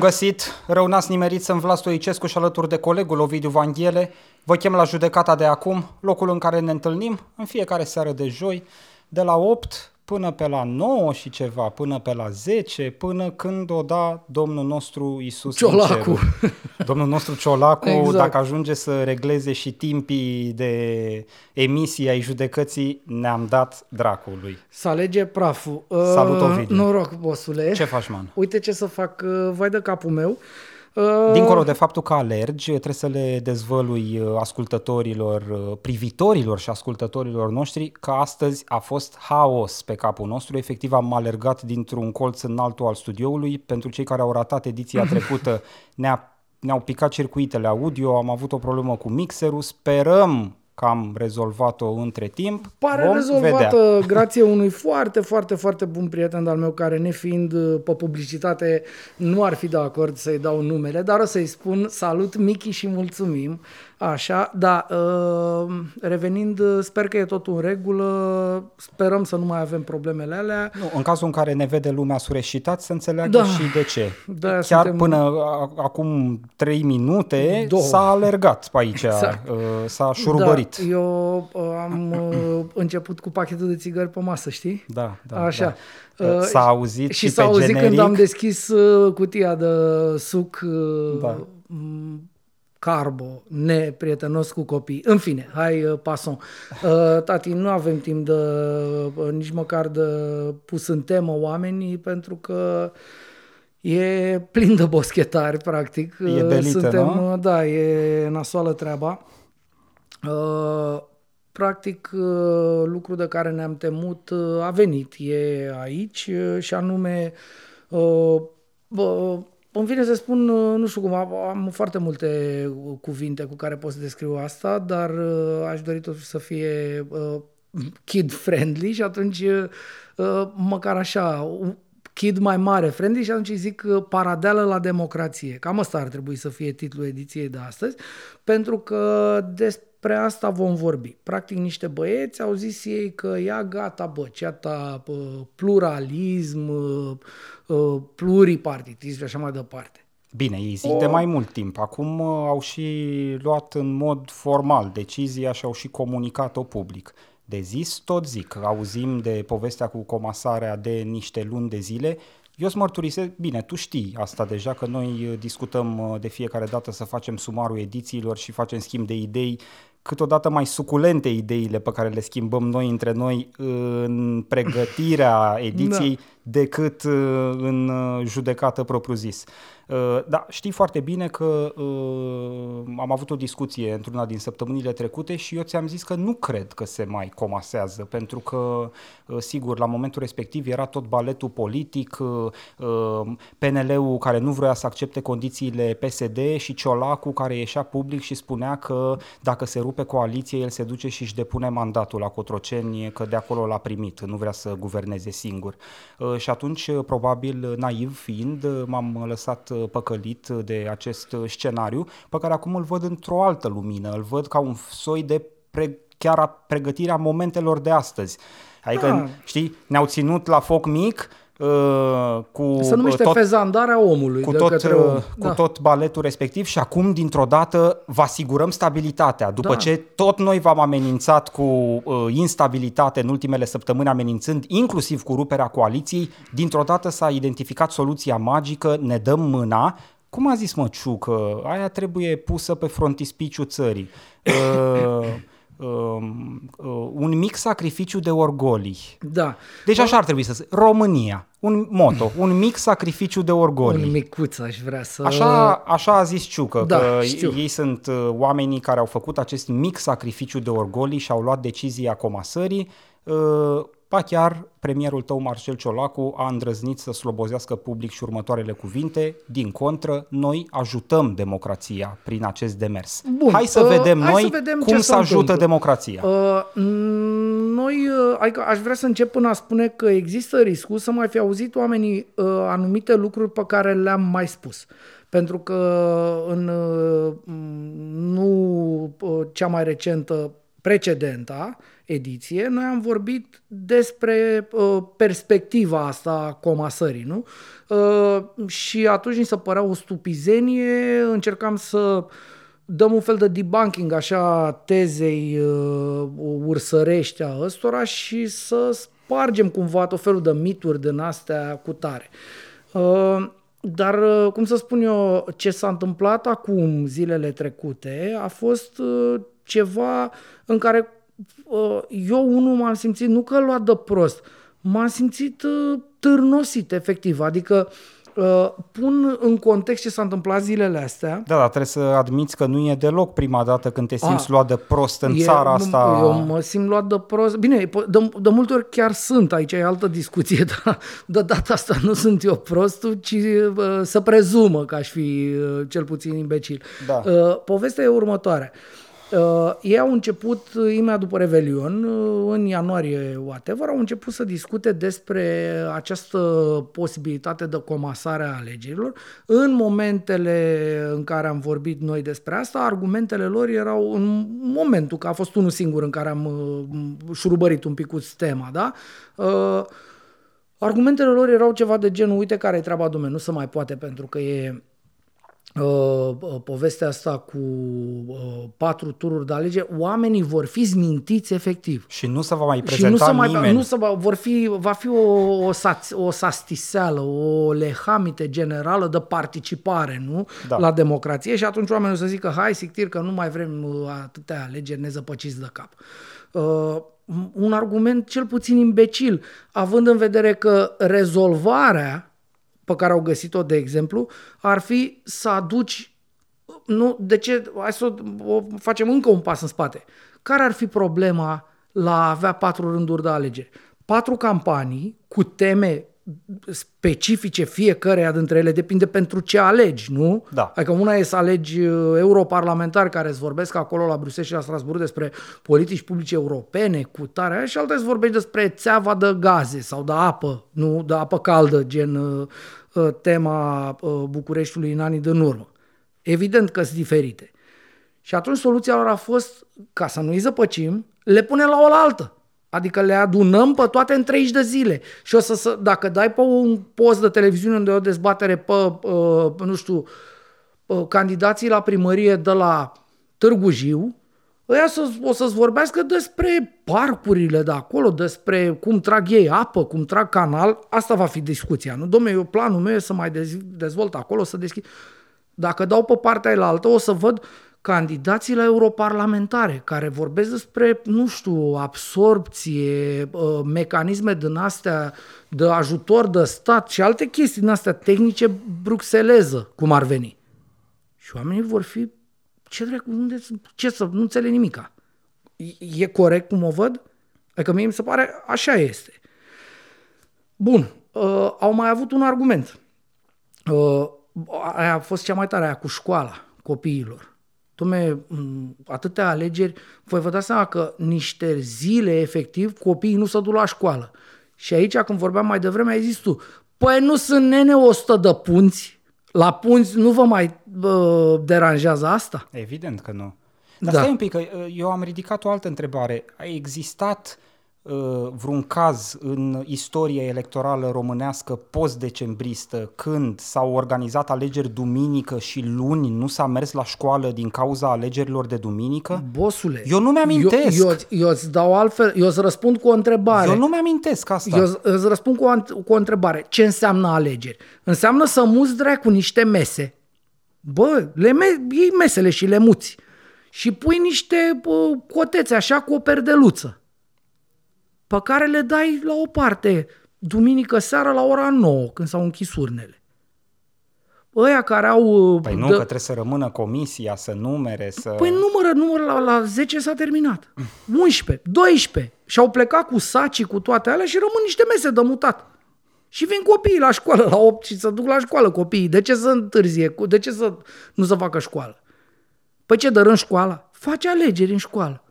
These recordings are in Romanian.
Bun găsit! Rău n-ați nimerit să Vlad Stoicescu și alături de colegul Ovidiu Vanghele. Vă chem la judecata de acum, locul în care ne întâlnim în fiecare seară de joi, de la 8 până pe la 9 și ceva, până pe la 10, până când o da Domnul nostru Isus Ciolacu. Domnul nostru Ciolacu, Exact. dacă ajunge să regleze și timpii de emisie ai judecății, ne-am dat dracului. Să alege praful. Salut, Uh, Ovidiu. Noroc, bosule. Ce faci, man? Uite ce să fac, uh, vai de capul meu. Uh, Dincolo de faptul că alergi, trebuie să le dezvălui uh, ascultătorilor, uh, privitorilor și ascultătorilor noștri că astăzi a fost haos pe capul nostru. Efectiv am alergat dintr-un colț în altul al studioului. Pentru cei care au ratat ediția trecută, ne-a, ne-au picat circuitele audio, am avut o problemă cu mixerul. Sperăm că am rezolvat-o între timp. Pare Vom rezolvată vedea. grație unui foarte, foarte, foarte bun prieten al meu care, nefiind uh, pe publicitate, nu ar fi de acord să-i dau numele, dar o să-i spun salut Michi și mulțumim. Așa, da, uh, revenind, uh, sper că e totul în regulă, sperăm să nu mai avem problemele alea. Nu, în cazul în care ne vede lumea sureșitat, să înțeleagă Da. și de ce. Da, Chiar suntem- până a- acum 3 minute Două. s-a alergat pe aici, Exact. uh, s-a șurubărit. Da, eu uh, am uh, început cu pachetul de țigări pe masă, știi? Da, da, Așa. da. Uh, S-a auzit și și s-a pe auzit generic. când am deschis uh, cutia de suc uh, Da. M, carbo, neprietenos cu copii. În fine, hai, uh, pason. Uh, tati, nu avem timp de uh, nici măcar de pus în temă oamenii pentru că e plin de boschetari, practic. E Uh, belită, Suntem, nu? uh, da, e nasoală treaba. Uh, practic, uh, lucru de care ne-am temut uh, a venit, e aici uh, și anume, uh, bă, îmi vine să spun, uh, nu știu cum, am, am foarte multe cuvinte cu care pot să descriu asta, dar uh, aș dori totuși să fie uh, kid-friendly și atunci, uh, măcar așa, un kid mai mare friendly și atunci îi zic uh, paradeală la democrație. Cam asta ar trebui să fie titlul ediției de astăzi, pentru că despre asta vom vorbi. Practic niște băieți au zis ei că ia gata, bă, ceata bă, pluralism, uh, uh, pluripartitism și așa mai departe. Bine, ei zic de mai mult timp. Acum uh, au și luat în mod formal decizia și au și comunicat-o public. De zis, tot zic. Auzim de povestea cu comasarea de niște luni de zile. Eu îți mărturisesc, bine, tu știi asta deja, că noi uh, discutăm uh, de fiecare dată să facem sumarul edițiilor și facem schimb de idei, câteodată mai suculente ideile pe care le schimbăm noi între noi în pregătirea ediției decât uh, în uh, judecată propriu-zis. Uh, Da, știi foarte bine că uh, am avut o discuție într-una din săptămânile trecute și eu ți-am zis că nu cred că se mai comasează, pentru că, uh, sigur, la momentul respectiv era tot baletul politic, uh, uh, PNL-ul care nu vrea să accepte condițiile PSD și Ciolacu care ieșea public și spunea că dacă se rupe coaliție, el se duce și își depune mandatul la Cotroceni, că de acolo l-a primit, nu vrea să guverneze singur. Uh, Și atunci, uh, probabil, naiv fiind, uh, m-am lăsat uh, păcălit de acest uh, scenariu, pe care acum îl văd într-o altă lumină, îl văd ca un soi de pre- chiar a pregătirea momentelor de astăzi. Adică, Da. știi, ne-au ținut la foc mic, uh, cu Se numește tot, fezandarea omului cu de tot, către uh, om. cu tot baletul respectiv și acum, dintr-o dată, vă asigurăm stabilitatea. După Da. ce tot noi v-am amenințat cu uh, instabilitate în ultimele săptămâni, amenințând inclusiv cu ruperea coaliției, dintr-o dată s-a identificat soluția magică, ne dăm mâna. Cum a zis Măciucă, aia trebuie pusă pe frontispiciul țării. Uh, um, uh, un mic sacrificiu de orgolii. Da. Deci așa ar trebui să se... România. Un moto. Un mic sacrificiu de orgolii. Un micuț aș vrea să... Așa, așa a zis Ciucă, Da, că știu. ei sunt uh, oamenii care au făcut acest mic sacrificiu de orgolii și au luat decizia comasării. Uh, Ba chiar premierul tău, Marcel Ciolacu, a îndrăznit să slobozească public și următoarele cuvinte. Din contră, noi ajutăm democrația prin acest demers. Bun, hai să uh, vedem hai noi să vedem cum ce să se ajută întâmplă. democrația. Uh, noi, uh, adică aș vrea să încep până a spune că există riscul să mai fi auzit oamenii uh, anumite lucruri pe care le-am mai spus. Pentru că în uh, m, nu uh, cea mai recentă, precedenta ediție, noi am vorbit despre uh, perspectiva asta a comasării, nu? Uh, și atunci ni se părea o stupizenie, încercam să dăm un fel de debunking așa tezei uh, ursărești a ăstora și să spargem cumva tot felul de mituri din astea cu tare. Uh, dar, uh, cum să spun eu, ce s-a întâmplat acum, zilele trecute, a fost uh, ceva în care uh, eu unul m-am simțit, nu că luat de prost, m-am simțit târnosit, efectiv. Adică Uh, pun în context ce s-a întâmplat zilele astea. Da, dar trebuie să admiți că nu e deloc prima dată când te simți A, luat de prost în e, țara asta. Eu mă simt luat de prost. Bine, de, de multe ori chiar sunt, aici e altă discuție, dar de data asta nu sunt eu prostul, ci uh, să prezumă că aș fi uh, cel puțin imbecil. Da. Uh, povestea e următoarea. Uh, Uh, ei au început, uh, imediat după Revelion, uh, în ianuarie, whatever, au început să discute despre această posibilitate de comasare a alegerilor. În momentele în care am vorbit noi despre asta, argumentele lor erau, în momentul că a fost unul singur în care am uh, șurubărit un pic cu tema, da? Uh, argumentele lor erau ceva de genul, uite care e treaba, domnule, nu se mai poate pentru că e Uh, uh, povestea asta cu uh, patru tururi de alegeri, oamenii vor fi zmintiți efectiv. Și nu se va mai prezenta și nu se mai, nimeni. Nu se va, vor fi, va fi o, o, o sastiseală, o lehamite generală de participare nu? Da. la democrație și atunci oamenii o să zică hai sictir că nu mai vrem atâtea alegeri nezăpăciți de cap. Uh, un argument cel puțin imbecil, având în vedere că rezolvarea pe care au găsit-o, de exemplu, ar fi să aduci, nu, de ce, hai să o, o facem încă un pas în spate. Care ar fi problema la a avea patru rânduri de alegeri? Patru campanii cu teme specifice fiecăreia dintre ele, depinde pentru ce alegi, nu? Da. Adică una e să alegi uh, europarlamentari care îți vorbesc acolo la Bruxelles și la Strasburg despre politici publice europene cu tare și alta îți vorbești despre țeava de gaze sau de apă, nu? De apă caldă, gen uh, uh, tema uh, Bucureștiului în anii din urmă. Evident că sunt diferite. Și atunci soluția lor a fost, ca să nu-i zăpăcim, le punem la oaltă. Adică le adunăm pe toate în 30 de zile. Și o să, să dacă dai pe un post de televiziune unde e o dezbatere pe, uh, nu știu, uh, candidații la primărie de la Târgu Jiu, ăia să, o să-ți vorbească despre parcurile de acolo, despre cum trag ei apă, cum trag canal. Asta va fi discuția, nu? Dom'le, eu planul meu e să mai dezvolt acolo, să deschid. Dacă dau pe partea altă, o să văd candidații la europarlamentare care vorbesc despre, nu știu, absorpție, uh, mecanisme din astea de ajutor de stat și alte chestii din astea tehnice bruxeleză, cum ar veni. Și oamenii vor fi, ce dracu, unde, ce să, nu înțeleg nimica. E corect cum o văd? Adică mie mi se pare, așa este. Bun, uh, au mai avut un argument. Uh, aia a fost cea mai tare, aia cu școala copiilor Dom'le, atâtea alegeri, voi vă dați seama că niște zile, efectiv, copiii nu se duc la școală. Și aici, când vorbeam mai devreme, ai zis tu, păi nu sunt nene 100 de punți, la punți nu vă mai uh, deranjează asta? Evident că nu. Dar da. stai un pic, că eu am ridicat o altă întrebare. A existat uh, Uh, vreun caz în istoria electorală românească post-decembristă când s-au organizat alegeri duminică și luni nu s-a mers la școală din cauza alegerilor de duminică? Bosule, eu nu mi-amintesc. Eu, eu, eu îți dau altfel, eu îți răspund cu o întrebare. Eu nu mi-amintesc asta. Eu îți răspund cu o, cu o întrebare. Ce înseamnă alegeri? Înseamnă să muți cu niște mese. Bă, le me- iei mesele și le muți. Și pui niște bă, cotețe așa cu o perdeluță pe care le dai la o parte duminică seara la ora 9, când s-au închis urnele. Ăia care au... Păi nu, dă... că trebuie să rămână comisia, să numere, să... Păi numără, numără, la, la 10 s-a terminat. 11, 12. Și au plecat cu sacii, cu toate alea și rămân niște mese de mutat. Și vin copiii la școală la 8 și să duc la școală copiii. De ce să întârzie? De ce să nu să facă școală? Păi ce dărâm școala? Face alegeri în școală.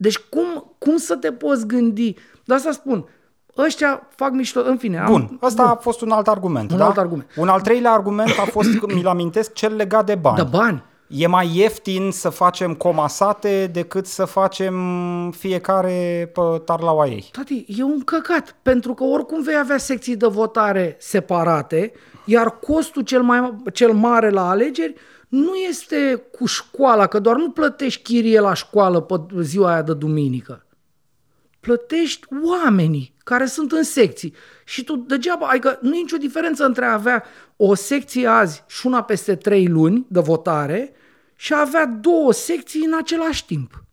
Deci cum, cum să te poți gândi? De asta spun, ăștia fac mișto, în fine. Bun, am, ăsta bun. a fost un alt argument. Un da? alt argument. Un al treilea argument a fost, mi-l amintesc, cel legat de bani. De bani. E mai ieftin să facem comasate decât să facem fiecare pe tarlaua ei. Tati, e un căcat, pentru că oricum vei avea secții de votare separate, iar costul cel, mai, cel mare la alegeri nu este cu școala, că doar nu plătești chirie la școală pe ziua aia de duminică. Plătești oamenii care sunt în secții. Și tu degeaba, adică nu e nicio diferență între a avea o secție azi și una peste trei luni de votare și a avea două secții în același timp.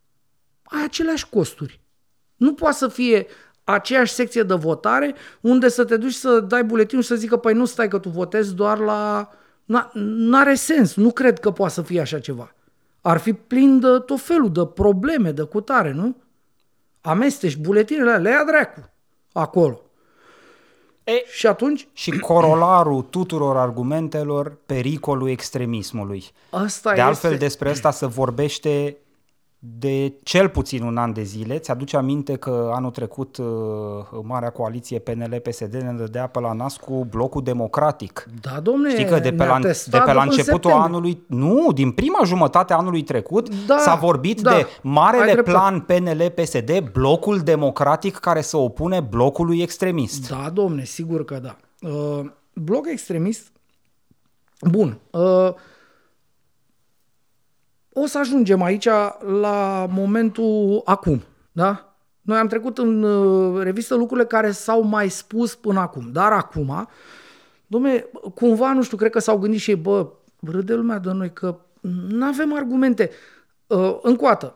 Ai aceleași costuri. Nu poate să fie aceeași secție de votare unde să te duci să dai buletinul și să zică, păi nu stai că tu votezi doar la... N-are sens, nu cred că poate să fie așa ceva. Ar fi plin de tot felul de probleme, de cutare, nu? Amesteci buletinele, le ia dracu acolo. E, și atunci? Și corolarul tuturor argumentelor, pericolul extremismului. Asta de altfel, este... despre asta se vorbește de cel puțin un an de zile. Ți-aduce aminte că anul trecut uh, Marea Coaliție PNL-PSD ne dădea pe la nas cu blocul democratic. Da, domne, Știi că de pe la, de pe la începutul anului, nu, din prima jumătate a anului trecut da, s-a vorbit da, de marele plan PNL-PSD, blocul democratic care se opune blocului extremist. Da, domne, sigur că da. Uh, bloc extremist, bun, uh, o să ajungem aici la momentul acum, da? Noi am trecut în uh, revistă lucrurile care s-au mai spus până acum, dar acum, domne, cumva, nu știu, cred că s-au gândit și ei, bă, râde lumea de noi că nu avem argumente. Uh, încă o dată,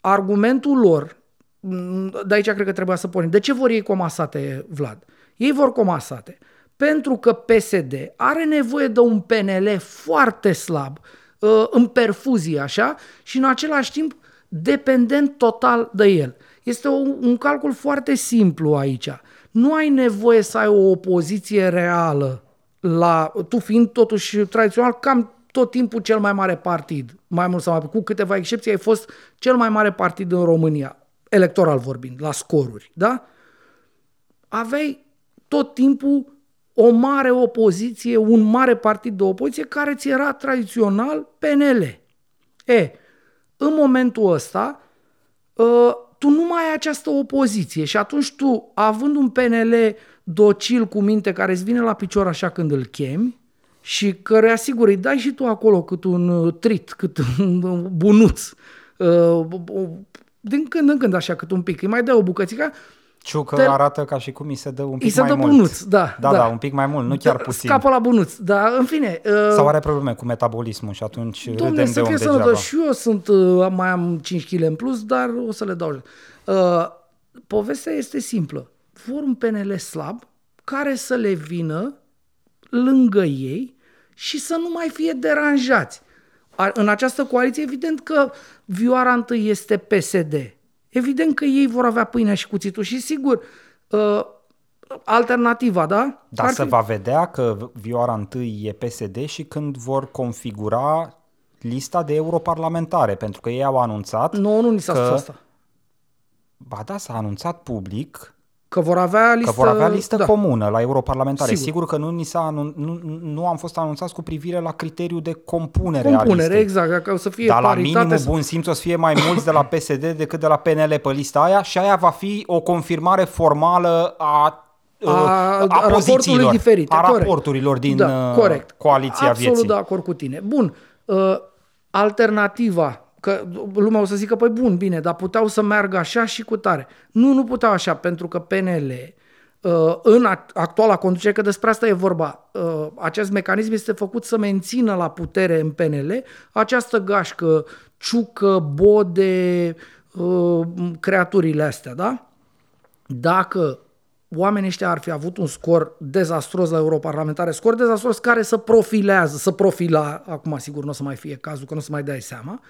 argumentul lor, mm, de aici cred că trebuia să pornim. De ce vor ei comasate, Vlad? Ei vor comasate pentru că PSD are nevoie de un PNL foarte slab, Uh, în perfuzie, așa, și în același timp dependent total de el. Este un, un calcul foarte simplu aici. Nu ai nevoie să ai o opoziție reală la, tu fiind totuși tradițional cam tot timpul cel mai mare partid, mai mult sau mai cu câteva excepții, ai fost cel mai mare partid în România, electoral vorbind, la scoruri, da? Aveai tot timpul o mare opoziție, un mare partid de opoziție care ți era tradițional PNL. E, în momentul ăsta, ă, tu nu mai ai această opoziție și atunci tu, având un PNL docil cu minte care îți vine la picior așa când îl chemi și care asigur, îi dai și tu acolo cât un ă, trit, cât un bunuț, ă, din când în când așa cât un pic, îi mai dai o bucățică, Ciucă te... arată ca și cum îi se dă un pic se mai dă mult. bunuț, da, da. Da, da, un pic mai mult, nu chiar da, puțin. Scapă la bunuț, da, în fine. Uh, Sau are probleme cu metabolismul și atunci Domne, râdem să de fie sănătos. Și eu sunt, uh, mai am 5 kg în plus, dar o să le dau. Uh, povestea este simplă. Vor un PNL slab care să le vină lângă ei și să nu mai fie deranjați. În această coaliție, evident că vioara întâi este PSD evident că ei vor avea pâinea și cuțitul și sigur, uh, alternativa, da? Dar se fi... va vedea că vioara întâi e PSD și când vor configura lista de europarlamentare, pentru că ei au anunțat Nu, nu ni s-a că... spus asta. Ba da, s-a anunțat public Că vor avea listă, că vor avea listă da. comună la europarlamentare. Sigur. Sigur că nu, ni s-a anun- nu, nu am fost anunțați cu privire la criteriul de compunere, Compunere, a listei. exact, că o să fie Dar la paritate. minimul să- bun simț o să fie mai mulți de la PSD decât de la PNL pe lista aia și aia va fi o confirmare formală a A- a, a raportului pozițiilor, diferite, a corect. raporturilor din da, uh, corect. coaliția Absolut vieții. de acord cu tine. Bun, uh, alternativa, că lumea o să zică, păi bun, bine, dar puteau să meargă așa și cu tare. Nu, nu puteau așa, pentru că PNL, uh, în act- actuala conducere, că despre asta e vorba, uh, acest mecanism este făcut să mențină la putere în PNL această gașcă, ciucă, bode, uh, creaturile astea, da? Dacă oamenii ăștia ar fi avut un scor dezastros la europarlamentare, scor dezastros care să profilează, să profila, acum sigur nu o să mai fie cazul, că nu o să mai dai seama,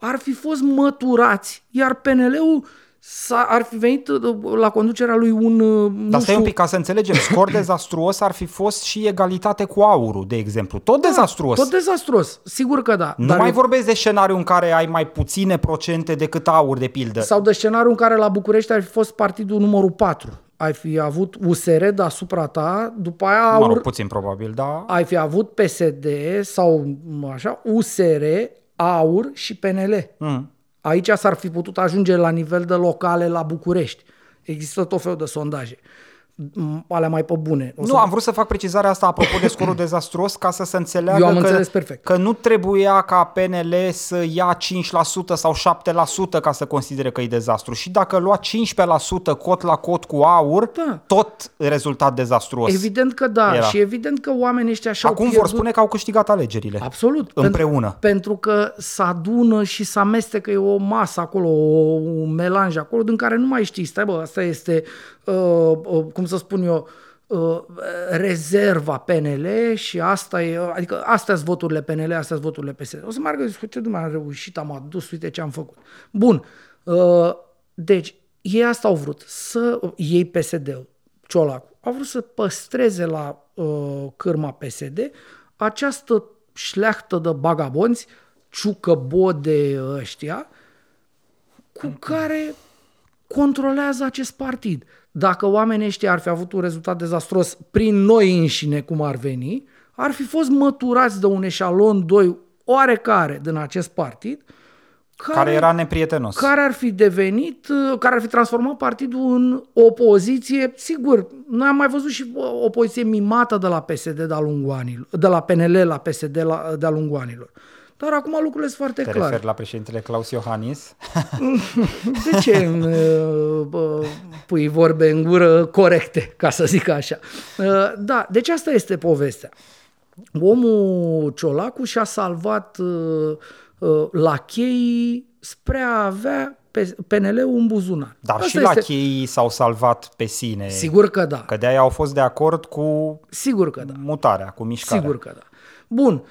ar fi fost măturați, iar PNL-ul s-a, ar fi venit uh, la conducerea lui un, uh, nu Dar stai știu, un pic, ca să înțelegem, scor dezastruos ar fi fost și egalitate cu aurul, de exemplu. Tot dezastruos. tot dezastruos, sigur că da. nu dar mai e- vorbesc de scenariu în care ai mai puține procente decât aur, de pildă. Sau de scenariu în care la București ar fi fost partidul numărul 4 ai fi avut USR deasupra ta, după aia Mă aur, rog, puțin probabil, da. ai fi avut PSD sau așa, USR, AUR și PNL. Mm. Aici s-ar fi putut ajunge la nivel de locale la București. Există tot felul de sondaje. M- Alea mai pe bune. O Nu, am vrut să fac precizarea asta apropo de scorul dezastruos ca să se înțeleagă Eu am că, înțeles perfect. că nu trebuia ca PNL să ia 5% sau 7% ca să considere că e dezastru. Și dacă lua 15% cot la cot cu aur, Da. tot rezultat dezastruos. Evident că da. Era. Și evident că oamenii ăștia și-au Acum pierdut... vor spune că au câștigat alegerile. Absolut. Împreună. Pentru, pentru că se adună și se amestecă, e o masă acolo, o, un melanj acolo, din care nu mai știi, stai bă, asta este, uh, uh, cum să spun eu, uh, rezerva PNL și asta e, adică astea sunt voturile PNL, astea sunt voturile PSD. O să meargă, zic, uite, dumne, am reușit, am adus, uite ce am făcut. Bun, uh, deci ei asta au vrut, să iei PSD-ul, Ciolacu, au vrut să păstreze la uh, cârma PSD această șleachtă de bagabonți, ciucă bode ăștia, cu care controlează acest partid. Dacă oamenii ăștia ar fi avut un rezultat dezastros prin noi înșine, cum ar veni, ar fi fost măturați de un eșalon 2 oarecare din acest partid, Care era neprietenos. care ar fi devenit, uh, care ar fi transformat partidul în opoziție. Sigur, noi am mai văzut și o opoziție mimată de la PSD de-a lungul anilor, de la PNL la PSD la, de-a lungul anilor. Dar acum lucrurile sunt foarte Te clare. referi la președintele Claus Iohannis? De ce îmi, uh, bă, pui vorbe în gură corecte, ca să zic așa? Uh, Da, deci asta este povestea. Omul Ciolacu și-a salvat uh, uh, lacheii spre a avea pe- PNL-ul în buzunar. Dar Asta și la este- cheii s-au salvat pe sine. Sigur că da. Că de-aia au fost de acord cu Sigur că da. mutarea, cu mișcarea. Sigur că da. Bun.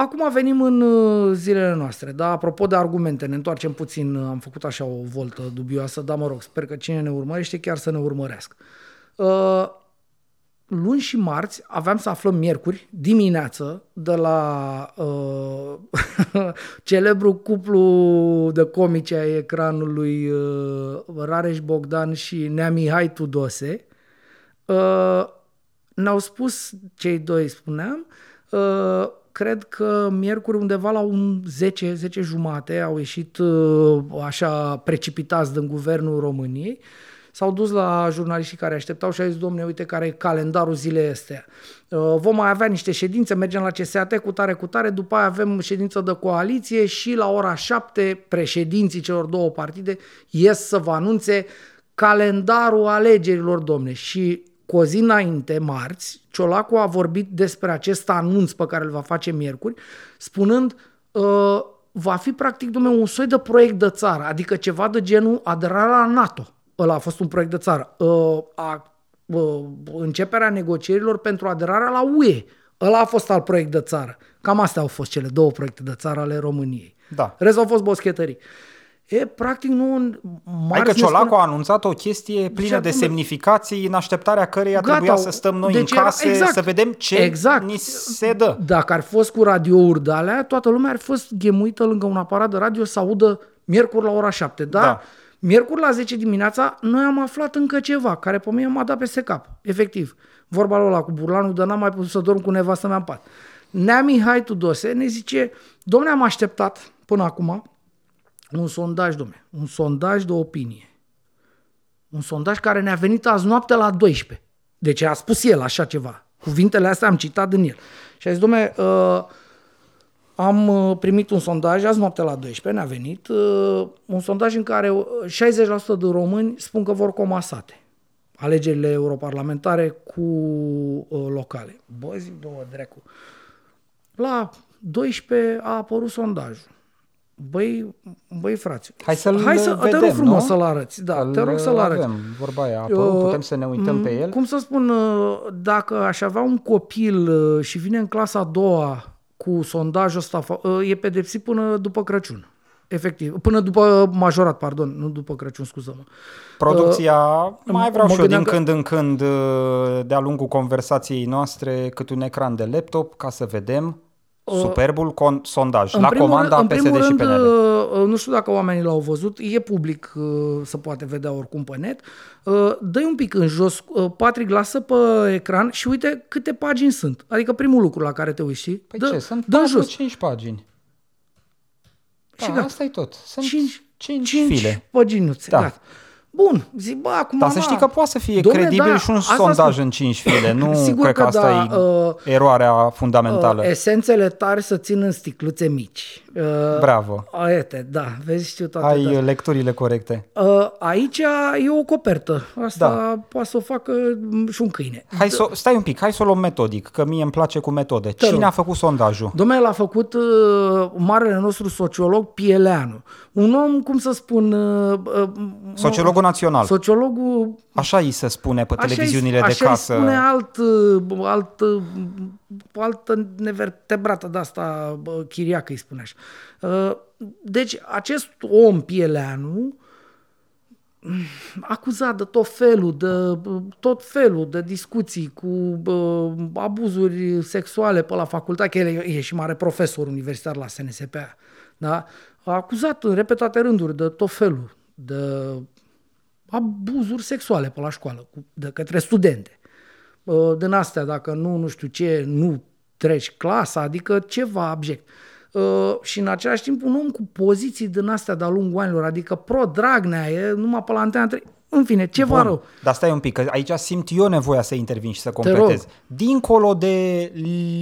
Uh, acum venim în uh, zilele noastre. Da? Apropo de argumente, ne întoarcem puțin. uh, Am făcut așa o voltă dubioasă, dar mă rog, sper că cine ne urmărește chiar să ne urmărească. Uh, luni și marți aveam să aflăm miercuri dimineață de la uh, celebru cuplu de comici ai ecranului uh, Rareș Bogdan și Nea Mihai Tudose uh, ne-au spus cei doi, spuneam, uh, cred că miercuri undeva la un 10, 10 jumate au ieșit uh, așa precipitați din guvernul României S-au dus la jurnaliștii care așteptau și au zis, domne, uite care e calendarul zilei astea. Uh, Vom mai avea niște ședințe, mergem la CSAT cu tare, cu tare, după aia avem ședință de coaliție și la ora 7 președinții celor două partide ies să vă anunțe calendarul alegerilor, domne. Și cu o zi înainte, marți, Ciolacu a vorbit despre acest anunț pe care îl va face miercuri, spunând uh, va fi practic, domnule, un soi de proiect de țară, adică ceva de genul aderarea la NATO. Ăla a fost un proiect de țară. Uh, a, uh, începerea negocierilor pentru aderarea la UE. Ăla a fost al proiect de țară. Cam astea au fost cele două proiecte de țară ale României. Da. Restul au fost boschetării. E, practic, nu... Hai că marți ne Ciolacu spune- a anunțat o chestie plină Și de acum- semnificații în așteptarea căreia Gata, trebuia să stăm noi deci în era- case exact, să vedem ce exact. ni se dă. Dacă ar fi fost cu radiouri de alea, toată lumea ar fi fost ghemuită lângă un aparat de radio să audă miercuri la ora 7. Dar Da. da. miercuri la 10 dimineața noi am aflat încă ceva care pe mine m-a dat peste cap. Efectiv. Vorba lui ăla cu burlanul, dar n-am mai putut să dorm cu nevastă mea în pat. Nea Mihai Tudose ne zice, domne, am așteptat până acum un sondaj, domne, un sondaj de opinie. Un sondaj care ne-a venit azi noapte la 12. Deci a spus el așa ceva. Cuvintele astea am citat din el. Și a zis, domne, uh, am uh, primit un sondaj azi noapte la 12, ne-a venit, uh, un sondaj în care uh, 60% de români spun că vor comasate alegerile europarlamentare cu uh, locale. Bă, zic, două drecu. La 12 a apărut sondajul. Băi, băi frați, Hai să-l Hai să, te vedem, rog frumos nu? să-l arăți. Da, Îl te rog să-l arăți. Avem, vorba aia, a apărut, Uh, putem să ne uităm pe m, el. Cum să spun, uh, dacă aș avea un copil uh, și vine în clasa a doua cu sondajul ăsta, fa- uh, e pedepsit până după Crăciun. Efectiv. Până după majorat, pardon, nu după Crăciun, scuză-mă. Producția, mai vreau mă și eu din gândeam că- când în când, uh, de-a lungul conversației noastre, cât un ecran de laptop ca să vedem superbul con- sondaj la comanda în PSD primul și rând, PNL. uh, uh, nu știu dacă oamenii l-au văzut, e public, uh, se poate vedea oricum pe net. Uh, dă un pic în jos, uh, Patrick, lasă pe ecran și uite câte pagini sunt. Adică primul lucru la care te uiți, știi? Păi dă, ce, sunt dă în jos. 4-5 pagini. Și Da, gata. asta e tot. Sunt 5, 5 5 file. păginuțe, Da. gata. Bun, zic, bă, acum... Dar să na, știi că poate să fie Dom'le, credibil da, și un asta sondaj spun. în 5 file. Nu Sigur cred că, că asta da, e uh, eroarea fundamentală. Uh, esențele tari să țin în sticluțe mici. Uh, Bravo. Aiete, da, vezi, știu toate Ai de-astea. uh, lecturile corecte. Uh, aici e o copertă. Asta Da. poate să o facă mm, și un câine. Hai să, stai un pic, hai să o luăm metodic, că mie îmi place cu metode. Te Cine rog. a făcut sondajul? Domnule, l-a făcut uh, marele nostru sociolog Pieleanu. Un om, cum să spun... Uh, uh, Sociologul național. Sociologul... Așa îi se spune pe Așa televiziunile îi, de așa casă. Îi spune alt, uh, alt, uh, altă nevertebrată de asta, bă, chiriacă îi spune așa. Uh, Deci, acest om, Pieleanu, acuzat de tot felul, de tot felul de discuții cu bă, abuzuri sexuale pe la facultate, că el e, e și mare profesor universitar la SNSP, da? a acuzat în repetate rânduri de tot felul, de abuzuri sexuale pe la școală, cu, de către studente. Uh, Din astea, dacă nu, nu știu ce, nu treci clasa, adică ceva abject. Uh, și în același timp un om cu poziții din astea de-a lungul anilor, adică pro-Dragnea, e numai pe la antena 3. În fine, ceva Bun, rău. Dar stai un pic, că aici simt eu nevoia să intervin și să rog. completez. Dincolo de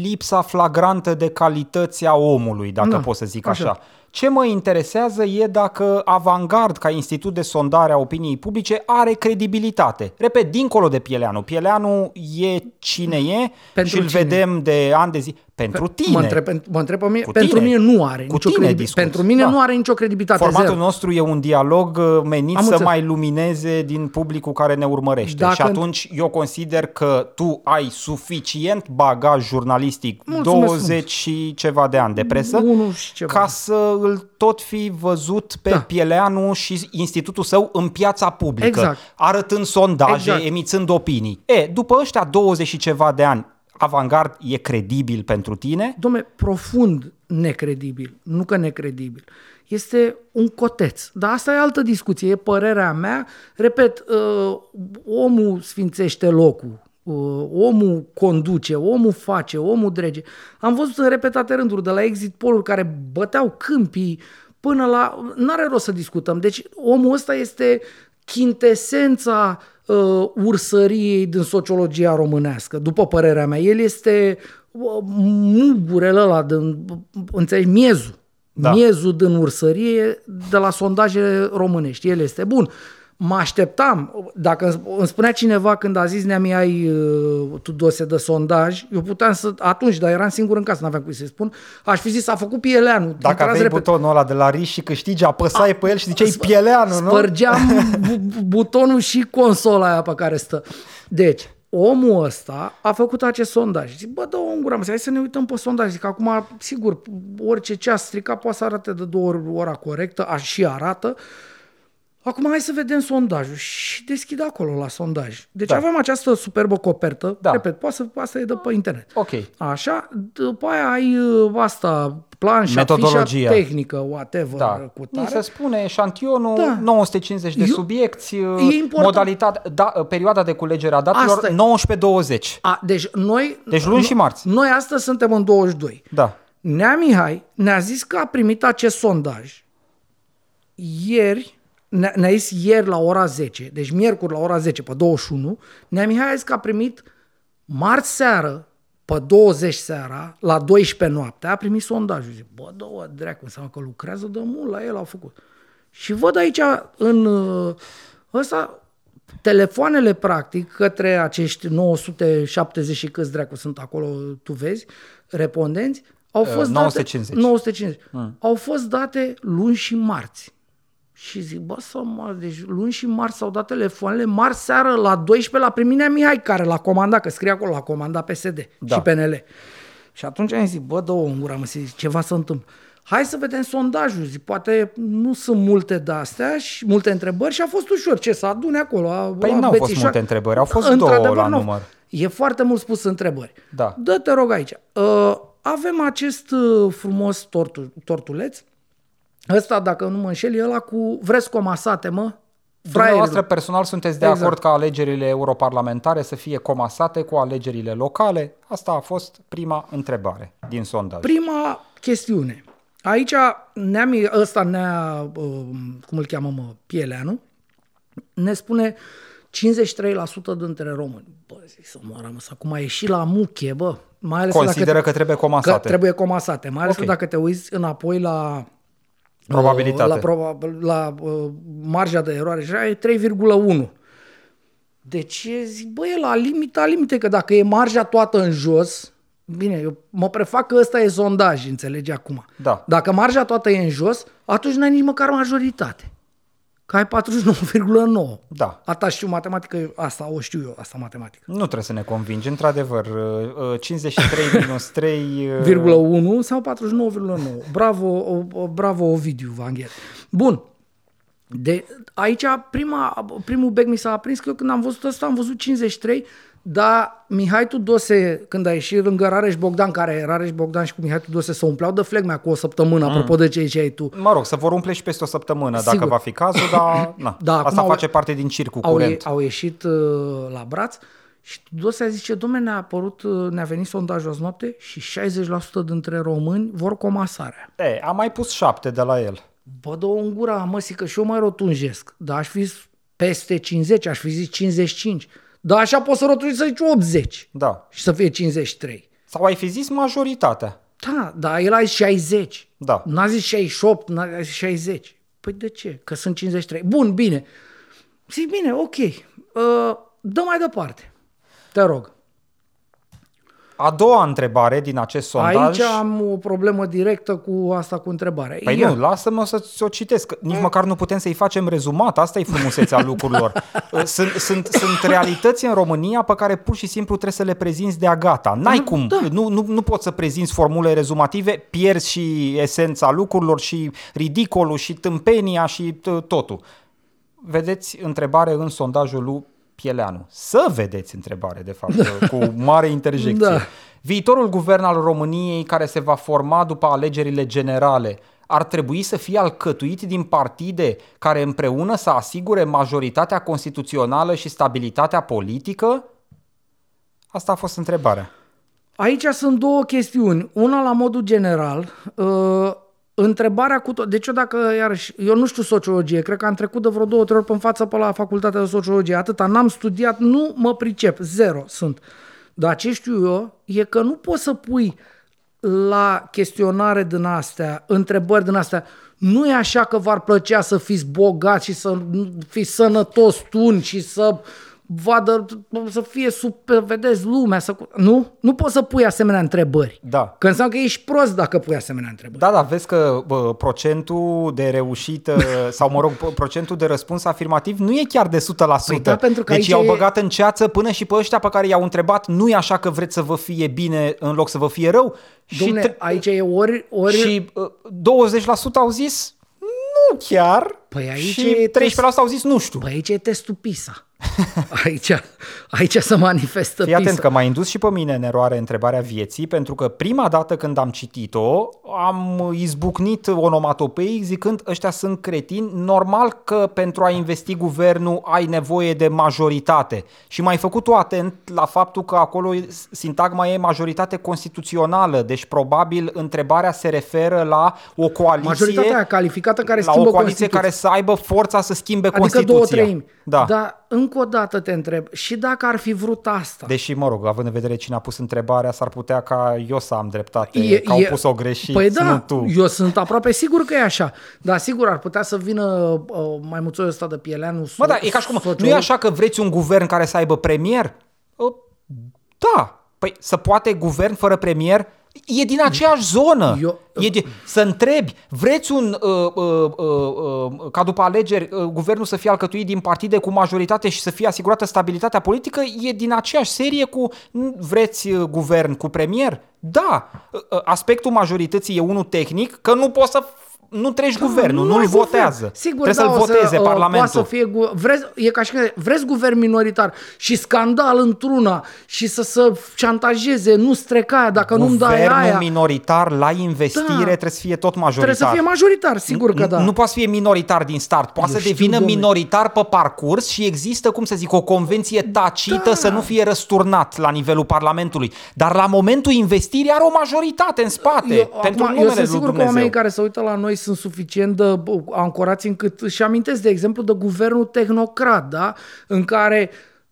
lipsa flagrantă de calități a omului, dacă Da, pot să zic așa. așa. Ce mă interesează e dacă Avangard, ca institut de sondare a opiniei publice, are credibilitate. Repet, dincolo de Pieleanu. Pieleanu e cine e Pentru și îl cine? vedem de ani de zi. Pentru tine. Mă întreb, mă întreb pe mine, Cu pentru tine. mine nu are Cu nicio tine credibilitate. discuți, Pentru mine da. nu are nicio credibilitate. Formatul zero. nostru e un dialog uh, menit Am să înțeles. mai lumineze din publicul care ne urmărește. Dacă- Și atunci eu consider că tu ai suficient bagaj jurnalistic, Mulțumesc 20 și ceva de ani de presă, Unu și ceva. ca să îl tot fi văzut pe Da. Pieleanu și institutul său în piața publică, Exact. arătând sondaje, Exact. emițând opinii. E, după ăștia 20 și ceva de ani, Avangard e credibil pentru tine? Dom'le, profund necredibil, nu că necredibil. Este un coteț. Dar asta e altă discuție, e părerea mea. Repet, uh, omul sfințește locul, uh, omul conduce, omul face, omul drege. Am văzut în repetate rânduri de la exit poll care băteau câmpii până la... N-are rost să discutăm. Deci omul ăsta este chintesența uh, ursăriei din sociologia românească, după părerea mea. El este uh, mugurele ăla, din, înțelegi, miezul. Da. Da. Miezul din ursărie de la sondaje românești. El este bun. Mă așteptam, dacă îmi- îmi spunea cineva când a zis neami ai uh, tu dose de sondaj, eu puteam să, atunci, dar eram singur în casă, n-aveam cui să-i spun, aș fi zis, a făcut Pieleanu. Dacă Intrați aveai repede. butonul ăla de la RIS și câștigi, apăsai pe el și ziceai Pieleanu, nu? Spărgeam bu- bu- butonul și consola aia pe care stă. Deci, omul ăsta a făcut acest sondaj. Zic, bă, dă-o în gură, mă, zic, hai să ne uităm pe sondaj. Zic, acum, sigur, orice ceas stricat poate să arate de două ori ora corectă, a, și arată. Acum hai să vedem sondajul și deschid acolo la sondaj. Deci Da. da. avem această superbă copertă, Da. da. repet, poate să, asta e de pe internet. Ok. Așa, după aia ai uh, asta, planșa, Metodologia. fișa tehnică, whatever, Da. cu Ni tare. se spune eșantionul, Da. 950 de Eu- subiecti, E important. modalitate, da, perioada de culegere a datelor Asta e. 19-20. A, deci noi... Deci luni și marți. Noi astăzi suntem în 22. Da. Nea Mihai ne-a zis că a primit acest sondaj ieri, ne- ne-a zis ieri la ora 10, deci miercuri la ora 10, pe 21, Nea Mihai a zis că a primit marți seară, pe 20 seara, la 12 noaptea, a primit sondajul. Zic, bă, două dracu, înseamnă că lucrează de mult la el, au făcut. Și văd aici în uh, ăsta telefoanele practic către acești 970 și câți dracu sunt acolo, tu vezi, respondenți, au Uh, fost 950. date, 950. Mm. Au fost date luni și marți. Și zic, bă, să mă, deci luni și marți s-au dat telefoanele, marți seară la 12 la primit Nea Mihai, care l-a comandat, că scrie acolo, l-a comandat PSD Da. da. și PNL. Și atunci am zis, bă, dă-o în gura, mă, zic, ceva se întâmplă. Hai să vedem sondajul, zic, poate nu sunt multe de-astea și multe întrebări și a fost ușor ce să adune acolo. A, Păi a n-au fost bețișoare. multe întrebări, au fost Într-adevăr, două la n-au. număr. E foarte mult spus întrebări. Da. Dă-te rog aici. Uh, avem acest uh, frumos tortu, tortuleț Ăsta, dacă nu mă înșel, e ăla cu vreți comasate, mă? Dumneavoastră Fraierilor. personal sunteți de Exact. acord ca alegerile europarlamentare să fie comasate cu alegerile locale? Asta a fost prima întrebare din sondaj. Prima chestiune. Aici neamii ăsta, nea, uh, cum îl cheamă, mă, Pieleanu, ne spune 53% dintre români. Bă, zic să moară, mă, să acum a ieșit la muche, bă. Mai ales Consideră dacă, că trebuie comasate. Că trebuie comasate. Mai ales Ok. că dacă te uiți înapoi la Probabilitate. La, proba, la uh, marja de eroare și e 3,1. Deci zic, bă, e la limita limite, că dacă e marja toată în jos, bine, eu mă prefac că ăsta e sondaj, înțelegi acum. Da. Dacă marja toată e în jos, atunci n-ai nici măcar majoritate. Că ai 49,9. Da. Asta știu matematică, asta o știu eu, asta matematică. Nu trebuie să ne convingi, într-adevăr, uh, uh, 53 minus 3... uh, 1 sau 49,9. Bravo, o, o, bravo Ovidiu Vangher. Bun. De, aici prima, primul bec mi s-a aprins că eu când am văzut asta am văzut 53, dar Mihai Tudose, când a ieșit lângă Rareș Bogdan, care Rareș Bogdan și cu Mihai Tudose se umpleau de flegmea cu o săptămână, mm. apropo de ce ziceai tu. Mă rog, să vor umple și peste o săptămână, Sigur. dacă va fi cazul, dar na, Da, acum asta au- face parte din circul Au, curent. au ieșit uh, la braț și Tudose a zice, domne, ne-a apărut, uh, ne-a venit sondajul azi noapte și 60% dintre români vor comasarea. E, am mai pus șapte de la el. Bă, dă în gura, mă, că și eu mai rotunjesc. Dar aș fi peste 50, aș fi zis 55. Dar așa poți să rotunjești să zici 80 Da. și să fie 53. Sau ai fi zis majoritatea. Da, dar el a zis 60. Da. N-a zis 68, n-a zis 60. Păi de ce? Că sunt 53. Bun, bine. Zic, bine, ok. Uh, dă mai departe. Te rog. A doua întrebare din acest sondaj... Aici am o problemă directă cu asta cu întrebarea. Păi Ia. nu, lasă-mă să-ți o citesc. că Nici măcar nu putem să-i facem rezumat. Asta e frumusețea lucrurilor. Sunt, sunt, sunt realități în România pe care pur și simplu trebuie să le prezinți de-a gata. N-ai cum. da. Nu, nu, nu poți să prezinți formule rezumative, pierzi și esența lucrurilor și ridicolul și tâmpenia și t- totul. Vedeți întrebare în sondajul lui Pieleanu. Să vedeți întrebare, de fapt, cu mare interjecție. Da. Viitorul guvern al României care se va forma după alegerile generale ar trebui să fie alcătuit din partide care împreună să asigure majoritatea constituțională și stabilitatea politică? Asta a fost întrebarea. Aici sunt două chestiuni. Una la modul general, uh, întrebarea cu tot. Deci eu dacă, iarăși, eu nu știu sociologie, cred că am trecut de vreo două, trei ori pe în față pe la facultatea de sociologie, atâta, n-am studiat, nu mă pricep, zero sunt. Dar ce știu eu e că nu poți să pui la chestionare din astea, întrebări din astea, nu e așa că v-ar plăcea să fiți bogați și să fiți sănătos tun și să vadă, să fie super, vedeți lumea, să... nu? Nu poți să pui asemenea întrebări. Da. Că înseamnă că ești prost dacă pui asemenea întrebări. Da, da, vezi că bă, procentul de reușită sau, mă rog, p- procentul de răspuns afirmativ nu e chiar de 100%. Păi da, pentru că deci aici i-au e- băgat în ceață până și pe ăștia pe care i-au întrebat nu e așa că vreți să vă fie bine în loc să vă fie rău? Dom'le, și, aici e ori... ori... și uh, 20% au zis nu chiar Păi aici și e 13% au zis nu știu. Păi aici e testul PISA. Aici, aici se manifestă Fii atent PISA. că m-a indus și pe mine în eroare întrebarea vieții, pentru că prima dată când am citit-o, am izbucnit onomatopeic zicând ăștia sunt cretini, normal că pentru a investi guvernul ai nevoie de majoritate. Și m-ai făcut-o atent la faptul că acolo sintagma e majoritate constituțională, deci probabil întrebarea se referă la o coaliție Majoritatea calificată care la schimbă o coaliție Constituția. care să aibă forța să schimbe Adică Constituția. două treimi. Da. Dar încă o dată te întreb, și dacă ar fi vrut asta? Deși, mă rog, având în vedere cine a pus întrebarea, s-ar putea ca eu să am dreptate, e, că au pus-o greșit, Păi da, nu tu. eu sunt aproape sigur că e așa. Dar sigur ar putea să vină uh, mai mulțul ăsta de Pieleanu. Mă, da, e ca și cum, nu e așa că vreți un guvern care să aibă premier? Uh, Da, păi să poate guvern fără premier? E din aceeași zonă. Eu- e de, să întrebi, vreți un, uh, uh, uh, uh, ca după alegeri, uh, guvernul să fie alcătuit din partide cu majoritate și să fie asigurată stabilitatea politică? E din aceeași serie cu "N- vreți uh, guvern cu premier? Da, Uh, uh, aspectul majorității e unul tehnic, că nu poți să f- nu treci da, guvernul, nu-l votează. Sigur, Trebuie da, să-l voteze să, Parlamentul. Poate să fie, vreți, e ca și când vreți guvern minoritar și scandal într-una și să se șantajeze, nu streca dacă nu-mi dai Guvernul aia. minoritar la investire Da. trebuie să fie tot majoritar. Trebuie să fie majoritar, sigur că nu, da. Nu poate să fie minoritar din start, poate Eu să știu, devină domnule. minoritar pe parcurs și există, cum să zic, o convenție tacită Da. să nu fie răsturnat la nivelul Parlamentului. Dar la momentul investirii are o majoritate în spate Eu, pentru acum, eu numele sunt lui sigur că Dumnezeu. oamenii care se uită la noi sunt suficient de bă, ancorați încât și amintesc, de exemplu, de guvernul tehnocrat, da? în care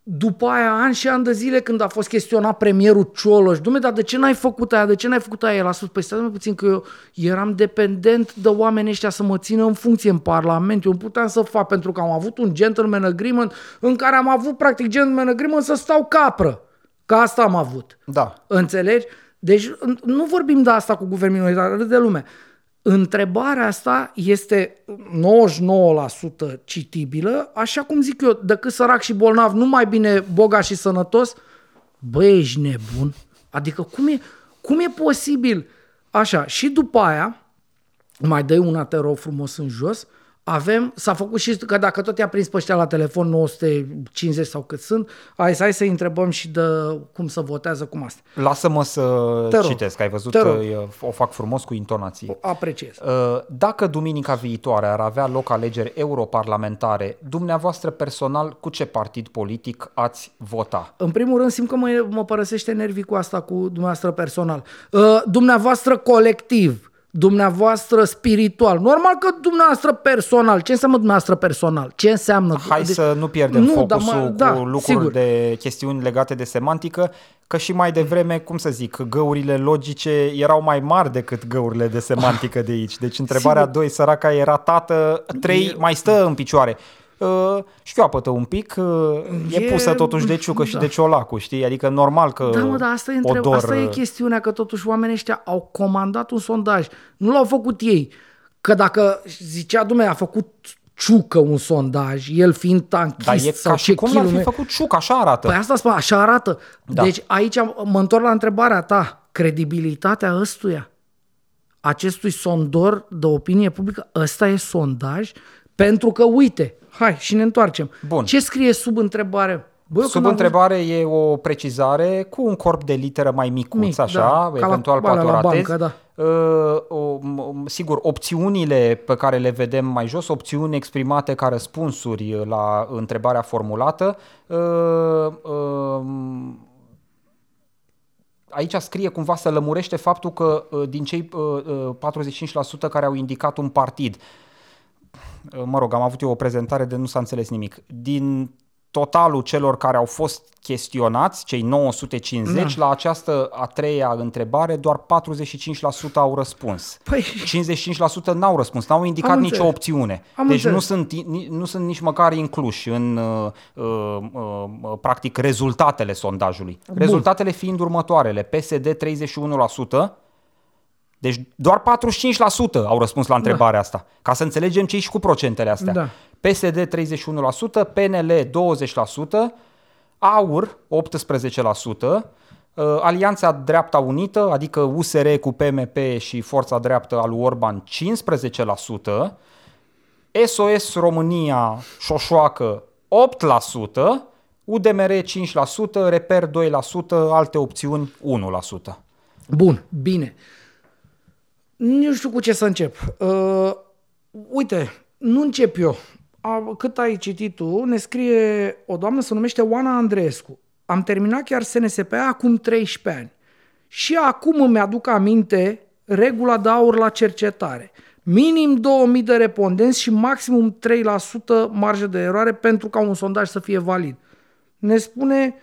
după aia, ani și ani de zile, când a fost chestionat premierul Cioloș, dumne, dar de ce n-ai făcut aia, de ce n-ai făcut aia? El a spus, păi stai mă puțin că eu eram dependent de oamenii ăștia să mă țină în funcție în Parlament. Eu nu puteam să fac, pentru că am avut un gentleman agreement în care am avut, practic, gentleman agreement să stau capră. Că asta am avut. Da. Înțelegi? Deci nu vorbim de asta cu guvern minoritar, râde lume. Întrebarea asta este 99% citibilă, așa cum zic eu, decât sărac și bolnav, nu mai bine bogat și sănătos? Bă, ești nebun? Adică cum e, cum e posibil? Așa, și după aia, mai dai una, te rog frumos în jos, avem, s-a făcut și, că dacă tot i-a prins pe ăștia la telefon 950 sau cât sunt, hai, hai să-i întrebăm și de cum să votează, cum asta. Lasă-mă să Te rog. citesc, ai văzut, Te rog. că o fac frumos cu intonații. Apreciez. Uh, Dacă duminica viitoare ar avea loc alegeri europarlamentare, dumneavoastră personal cu ce partid politic ați vota? În primul rând simt că mă, mă părăsește nervii cu asta, cu dumneavoastră personal. Uh, dumneavoastră colectiv, dumneavoastră spiritual. Normal că dumneavoastră personal. Ce înseamnă dumneavoastră personal? Ce înseamnă? Hai Deci- să nu pierdem Nu, focusul dar mă- cu da, lucruri sigur. de chestiuni legate de semantică, că și mai devreme, cum să zic, găurile logice erau mai mari decât găurile de semantică de aici. Deci întrebarea Sigur. 2, săraca era tată, 3 mai stă în picioare. Uh, șchioapă-tă un pic, uh, e, E- pusă totuși de ciucă și da. de ciolacul, știi? Adică normal că Da, mă, dar asta e, întreb, odor, asta e chestiunea, că totuși oamenii ăștia au comandat un sondaj. Nu l-au făcut ei. Că dacă zicea, dumne, a făcut ciucă un sondaj, el fiind tankist Dar e sau ca și ce cum l-ar fi chilume- făcut ciuc, așa arată. Păi asta spun, așa arată. Da. Deci aici mă întorc la întrebarea ta. Credibilitatea ăstuia, acestui sondor de opinie publică, ăsta e sondaj? Pentru că, uite, hai și ne întoarcem. Bun. Ce scrie sub întrebare? Bă, eu Sub când am întrebare e o precizare cu un corp de literă mai micuț, Mic, așa, da, ca la- eventual alea la patoratezi. bancă, Uh, o, m- sigur, opțiunile pe care le vedem mai jos, opțiuni exprimate ca răspunsuri la întrebarea formulată, uh, uh, aici scrie cumva să lămurește faptul că uh, din cei uh, uh, 45% care au indicat un partid, uh, mă rog, am avut eu o prezentare de nu s-a înțeles nimic, din totalul celor care au fost chestionați, cei 950, Da. la această a treia întrebare, doar 45% au răspuns. Păi- 55% n-au răspuns, n-au indicat Am nicio înțeles. opțiune. Am deci nu înțeles. sunt, ni- nu sunt nici măcar incluși în uh, uh, uh, practic rezultatele sondajului. Rezultatele fiind următoarele. PSD 31%, deci doar 45% au răspuns la întrebarea asta. Ca să înțelegem ce și cu procentele astea. Da. PSD 31%, PNL 20%, AUR 18%, uh, Alianța Dreapta Unită, adică USR cu PMP și Forța Dreaptă al lui Orban 15%, SOS România Șoșoacă 8%, UDMR 5%, Reper 2%, alte opțiuni 1%. Bun, bine. Nu știu cu ce să încep. Uh, uite, nu încep eu. A, cât ai citit tu, ne scrie o doamnă, se numește Oana Andreescu. Am terminat chiar SNSP acum 13 ani. Și acum îmi aduc aminte regula de aur la cercetare. Minim 2000 de respondenți și maximum 3% marjă de eroare pentru ca un sondaj să fie valid. Ne spune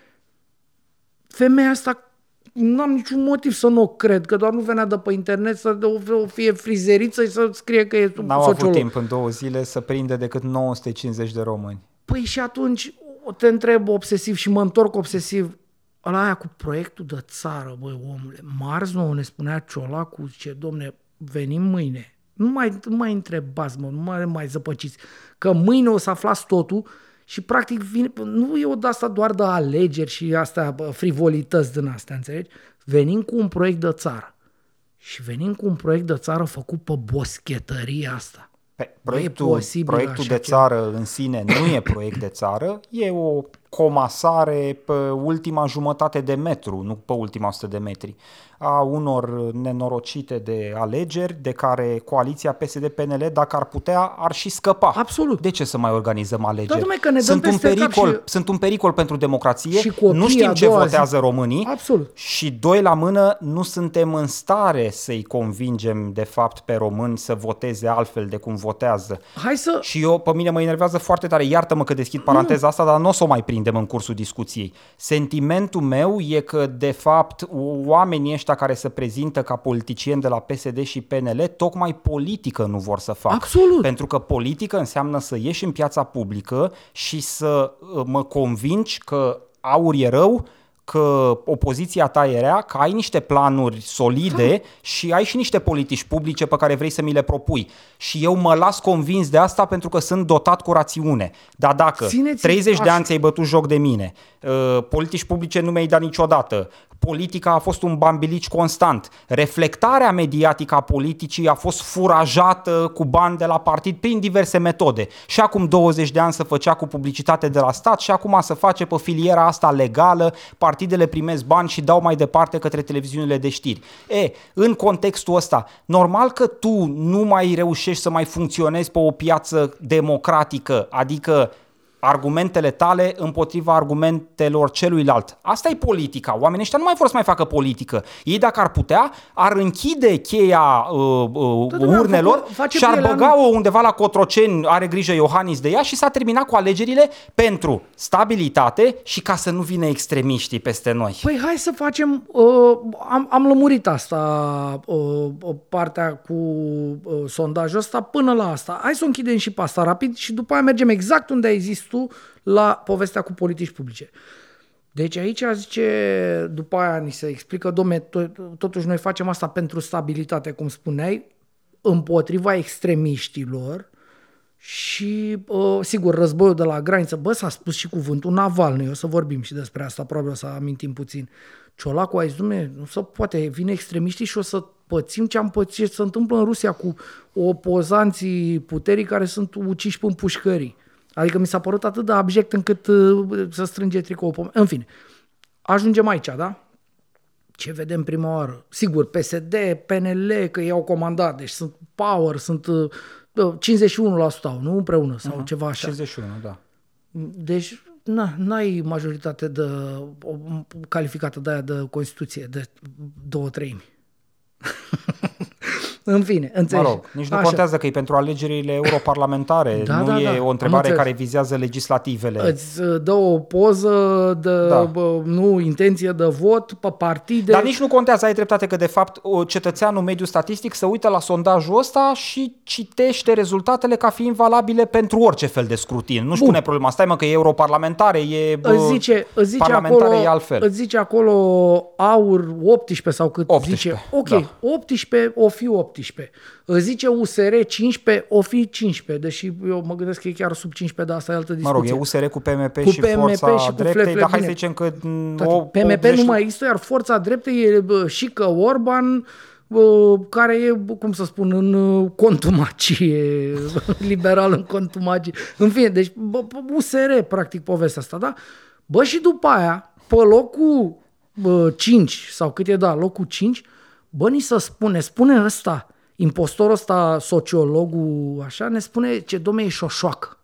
femeia asta nu am niciun motiv să nu o cred, că doar nu venea de pe internet să o- o fie frizeriță și să scrie că e N-au avut sociolog. timp în două zile să prinde decât 950 de români. Păi și atunci o te întreb obsesiv și mă întorc obsesiv la aia cu proiectul de țară, băi, omule. Marți nu ne spunea Ciolacu, ce domne, venim mâine. Nu mai, nu mai întrebați, mă, nu mai, mai zăpăciți. Că mâine o să aflați totul și practic vine, nu e o de asta doar de alegeri și astea bă, frivolități din astea, înțelegi? Venim cu un proiect de țară. și venim cu un proiect de țară făcut pe boschetăria asta. Pe, proiectul, proiectul de țară în sine nu e proiect de țară, e o comasare pe ultima jumătate de metru, nu pe ultima 100 de metri, a unor nenorocite de alegeri de care coaliția PSD-PNL, dacă ar putea, ar și scăpa. Absolut. De ce să mai organizăm alegeri? Da, dumne, că ne sunt, un pericol, și... sunt un pericol pentru democrație, și nu știm ce votează zi. românii Absolut. și doi la mână nu suntem în stare să-i convingem de fapt pe români să voteze altfel de cum votează. Hai să... Și eu, pe mine mă enervează foarte tare, iartă-mă că deschid paranteza asta, dar nu o să o mai prindem în cursul discuției. Sentimentul meu e că de fapt oamenii ăștia care se prezintă ca politicieni de la PSD și PNL, tocmai politică nu vor să facă. Absolut. Pentru că politică înseamnă să ieși în piața publică și să uh, mă convingi că aur e rău, că opoziția ta e rea, că ai niște planuri solide da. și ai și niște politici publice pe care vrei să mi le propui. Și eu mă las convins de asta pentru că sunt dotat cu rațiune. Dar dacă Țineți 30 de ani ți-ai bătut joc de mine, uh, politici publice nu mi-ai dat niciodată, politica a fost un bambilici constant. Reflectarea mediatică a politicii a fost furajată cu bani de la partid prin diverse metode. Și acum 20 de ani se făcea cu publicitate de la stat și acum se face pe filiera asta legală, partidele primesc bani și dau mai departe către televiziunile de știri. E, în contextul ăsta, normal că tu nu mai reușești să mai funcționezi pe o piață democratică, adică argumentele tale împotriva argumentelor celuilalt. Asta e politica. Oamenii ăștia nu mai vor să mai facă politică. Ei, dacă ar putea, ar închide cheia uh, uh, urnelor și ar băga-o undeva la Cotroceni, are grijă Iohannis de ea și s-a terminat cu alegerile pentru stabilitate și ca să nu vină extremiștii peste noi. Păi hai să facem, uh, am, am lămurit asta, uh, partea cu uh, sondajul ăsta până la asta. Hai să o închidem și pe asta rapid și după aia mergem exact unde ai zis tu la povestea cu politici publice. Deci aici zice, după aia ni se explică, domne, totuși noi facem asta pentru stabilitate, cum spuneai, împotriva extremiștilor și, uh, sigur, războiul de la graniță, bă, s-a spus și cuvântul naval, noi o să vorbim și despre asta, probabil o să amintim puțin. Ciolacu a zis, dumne, nu se poate, vine extremiștii și o să pățim ce am pățit, ce se întâmplă în Rusia cu opozanții puterii care sunt uciși pe pușcării. Adică mi s-a părut atât de abject încât uh, să strânge tricou. În fine, ajungem aici, da? Ce vedem prima oară? Sigur, PSD, PNL, că i-au comandat, deci sunt power, sunt uh, 51% au, nu împreună sau uh-huh. ceva așa. 51, da. Deci, na, n-ai majoritate de, o, calificată de aia de Constituție, de două treimi. În fine, înțelegi. Mă rog, nici nu Așa. contează că e pentru alegerile europarlamentare, da, nu da, e da. o întrebare care vizează legislativele. Îți uh, dă o poză de, da. bă, nu, intenție de vot pe partide. Dar nici nu contează, ai dreptate că de fapt cetățeanul mediu statistic se uită la sondajul ăsta și citește rezultatele ca fiind valabile pentru orice fel de scrutin. Nu-și Bun. pune problema, stai mă că e europarlamentare, e bă, îți zice, îți zice parlamentare acolo, e altfel. Îți zice acolo aur 18 sau cât 18, zice. Ok, da. 18 o fi 18. 18. Zice USR 15, o fi 15, deși eu mă gândesc că e chiar sub 15, dar asta e altă discuție. Mă rog, e USR cu PMP cu și PMP Forța și cu Dreptei, dar hai să zicem că... O, PMP 80... nu mai există, iar Forța Dreptei e și că Orban care e, cum să spun, în uh, contumacie, liberal în contumacie. În fine, deci USR, practic, povestea asta, da? Bă, și după aia, pe locul 5, sau cât e, da, locul 5, Bă, ni să spune, spune ăsta, impostorul ăsta, sociologul, așa, ne spune ce domne e șoșoacă.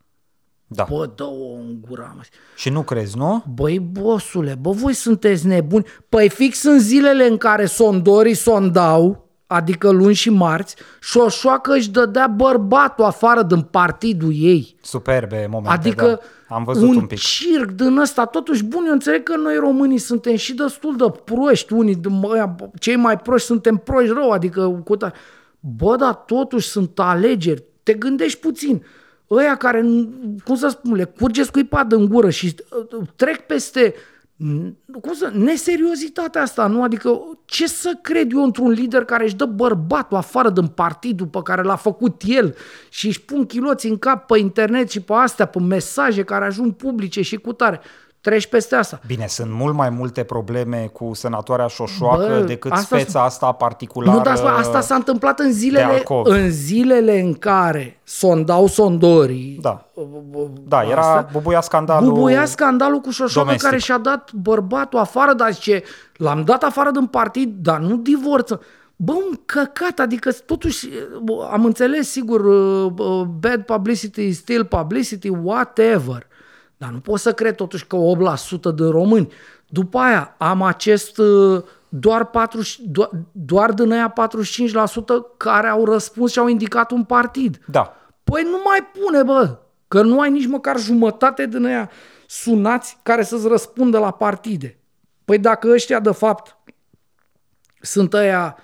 Da. Bă, dă-o în gura, mă. Și nu crezi, nu? Băi, bosule, bă, voi sunteți nebuni. Păi fix în zilele în care sondorii sondau, adică luni și marți, Șoșoacă își dădea bărbatul afară din partidul ei. Superbe momente, Adică da. Am văzut un, un pic. circ din ăsta. Totuși, bun, eu înțeleg că noi românii suntem și destul de proști. Unii, cei mai proști suntem proști rău, adică cu ta... Bă, dar totuși sunt alegeri. Te gândești puțin. Ăia care, cum să spun, le curge scuipat în gură și uh, trec peste cum să, neseriozitatea asta, nu? Adică ce să cred eu într-un lider care își dă bărbatul afară din partidul pe care l-a făcut el și își pun chiloți în cap pe internet și pe astea, pe mesaje care ajung publice și cu tare. Treci peste asta. Bine, sunt mult mai multe probleme cu sănătoarea șoșoacă Bă, decât asta speța asta particulară. Nu, dar asta, asta s-a întâmplat în zilele, alcool. în zilele în care sondau sondorii. Da. Da, era Asta. bubuia scandalul. Bubuia scandalul cu șoșoacă domestic. care și-a dat bărbatul afară, dar zice, l-am dat afară din partid, dar nu divorță. Bă, un căcat, adică totuși bă, am înțeles, sigur, uh, uh, bad publicity, still publicity, whatever. Dar nu pot să cred totuși că 8% de români. După aia am acest uh, doar, 40, doar, doar din aia 45% care au răspuns și au indicat un partid. Da. Păi nu mai pune, bă, că nu ai nici măcar jumătate din aia sunați care să-ți răspundă la partide. Păi dacă ăștia, de fapt, sunt ăia...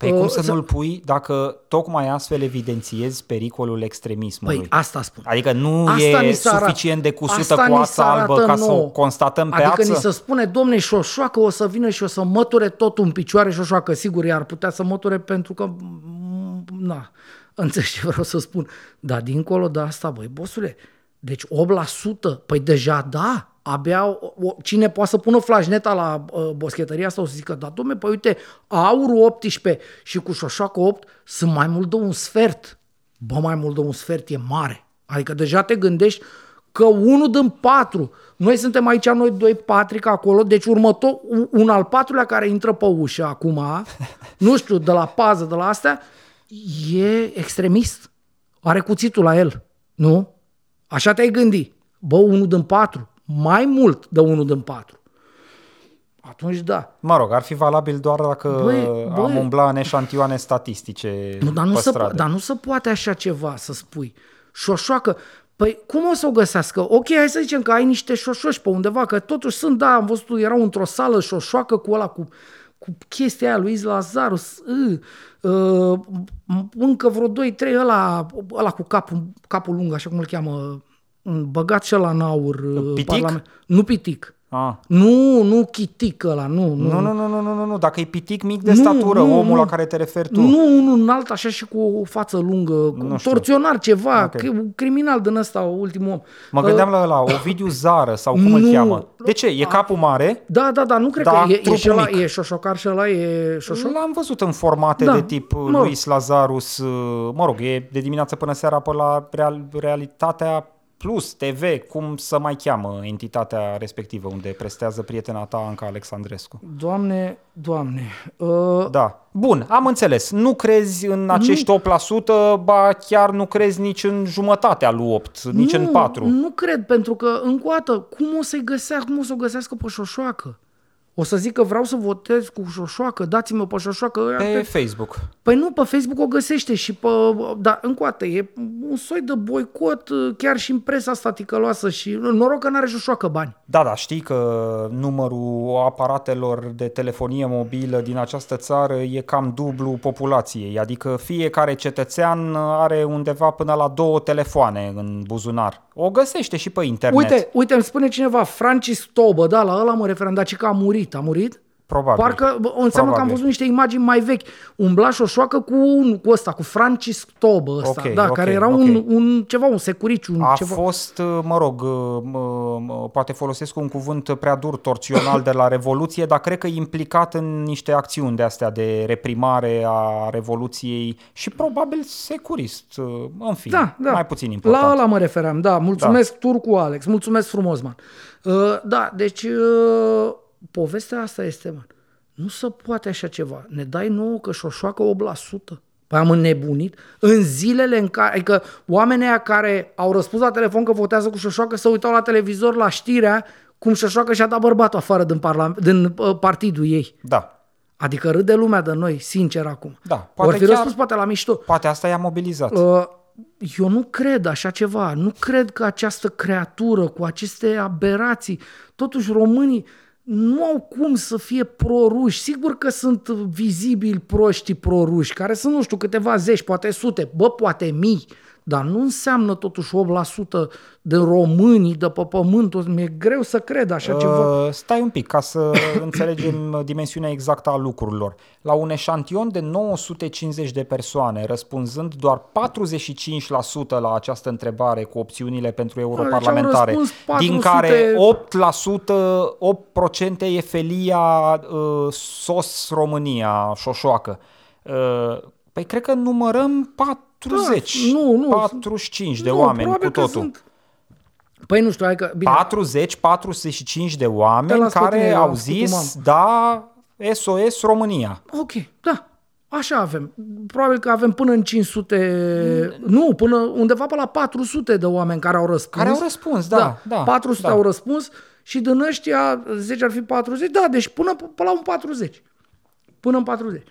Păi uh, cum să să- nu-l pui dacă tocmai astfel evidențiezi pericolul extremismului? Păi asta spun. Adică nu Asta e ni se arată- suficient de cusută asta cu ni ața se arată albă ca să o nouă. constatăm pe Adică ață? ni se spune, domne, șoșoacă o să vină și o să măture totul în picioare șoșoacă. Sigur, ea ar putea să măture pentru că, m, na, înțelegi ce vreau să spun. Dar dincolo de asta, băi, bosule, deci 8%, păi deja da, abia o, o, cine poate să pună flajneta la uh, boschetăria asta o să zică, da, domne, păi uite, aurul 18 și cu șoșoacă 8 sunt mai mult de un sfert. Bă, mai mult de un sfert e mare. Adică deja te gândești că unul din patru, noi suntem aici, noi doi patric acolo, deci următor, un, un al patrulea care intră pe ușă acum, nu știu, de la pază, de la astea, e extremist. Are cuțitul la el, nu? Așa te-ai gândi. Bă, unul din patru, mai mult de unul din patru. Atunci da. Mă rog, ar fi valabil doar dacă Băi, am băi. umbla în eșantioane statistice Nu, dar nu, pe se, stradă. po- dar nu se poate așa ceva să spui. Șoșoacă. Păi cum o să o găsească? Ok, hai să zicem că ai niște șoșoși pe undeva, că totuși sunt, da, am văzut, erau într-o sală șoșoacă cu ăla, cu, cu chestia aia lui Lazaru, uh, uh, încă vreo 2-3, ăla, ăla cu capul, capul lung, așa cum îl cheamă, băgat și ăla în aur. uh, Pitic? parlament- Nu pitic. Ah. Nu, nu chitic ăla, nu, nu. Nu, nu, nu, nu, nu, nu, nu, dacă e pitic mic de Nu, statură, nu, omul nu. la care te referi tu. Nu unul înalt, așa și cu o față lungă, Nu cu știu. torționar ceva, Ok. okay. criminal din ăsta, ultimul om. Mă gândeam la ăla, Ovidiu Zară sau cum îl Nu. cheamă. De ce? E capul mare? Da, da, da, nu cred Da, că e, e, trupul și ăla, mic. e șoșocar și ăla e șoșoc. L-am văzut în formate Da, de tip mă rog. Luis Lazarus, uh, mă rog, e de dimineață până seara pe la real, Realitatea Plus TV, cum să mai cheamă entitatea respectivă unde prestează prietena ta Anca Alexandrescu. Doamne, doamne. Uh, Da. Bun, am înțeles. Nu crezi în acești 8%, ba chiar nu crezi nici în jumătatea lui 8, nici în 4. Nu cred, pentru că, încă o dată, cum o să-i găsească, cum o să o găsească pe șoșoacă? O să zic că vreau să votez cu șoșoacă, dați-mă pe șoșoacă. ăia Pe pe- Facebook. Păi nu, pe Facebook o găsește și pe... Dar încă o dată, e un soi de boicot chiar și în presa asta ticăloasă și noroc că n-are șoșoacă bani. Da, da, știi că numărul aparatelor de telefonie mobilă din această țară e cam dublu populației, adică fiecare cetățean are undeva până la două telefoane în buzunar. O găsește și pe internet. Uite, uite, îmi spune cineva, Francis Tobă, da, la ăla mă referam, dar ci că a murit, a murit? Probabil. Parcă bă, înseamnă că am Probabil. văzut niște imagini mai vechi. Umbla șoșoacă cu un, cu ăsta, cu Francis Tobă ăsta, Ok, da, ok, care era ok. un, un, ceva, un securiciu, un A ceva. fost, mă rog, mă, mă, poate folosesc un cuvânt prea dur, torțional de la Revoluție, dar cred că e implicat în niște acțiuni de astea de reprimare a Revoluției și probabil securist, în fine, Da, da. mai puțin important. La ăla mă refeream, da. Mulțumesc, da. Turcu Alex. Mulțumesc frumos, man. Uh, da, deci uh, povestea asta este, man. Nu se poate așa ceva. Ne dai nouă că șoșoacă 8%. Păi am înnebunit. În zilele în care, adică oamenii aia care au răspuns la telefon că votează cu șoșoacă să uitau la televizor la știrea cum șoșoacă și-a dat bărbatul afară din, parlament, din uh, partidul ei. Da, Adică râde lumea de noi, sincer acum. Da, Poate poate Or fi chiar- răspuns poate la mișto. poate asta i-a mobilizat. Uh, eu nu cred așa ceva. Nu cred că această creatură cu aceste aberații, totuși românii nu au cum să fie proruși. Sigur că sunt vizibili proștii proruși, care sunt, nu știu, câteva zeci, poate sute, bă, poate mii. Dar nu înseamnă totuși 8% de românii de pe pământ. Mi-e greu să cred așa uh, ceva. Stai un pic ca să înțelegem dimensiunea exactă a lucrurilor. La un eșantion de 950 de persoane, răspunzând doar 45% la această întrebare cu opțiunile pentru europarlamentare, deci din care 8%, 8% e felia uh, SOS România, șoșoacă. Uh, păi cred că numărăm 40, da, nu, nu, 45 de nu, oameni cu totul. Sunt... Păi nu știu, hai că... Bine. 40, 45 de oameni care au zis, da, SOS România. Ok, da, Așa avem. Probabil că avem până în 500, mm. nu, până undeva pe la 400 de oameni care au răspuns. Care au răspuns, da. da, da 400 da. au răspuns și din ăștia 10 ar fi 40, da, deci până, până la un 40. Până în 40.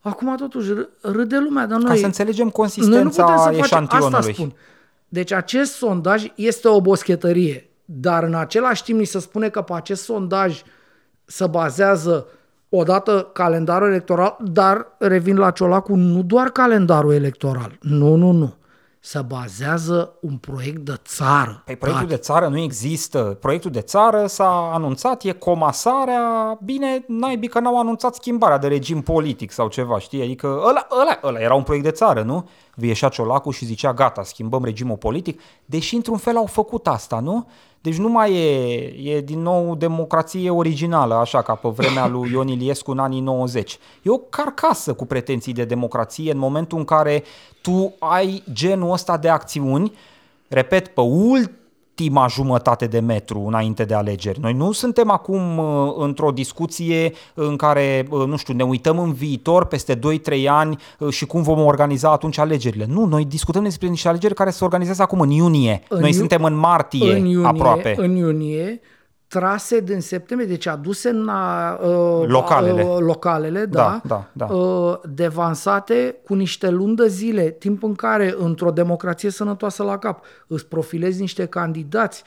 Acum totuși râde lumea, dar noi... Ca să înțelegem consistența noi nu putem să eșantionului. Asta spun. Deci acest sondaj este o boschetărie, dar în același timp ni se spune că pe acest sondaj se bazează odată calendarul electoral, dar revin la Ciolacu, nu doar calendarul electoral. Nu, nu, nu se bazează un proiect de țară. Păi proiectul de țară nu există. Proiectul de țară s-a anunțat, e comasarea, bine, naibii că n-au anunțat schimbarea de regim politic sau ceva, știi? Adică ăla, ăla, ăla era un proiect de țară, nu? Ieșea Ciolacu și zicea, gata, schimbăm regimul politic, deși într-un fel au făcut asta, nu? Deci nu mai e, e din nou democrație originală, așa ca pe vremea lui Ion Iliescu în anii 90. E o carcasă cu pretenții de democrație în momentul în care tu ai genul ăsta de acțiuni, repet, pe ult ultima jumătate de metru înainte de alegeri. Noi nu suntem acum uh, într-o discuție în care, uh, nu știu, ne uităm în viitor peste 2-3 ani uh, și cum vom organiza atunci alegerile. Nu, noi discutăm despre niște alegeri care se organizează acum în iunie. În noi iu- suntem în martie în iunie, aproape. În iunie trase din septembrie, deci aduse în uh, localele, uh, localele da, da, da, da. Uh, devansate cu niște luni de zile, timp în care într-o democrație sănătoasă la cap îți profilezi niște candidați.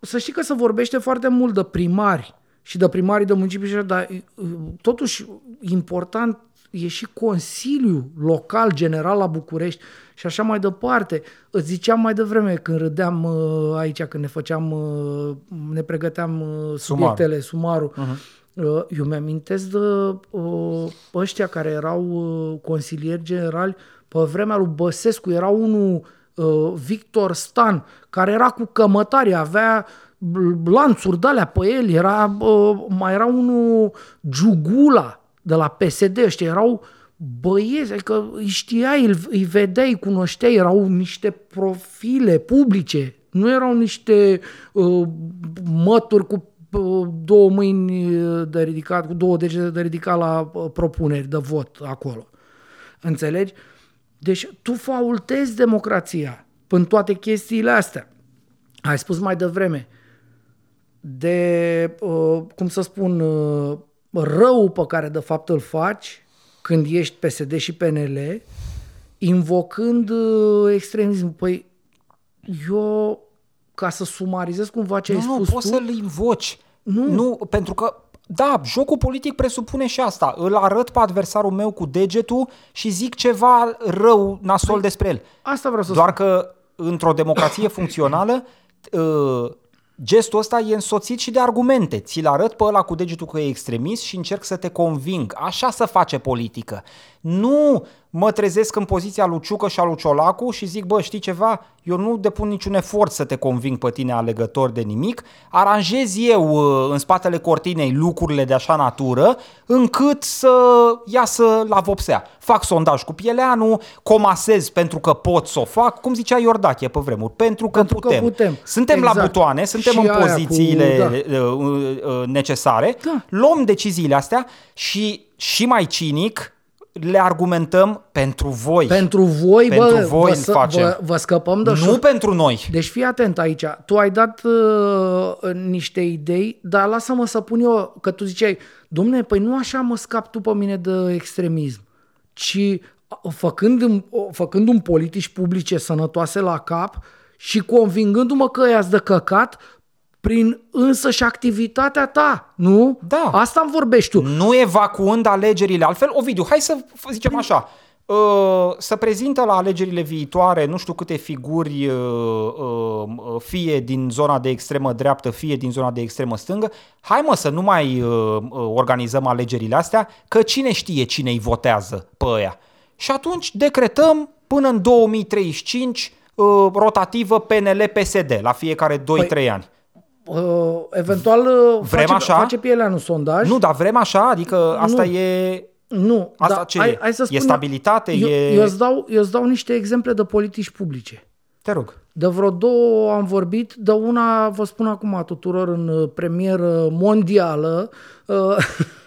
Să știi că se vorbește foarte mult de primari și de primarii de municipii, dar uh, totuși important e și Consiliul Local General la București și așa mai departe. Îți ziceam mai devreme când râdeam uh, aici, când ne făceam, uh, ne pregăteam uh, subiectele, Sumar. sumarul. Uh-huh. Eu mi-amintesc de uh, ăștia care erau uh, consilieri generali pe vremea lui Băsescu. Era unul, uh, Victor Stan, care era cu cămătari, avea lanțuri de alea pe el, era, uh, mai era unul Giugula de la PSD, ăștia erau uh, băieți, adică îi știai, îi, îi vedeai, îi cunoșteai, erau niște profile publice, nu erau niște uh, mături cu uh, două mâini de ridicat, cu două degete de ridicat la uh, propuneri de vot acolo. Înțelegi? Deci tu faultezi democrația în toate chestiile astea. Ai spus mai devreme de, uh, cum să spun, uh, rău pe care de fapt îl faci când ești PSD și PNL, invocând uh, extremism. Păi eu, ca să sumarizez cumva ce nu, ai spus nu, poți să-l invoci. Nu. nu, pentru că da, jocul politic presupune și asta. Îl arăt pe adversarul meu cu degetul și zic ceva rău, nasol păi, despre el. Asta vreau să Doar spun. că într-o democrație funcțională uh, gestul ăsta e însoțit și de argumente. Ți-l arăt pe ăla cu degetul că e extremist și încerc să te conving. Așa să face politică. Nu mă trezesc în poziția lui Ciucă și a lui Ciolacu și zic, bă, știi ceva, eu nu depun niciun efort să te conving pe tine alegător de nimic, aranjez eu uh, în spatele cortinei lucrurile de așa natură, încât să iasă la vopsea. Fac sondaj cu Pieleanu, comasez pentru că pot să o fac, cum zicea Iordache pe vremuri, pentru că, pentru putem. că putem. Suntem exact. la butoane, suntem și în pozițiile cu, da. Uh, uh, necesare, da. luăm deciziile astea și și mai cinic, le argumentăm pentru voi. Pentru voi, pentru bă, voi vă, facem. Vă, vă scăpăm de Nu șo- pentru noi. Deci fii atent aici. Tu ai dat uh, niște idei, dar lasă-mă să pun eu, că tu ziceai, domne, păi nu așa mă scap tu pe mine de extremism, ci făcând, făcând un politici publice sănătoase la cap și convingându-mă că ea de căcat, prin însă și activitatea ta, nu? Da. Asta îmi vorbești tu. Nu evacuând alegerile. Altfel, Ovidiu, hai să zicem așa, uh, să prezintă la alegerile viitoare nu știu câte figuri, uh, uh, fie din zona de extremă dreaptă, fie din zona de extremă stângă. Hai mă să nu mai organizăm alegerile astea, că cine știe cine îi votează pe ăia. Și atunci decretăm până în 2035 rotativă PNL-PSD la fiecare 2-3 păi, ani. Uh, eventual uh, vrem face, așa? face Pieleanu sondaj. Nu, dar vrem așa? Adică asta nu. e... Nu, asta da, ce hai, hai să spun, e stabilitate? Eu, e... Eu, îți dau, eu îți dau niște exemple de politici publice. Te rog. De vreo două am vorbit, de una vă spun acum tuturor în uh, premieră mondială. Uh,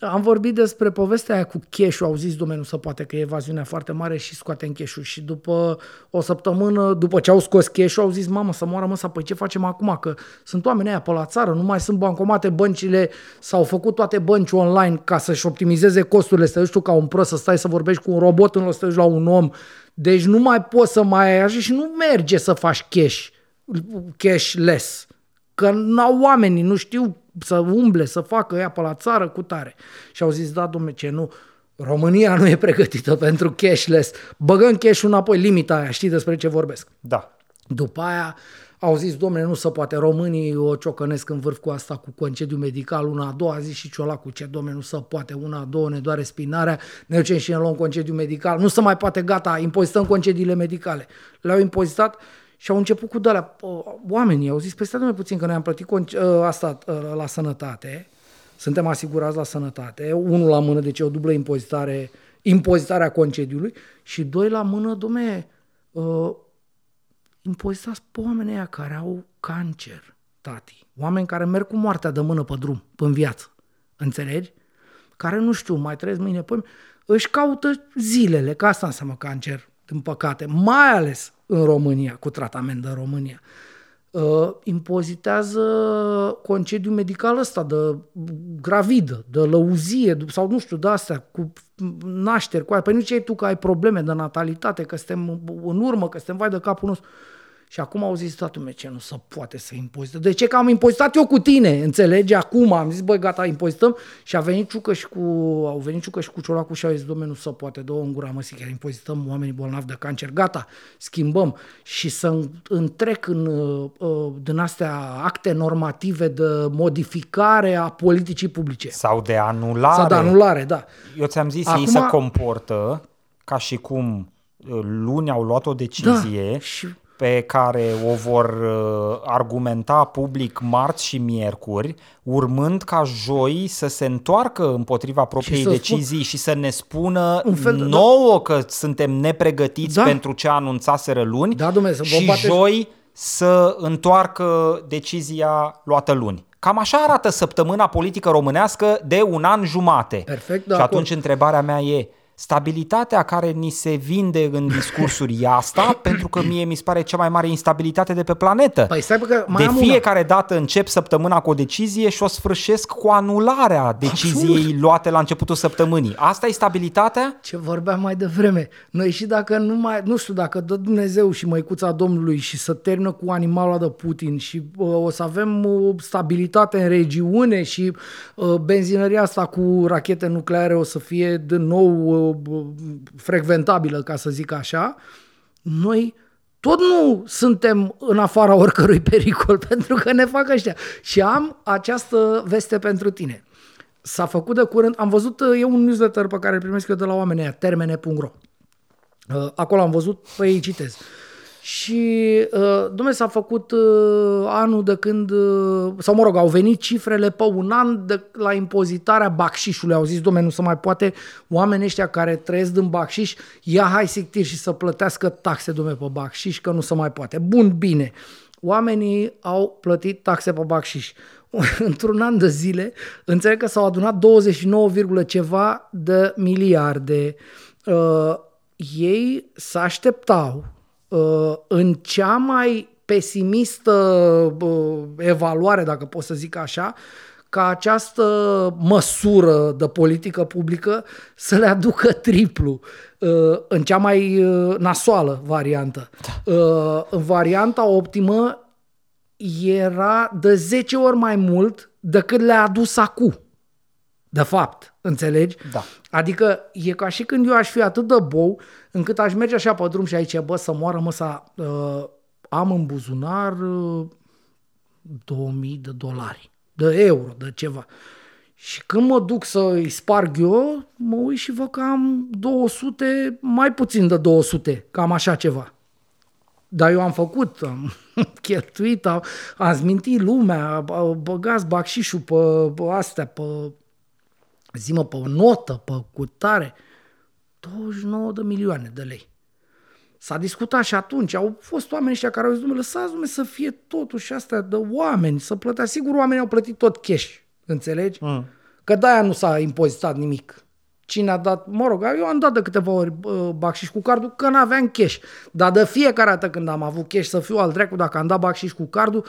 Am vorbit despre povestea aia cu cash au zis domnul să poate că e evaziunea foarte mare și scoatem cash și după o săptămână, după ce au scos cash au zis mamă să moară mă, să păi ce facem acum, că sunt oameni aia pe la țară, nu mai sunt bancomate, băncile s-au făcut toate bănci online ca să-și optimizeze costurile, să tu ca un prost să stai să vorbești cu un robot în loc să la un om, deci nu mai poți să mai ai și nu merge să faci cash, cashless, că n-au oamenii, nu știu să umble, să facă ea pe la țară cu tare. Și au zis, da, domne, ce nu, România nu e pregătită pentru cashless. Băgăm cash înapoi, limita aia, știi despre ce vorbesc? Da. După aia au zis, domne, nu se poate, românii o ciocănesc în vârf cu asta, cu concediu medical, una a doua zi și ciola cu ce, domne, nu se poate, una a doua ne doare spinarea, ne ducem și ne luăm concediu medical, nu se mai poate, gata, impozităm concediile medicale. Le-au impozitat și au început cu de oamenii au zis, păi stai mai puțin că noi am plătit ă, asta ă, la sănătate, suntem asigurați la sănătate, unul la mână, deci o dublă impozitare, impozitarea concediului și doi la mână, domne, uh, impozitați pe oamenii aia care au cancer, tati. Oameni care merg cu moartea de mână pe drum, pe în viață. Înțelegi? Care nu știu, mai trăiesc mâine, păi își caută zilele, că asta înseamnă cancer, din păcate, mai ales în România, cu tratament în România. Uh, impozitează concediu medical ăsta de gravidă, de lăuzie sau nu știu, de astea, cu nașteri, cu aia. Păi nu ce ai tu că ai probleme de natalitate, că suntem în urmă, că suntem vai de capul nostru. Și acum au zis, da, ce nu se poate să impozităm. De ce? Că am impozitat eu cu tine, înțelegi? Acum am zis, băi, gata, impozităm. Și a venit Ciucăș și cu, au venit Ciucăș și cu Ciolacu și au zis, domnule, nu se poate, două în gura măsii, chiar impozităm oamenii bolnavi de cancer. Gata, schimbăm. Și să întrec în uh, din astea acte normative de modificare a politicii publice. Sau de anulare. Sau de anulare, da. Eu ți-am zis, acum, ei se comportă ca și cum uh, luni au luat o decizie da, și pe care o vor uh, argumenta public marți și miercuri, urmând ca joi să se întoarcă împotriva propriei și decizii spun... și să ne spună un fel de... nouă că suntem nepregătiți da. pentru ce anunțaseră luni da, dumne, să și bate... joi să întoarcă decizia luată luni. Cam așa arată săptămâna politică românească de un an jumate. Perfect, și atunci întrebarea mea e, stabilitatea care ni se vinde în discursuri e asta, pentru că mie mi se pare cea mai mare instabilitate de pe planetă. Păi stai că mai de fiecare una. dată încep săptămâna cu o decizie și o sfârșesc cu anularea deciziei Absolut. luate la începutul săptămânii. Asta e stabilitatea? Ce vorbeam mai devreme. Noi și dacă nu mai, nu știu, dacă dă Dumnezeu și măicuța Domnului și să termină cu animalul de Putin și uh, o să avem uh, stabilitate în regiune și uh, benzinăria asta cu rachete nucleare o să fie din nou uh, frecventabilă, ca să zic așa, noi tot nu suntem în afara oricărui pericol, pentru că ne fac ăștia. Și am această veste pentru tine. S-a făcut de curând, am văzut, e un newsletter pe care îl primesc eu de la oamenii termene.ro. Uh, acolo am văzut, pe ei citez. Și, uh, domnule, s-a făcut uh, anul de când, uh, sau mă rog, au venit cifrele pe un an de la impozitarea bacșișului. Au zis, domnule, nu se mai poate oamenii ăștia care trăiesc din bacșiș, ia hai sictir și să plătească taxe, domnule, pe bacșiș, că nu se mai poate. Bun, bine. Oamenii au plătit taxe pe bacșiș. Într-un an de zile, înțeleg că s-au adunat 29, ceva de miliarde. Uh, ei se așteptau Uh, în cea mai pesimistă uh, evaluare, dacă pot să zic așa, ca această măsură de politică publică să le aducă triplu uh, în cea mai nasoală variantă. Da. În varianta optimă era de 10 ori mai mult decât le-a adus acum. De fapt, Înțelegi? Da. Adică e ca și când eu aș fi atât de bou încât aș merge așa pe drum și aici, bă, să moară măsa, uh, am în buzunar uh, 2000 de dolari, de euro, de ceva. Și când mă duc să îi sparg eu, mă uit și văd că am 200, mai puțin de 200, cam așa ceva. Dar eu am făcut, am cheltuit, am, am zmintit lumea, băgați bacșișul pe, pe astea, pe zi mă, pe notă, pe cutare, 29 de milioane de lei. S-a discutat și atunci, au fost oameni ăștia care au zis, dumne, lăsați dumne să fie totuși astea de oameni, să plătea. Sigur, oamenii au plătit tot cash, înțelegi? Mm. Că de-aia nu s-a impozitat nimic. Cine a dat, mă rog, eu am dat de câteva ori bacșiș cu cardul, că n-aveam cash. Dar de fiecare dată când am avut cash să fiu al dracu, dacă am dat bacșiș cu cardul,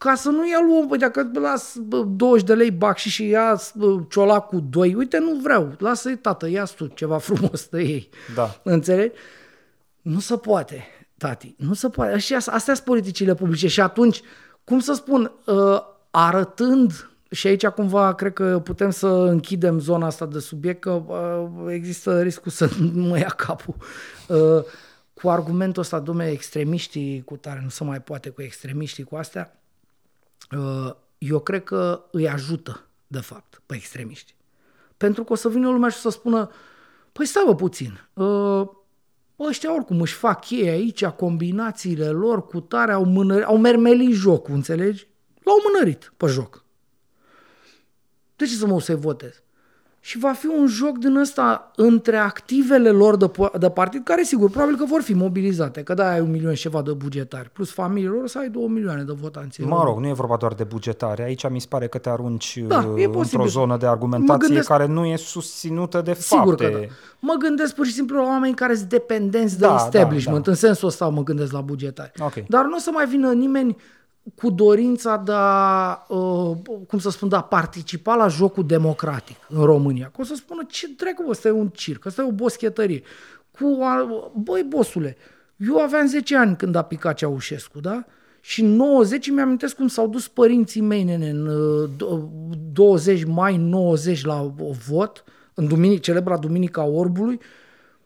ca să nu ia luăm, păi dacă las 20 de lei bac și și ia ciola cu 2, uite, nu vreau, lasă-i tată, ia tu ceva frumos de ei. Da. Înțelegi? Nu se poate, tati, nu se poate. Și astea sunt politicile publice și atunci, cum să spun, ă, arătând și aici cumva cred că putem să închidem zona asta de subiect, că ă, există riscul să nu mă ia capul. Ă, cu argumentul ăsta, dume, extremiștii cu tare, nu se mai poate cu extremiștii cu astea, Uh, eu cred că îi ajută, de fapt, pe extremiști. Pentru că o să vină lumea și să spună, păi stai bă puțin, uh, ăștia oricum își fac ei aici, combinațiile lor cu tare, au, mânări, au mermelit jocul, înțelegi? L-au mânărit pe joc. De ce să mă să-i votez? Și va fi un joc din ăsta între activele lor de, de partid, care sigur, probabil că vor fi mobilizate, că da, ai un milion și ceva de bugetari, plus familiilor lor să ai două milioane de votanți. Mă rog, nu e vorba doar de bugetare, aici mi se pare că te arunci da, uh, într-o zonă de argumentație gândesc, care nu e susținută de sigur fapte. Că da. Mă gândesc pur și simplu la oameni care sunt dependenți da, de establishment, da, da. în sensul ăsta mă gândesc la bugetari. Okay. Dar nu o să mai vină nimeni cu dorința de a, uh, cum să spun, de a participa la jocul democratic în România. Că o să spună, ce dracu, ăsta e un circ, ăsta e o boschetărie. Cu, băi, bosule, eu aveam 10 ani când a picat Ceaușescu, da? Și în 90 mi-amintesc cum s-au dus părinții mei, nene, în 20 uh, mai 90 la vot, în duminic, celebra Duminica Orbului,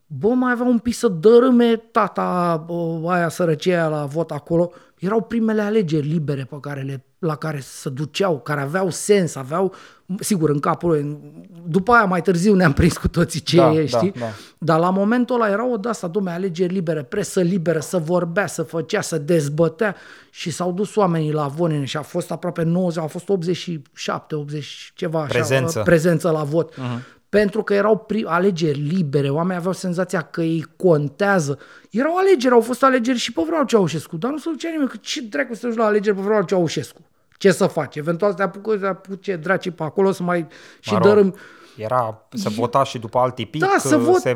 bă, mai avea un pic să dărâme tata aia sărăcia la vot acolo erau primele alegeri libere pe care le, la care se duceau, care aveau sens, aveau, sigur, în capul După aia, mai târziu, ne-am prins cu toții ce da, e, știi? Da, da. Dar la momentul ăla era o de-asta, domne, alegeri libere, presă liberă, să vorbea, să făcea, să dezbătea și s-au dus oamenii la Vonene și a fost aproape 90, au fost 87, 80 ceva așa, prezență, prezență la vot. Uh-huh pentru că erau alegeri libere, oamenii aveau senzația că ei contează. Erau alegeri, au fost alegeri și pe vreau Ceaușescu, dar nu se ducea nimeni, că ce dracu să te duci la alegeri pe vreau Ceaușescu? Ce să faci? Eventual să te apucă, să apuce draci pe acolo să mai și dărâm... Era să vota și după alt tipic, da, să vota, se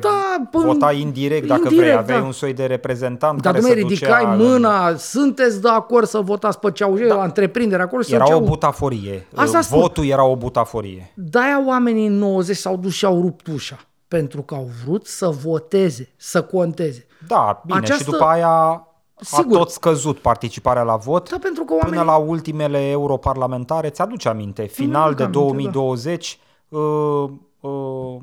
vota indirect dacă indirect, vrei, aveai da. un soi de reprezentant Dar care se ridicai ducea mâna, în... sunteți de acord să votați pe Ceaușescu, da. la întreprindere acolo? Era ceau... o butaforie, Asta votul spun. era o butaforie. De-aia oamenii în 90 s-au dus și au rupt ușa, pentru că au vrut să voteze, să conteze. Da, bine, Această... și după aia Sigur. a tot scăzut participarea la vot da, pentru că oamenii... până la ultimele europarlamentare. Ți-aduce aminte, final de aminte, 2020, da. Uh, uh,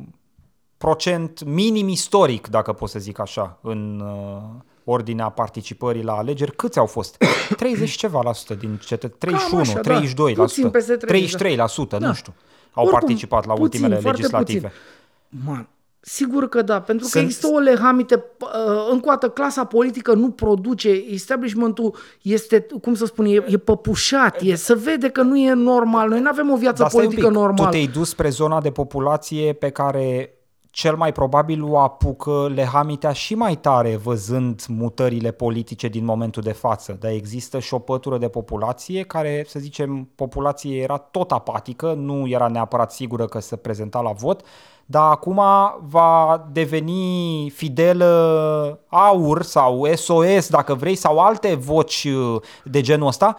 procent minim istoric, dacă pot să zic așa, în uh, ordinea participării la alegeri. Câți au fost? 30 ceva la sută din cetă, 31, așa, 32 da. la sută, 33 la sută, da. nu știu, au Oricum, participat la puțin, ultimele legislative. Puțin. Man, Sigur că da, pentru că există o lehamite, uh, încă o dată, clasa politică nu produce, establishmentul este, cum să spun, e, e păpușat, e, se vede că nu e normal, noi nu avem o viață Dar politică normală. Tu te-ai dus spre zona de populație pe care cel mai probabil o apucă lehamitea și mai tare văzând mutările politice din momentul de față. Dar există și o pătură de populație care, să zicem, populație era tot apatică, nu era neapărat sigură că se prezenta la vot, dar acum va deveni fidel aur sau SOS, dacă vrei, sau alte voci uh, de genul ăsta,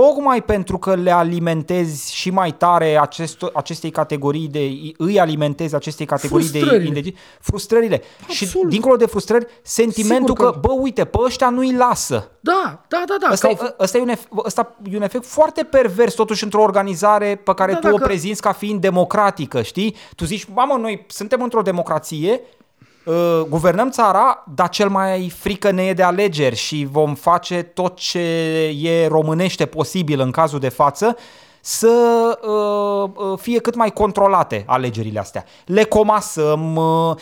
tocmai pentru că le alimentezi și mai tare acest, acestei categorii de, îi alimentezi acestei categorii Frustrările. de indegi, frustrările. Și Absolut. dincolo de frustrări, sentimentul Sigur că, că- bă, uite, pe ăștia nu-i lasă. Da, da, da, da. Ăsta, că e, au- ăsta, e un efect, ăsta e un efect foarte pervers totuși într-o organizare pe care Da, tu o dacă- prezinți ca fiind democratică, știi? Tu zici, mamă, noi suntem într-o democrație, uh, guvernăm țara, dar cel mai frică ne e de alegeri și vom face tot ce e românește posibil în cazul de față să uh, uh, fie cât mai controlate alegerile astea. Le comasăm, uh,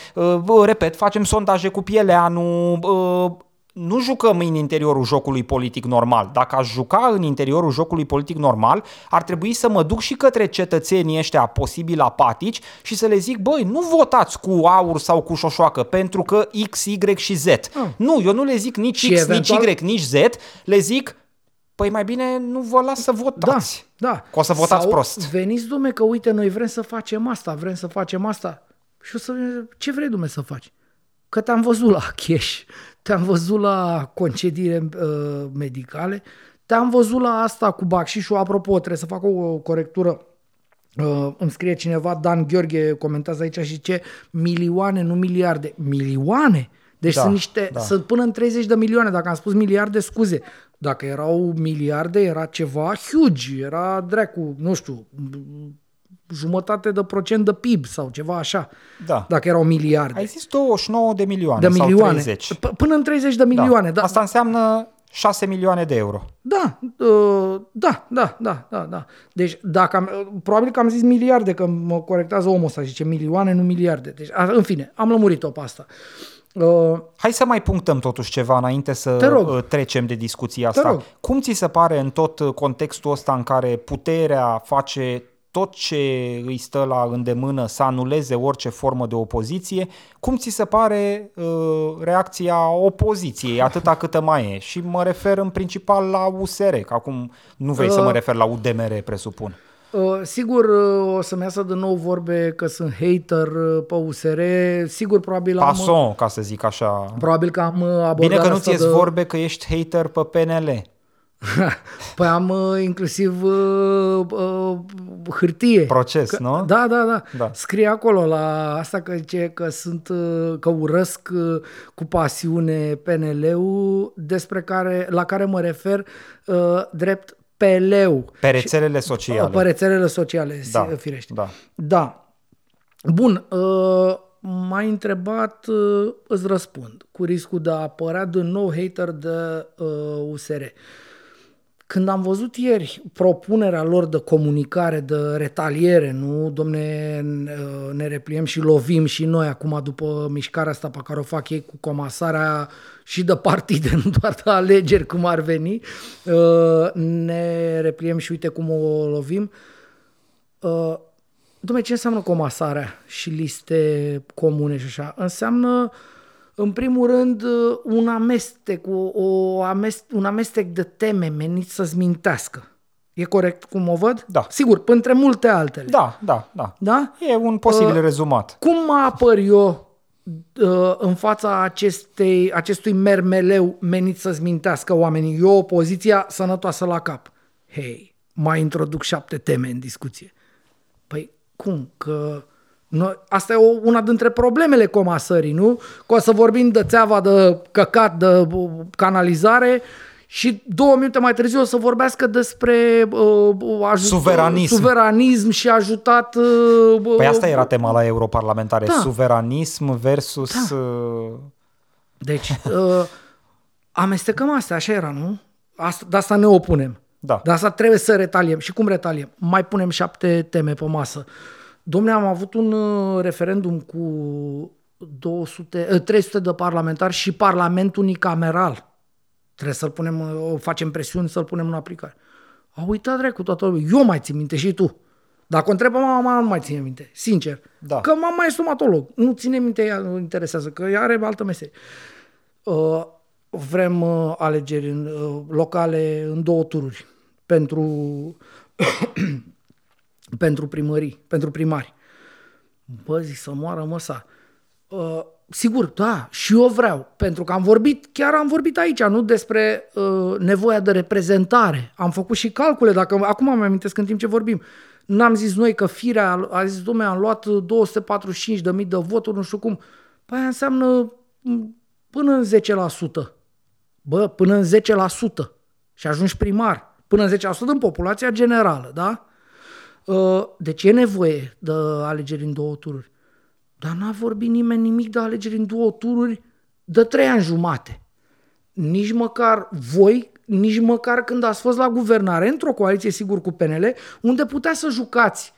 uh, repet, facem sondaje cu Pieleanu, uh, nu jucăm în interiorul jocului politic normal. Dacă aș juca în interiorul jocului politic normal, ar trebui să mă duc și către cetățenii ăștia posibil apatici și să le zic, băi, nu votați cu aur sau cu șoșoacă pentru că X, Y și Z. Nu, eu nu le zic nici Și X, eventual- nici Y, nici Z, le zic, păi mai bine nu vă las să votați. Da, da. Că o să votați Sau prost. Veniți, dume, că uite, noi vrem să facem asta, vrem să facem asta. Și o să ce vrei, dume, să faci? Că te-am văzut la cash, te-am văzut la concediile uh, medicale, te-am văzut la asta cu bacșișul. Apropo, trebuie să fac o, o corectură. Uh, îmi scrie cineva, Dan Gheorghe comentează aici și ce milioane, nu miliarde. Milioane? Deci Da, sunt niște, da. sunt până în 30 de milioane. Dacă am spus miliarde, scuze. Dacă erau miliarde, era ceva huge. Era dracu, nu știu, jumătate de procent de PIB sau ceva așa. Da. Dacă erau miliarde. Ai zis 29 de milioane de sau milioane. 30. P- Până în 30 de milioane. Da. Asta înseamnă 6 milioane de euro. Da, uh, da, da, da, da, da. Deci, dacă am, uh, probabil că am zis miliarde, că mă corectează omul ăsta, zice milioane, nu miliarde. Deci, a, în fine, am lămurit-o pe asta. Uh, Hai să mai punctăm totuși ceva înainte să Te rog. uh, trecem de discuția Te asta. rog. Cum ți se pare în tot uh, contextul ăsta în care puterea face tot ce îi stă la îndemână să anuleze orice formă de opoziție, cum ți se pare uh, reacția opoziției, atâta câtă mai e? Și mă refer în principal la USR, că acum nu vrei să mă Uh. refer la UDMR, presupun. Uh, Sigur uh, o să-mi iasă de nou vorbe că sunt hater uh, pe USR. Sigur, probabil am, Pason, ca să zic așa. probabil că am uh, abordat Bine că nu asta ți de... vorbe că ești hater pe PNL. Păi am uh, inclusiv uh, uh, hârtie. Proces, că, nu? Da, da, da, Da. Scrie acolo la asta că, ce, că sunt uh, că urăsc uh, cu pasiune PNL-ul despre care la care mă refer uh, drept peleu. Pe rețelele sociale. Pe rețelele sociale, Da, da, firește. da. Da. Bun, uh, m-ai întrebat, uh, îți răspund, cu riscul de a apărea din nou hater de uh, USR. Când am văzut ieri propunerea lor de comunicare, de retaliere, nu, domne, uh, ne repliem și lovim și noi acum după mișcarea asta pe care o fac ei cu comasarea și de partide, nu doar de alegeri cum ar veni, uh, ne repliem și uite cum o lovim. Uh, Dom'le, ce înseamnă comasarea și liste comune și așa? Înseamnă, în primul rând, uh, un amestec, o, o amest, un amestec de teme menit să-ți mintească. E corect cum o văd? Da. Sigur, între multe altele. Da, da, da. Da? E un posibil Uh, rezumat. Cum mă apăr eu uh, în fața acestei, acestui mermeleu menit să-ți mintească oamenii? Eu, opoziția sănătoasă la cap. Hei, mai introduc șapte teme în discuție. Păi cum? Că noi, asta e o, una dintre problemele comasării, nu? Că o să vorbim de țeava de căcat, de uh, canalizare și două minute mai târziu o să vorbească despre uh, ajut, Suveranism. suveranism și ajutat... Uh, Păi asta era tema la europarlamentare. Da. Suveranism versus... uh, Deci, uh, amestecăm astea, așa era, nu? Asta, de asta ne opunem. Da. De asta trebuie să retaliem. Și cum retaliem? Mai punem șapte teme pe masă. Domne, am avut un uh, referendum cu 200, uh, 300 de parlamentari și parlament unicameral. Trebuie să-l punem, uh, o facem presiuni să-l punem în aplicare. A uitat dracu toată lumea. Eu mai țin minte și tu. Dacă o întrebă mama, nu mai ține minte. Sincer. Da. Că mama e stomatolog. Nu ține minte, ea nu interesează, că ea are altă meserie. Uh, vrem uh, alegeri în, uh, locale în două tururi pentru, pentru primării, pentru primari. Bă, zic să moară măsa. Uh, sigur, da, și eu vreau, pentru că am vorbit, chiar am vorbit aici, nu despre uh, nevoia de reprezentare. Am făcut și calcule, dacă acum am amintesc în timp ce vorbim. N-am zis noi că firea a zis, domnule, am luat 245.000 de voturi, nu știu cum. Păi aia înseamnă până în 10%. Bă, până în 10%. Și ajungi primar. Până în 10% în populația generală, da? Uh, deci e nevoie de alegeri în două tururi. Dar n-a vorbit nimeni nimic de alegeri în două tururi de trei ani jumate. Nici măcar voi, nici măcar când ați fost la guvernare, într-o coaliție, sigur, cu PNL, unde putea să jucați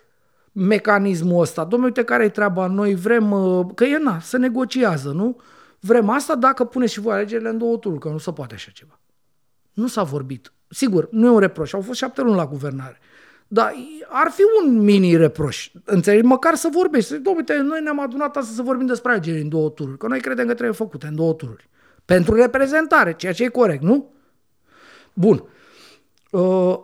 mecanismul ăsta. Domnule, uite care e treaba, noi vrem, uh, că e na, să negociază, nu? Vrem asta dacă puneți și voi alegerile în două tururi, că nu se poate așa ceva. Nu s-a vorbit. Sigur, nu e un reproș, au fost șapte luni la guvernare. Dar ar fi un mini reproș. Înțelegi? Măcar să vorbești. Să uite, noi ne-am adunat astăzi să vorbim despre alegeri în două tururi. Că noi credem că trebuie făcute în două tururi. Pentru reprezentare, ceea ce e corect, nu? Bun. Uh,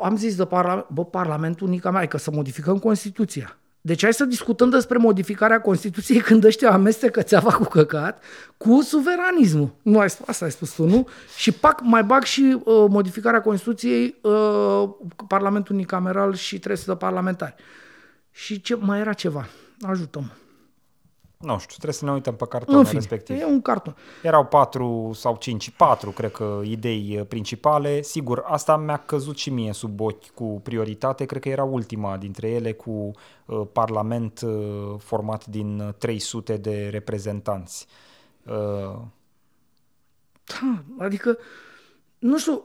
am zis de parla- bă, Parlamentul unica mai că să modificăm Constituția. Deci hai să discutăm despre modificarea Constituției când ăștia amestecă țeava cu căcat cu suveranismul. Nu ai spus, asta ai spus tu, nu? Și pac, mai bag și uh, modificarea Constituției uh, Parlamentul unicameral și 300 de parlamentari. Și ce, mai era ceva. Ajută-mă. Nu știu, trebuie să ne uităm pe cartonul În fine, respectiv. e un carton. Erau patru sau cinci, patru, cred că, idei uh, principale. Sigur, asta mi-a căzut și mie sub ochi cu prioritate. Cred că era ultima dintre ele cu uh, parlament uh, format din uh, 300 de reprezentanți. Uh, Da, adică, nu știu,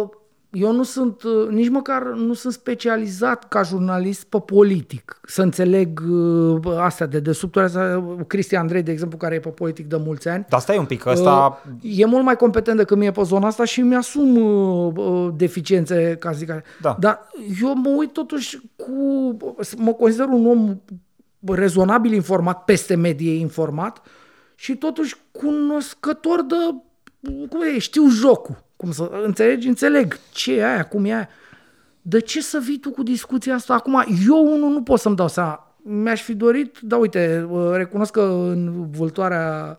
uh, eu nu sunt, uh, nici măcar nu sunt specializat ca jurnalist pe politic, să înțeleg uh, astea de desubturi, astea, Cristian Andrei, de exemplu, care e pe politic de mulți ani, dar stai un pic, ăsta... Uh, e mult mai competent decât mie pe zona asta și mi-asum uh, uh, deficiențe, ca să zic așa. Da. Dar eu mă uit totuși cu... Mă consider un om rezonabil informat, peste medie informat și totuși cunoscător de... Cum e, știu jocul. Cum să înțelegi? Înțeleg ce e aia, cum e aia. De ce să vii tu cu discuția asta acum? Eu unul nu pot să-mi dau seama. Mi-aș fi dorit, da uite, recunosc că în vâltoarea